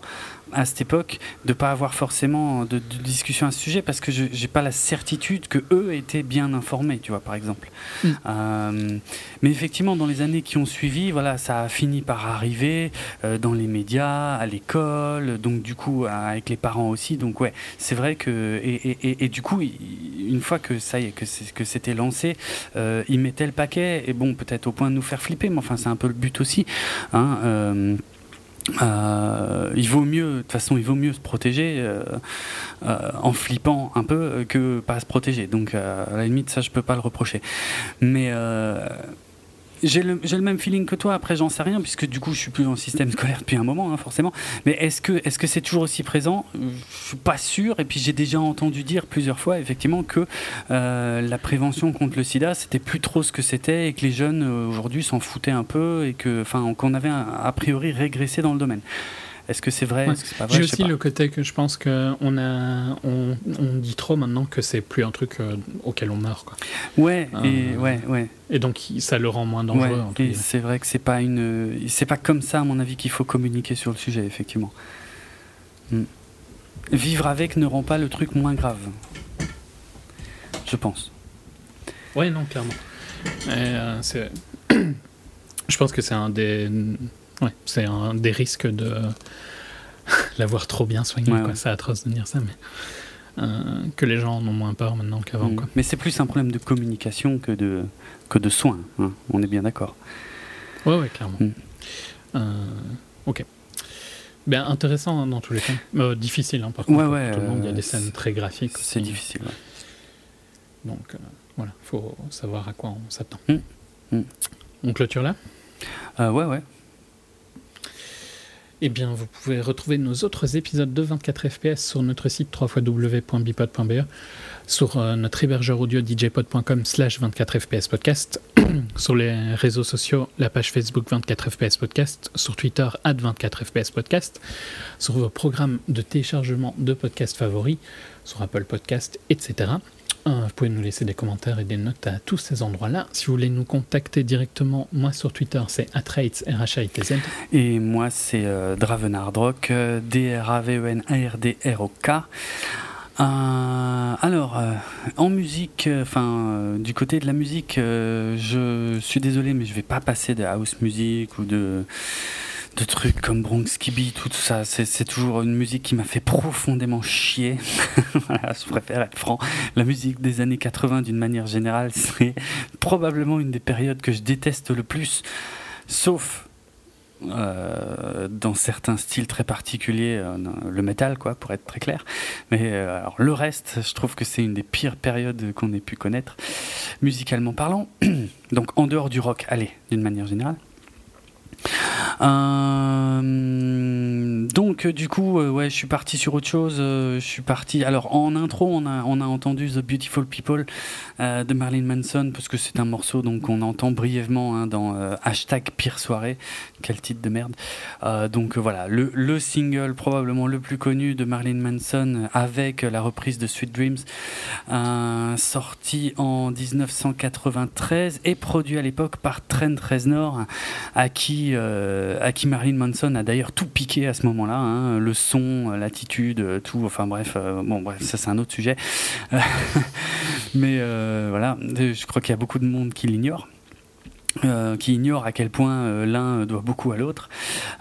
S1: à cette époque de pas avoir forcément de, discussion à ce sujet parce que je n'ai pas la certitude que eux étaient bien informés, tu vois, par exemple. Mm. Euh, mais effectivement, dans les années qui ont suivi, voilà, ça a fini par arriver euh, dans les médias, à l'école, donc du coup avec les parents aussi. Donc ouais, c'est vrai que et, et, et, du coup, une fois que ça y est, que c'était lancé, euh, ils mettaient le paquet et bon, peut-être au point de nous faire flipper, mais enfin c'est un peu le but aussi. Hein, euh, il vaut mieux, de toute façon, il vaut mieux se protéger euh, euh, en flippant un peu que pas se protéger. Donc, à la limite, ça, je peux pas le reprocher. Mais j'ai le, le, même feeling que toi, après j'en sais rien, puisque du coup je suis plus dans le système scolaire depuis un moment, hein, forcément. Mais est-ce que c'est -ce c'est toujours aussi présent? Je suis pas sûr, et puis j'ai déjà entendu dire plusieurs fois, effectivement, que euh, la prévention contre le sida, c'était plus trop ce que c'était, et que les jeunes euh, aujourd'hui s'en foutaient un peu, et qu'on avait a priori régressé dans le domaine. Est-ce que c'est vrai,
S2: J'ai aussi le côté que je pense qu'on a, on, dit trop maintenant que c'est plus un truc euh, auquel on meurt. Quoi.
S1: Ouais, et, euh, ouais, ouais.
S2: Et donc ça le rend moins dangereux.
S1: et c'est vrai que c'est pas une, c'est pas comme ça à mon avis qu'il faut communiquer sur le sujet, effectivement. Hmm. Vivre avec ne rend pas le truc moins grave. Je pense.
S2: Ouais, non, clairement. Euh, [clears throat] je pense que c'est un des Ouais, c'est un des risques de [laughs] l'avoir trop bien soigné. C'est atroce de dire ça, mais euh, que les gens en ont moins peur maintenant qu'avant. Mm.
S1: Mais c'est plus un problème de communication que de, que de soins. Hein. On est bien d'accord.
S2: Ouais, ouais, clairement. Mm. Euh, ok. Ben, intéressant hein, dans tous les cas. Euh, difficile, hein, par contre. Ouais, tout le monde, il y a des scènes très graphiques.
S1: C'est difficile,
S2: Donc, voilà, il faut savoir à quoi on s'attend. Mm. On clôture là?
S1: Ouais, ouais.
S2: Eh bien, vous pouvez retrouver nos autres épisodes de 24 FPS sur notre site www.bipod.be, sur euh, notre hébergeur audio djpod.com slash 24 FPS podcast, [clears throat] sur les réseaux sociaux, la page Facebook 24 FPS podcast, sur Twitter at 24 FPS podcast, sur vos programmes de téléchargement de podcasts favoris, sur Apple Podcast, etc. Vous pouvez nous laisser des commentaires et des notes à tous ces endroits-là. Si vous voulez nous contacter directement, moi sur Twitter, c'est atraitz, r h a t z
S1: Et moi, c'est euh, Dravenardrock, euh, D-R-A-V-E-N-A-R-D-R-O-K. Euh, alors, en musique, enfin, du côté de la musique, je suis désolé, mais je vais pas passer de house music ou de de trucs comme Bronx Kibi, tout ça. C'est toujours une musique qui m'a fait profondément chier. [laughs] voilà, je préfère être franc. La musique des années 80, d'une manière générale, [laughs] c'est probablement une des périodes que je déteste le plus, sauf euh, dans certains styles très particuliers, euh, le métal, quoi, pour être très clair. Mais euh, le reste, je trouve que c'est une des pires périodes qu'on ait pu connaître, musicalement parlant. [clears throat] Donc, en dehors du rock, allez, d'une manière générale. Euh, donc du coup, euh, ouais, je suis parti sur autre chose. Euh, je suis parti. Alors en intro, on a entendu The Beautiful People de Marilyn Manson parce que c'est un morceau donc on entend brièvement hein, dans hashtag Pire soirée. Quel titre de merde. donc voilà, le, le single probablement le plus connu de Marilyn Manson avec la reprise de Sweet Dreams, sorti en 1993 et produit à l'époque par Trent Reznor, à qui euh, qui Marilyn Manson a d'ailleurs tout piqué à ce moment-là, hein, le son, l'attitude, tout. Enfin bref, euh, bon bref, ça c'est un autre sujet. [laughs] Mais euh, voilà, je crois qu'il y a beaucoup de monde qui l'ignore. Euh, qui ignore à quel point euh, l'un doit beaucoup à l'autre.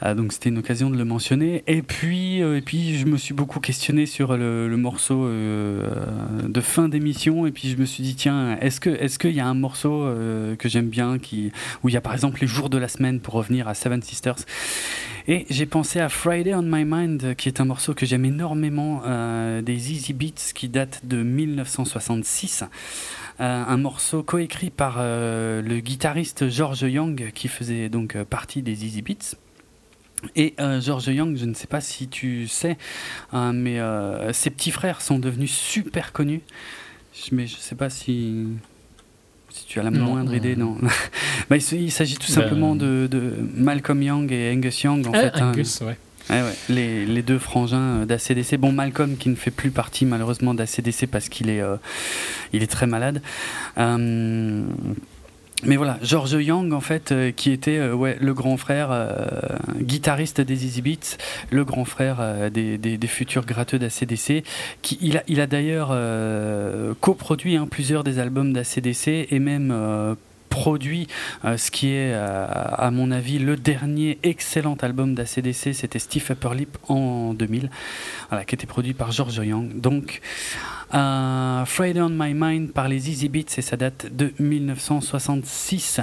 S1: Euh, donc c'était une occasion de le mentionner. Et puis, et puis je me suis beaucoup questionné sur le, morceau de fin d'émission. Et puis je me suis dit tiens, est-ce que est-ce qu'il y a un morceau que j'aime bien qui où il y a par exemple les jours de la semaine pour revenir à Seven Sisters. Et j'ai pensé à Friday on My Mind, qui est un morceau que j'aime énormément des Easy Beats qui date de 1966. Euh, un morceau coécrit par euh, le guitariste George Young qui faisait donc euh, partie des Easy Beats. Et George Young, je ne sais pas si tu sais, hein, mais ses petits frères sont devenus super connus. Mais je ne sais pas si, si tu as la moindre idée, non. [laughs] bah, il, s'agit tout ben, simplement de, Malcolm Young et Angus Young. En
S3: fait, hein. Ouais.
S1: Les, deux frangins d'ACDC. Bon, Malcolm qui ne fait plus partie malheureusement d'ACDC parce qu'il est, euh, est très malade. Euh, mais voilà, George Young, en fait, euh, qui était le grand frère, guitariste des Easy Beats, le grand frère des, futurs gratteux d'ACDC, qui il a, il a d'ailleurs coproduit hein, plusieurs des albums d'ACDC et même produit euh, ce qui est, euh, à mon avis, le dernier excellent album d'ACDC. C'était Steve Upper Lip en 2000, voilà, qui était produit par George Young. Donc, euh, Friday on My Mind par les Easy Beats et ça date de 1966.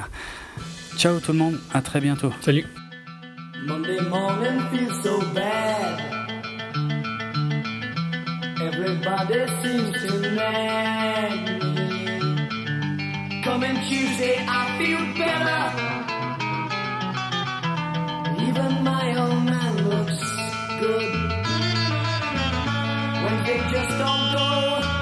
S1: Ciao tout le monde, à très bientôt.
S3: Salut. Coming Tuesday, I feel better. Even my old man looks good. Wednesday just don't go.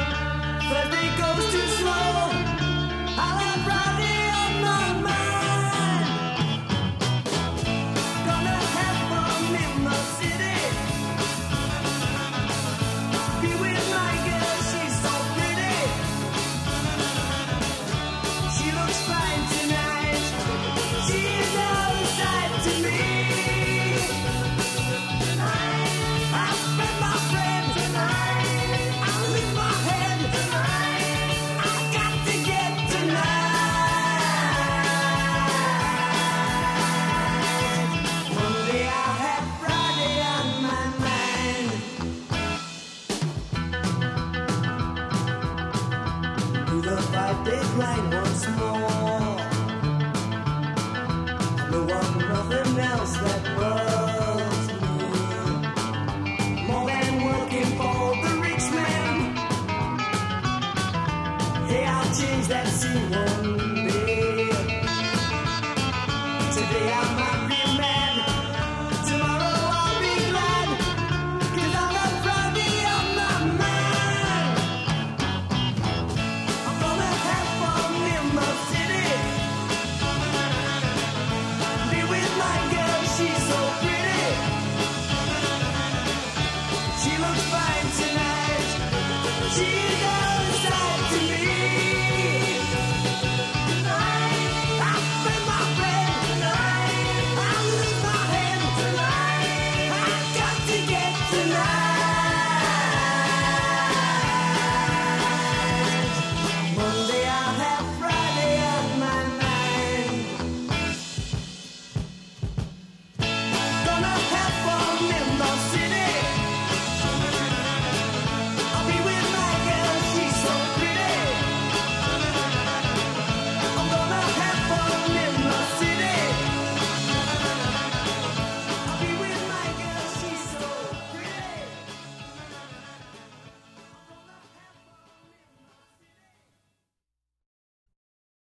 S4: you.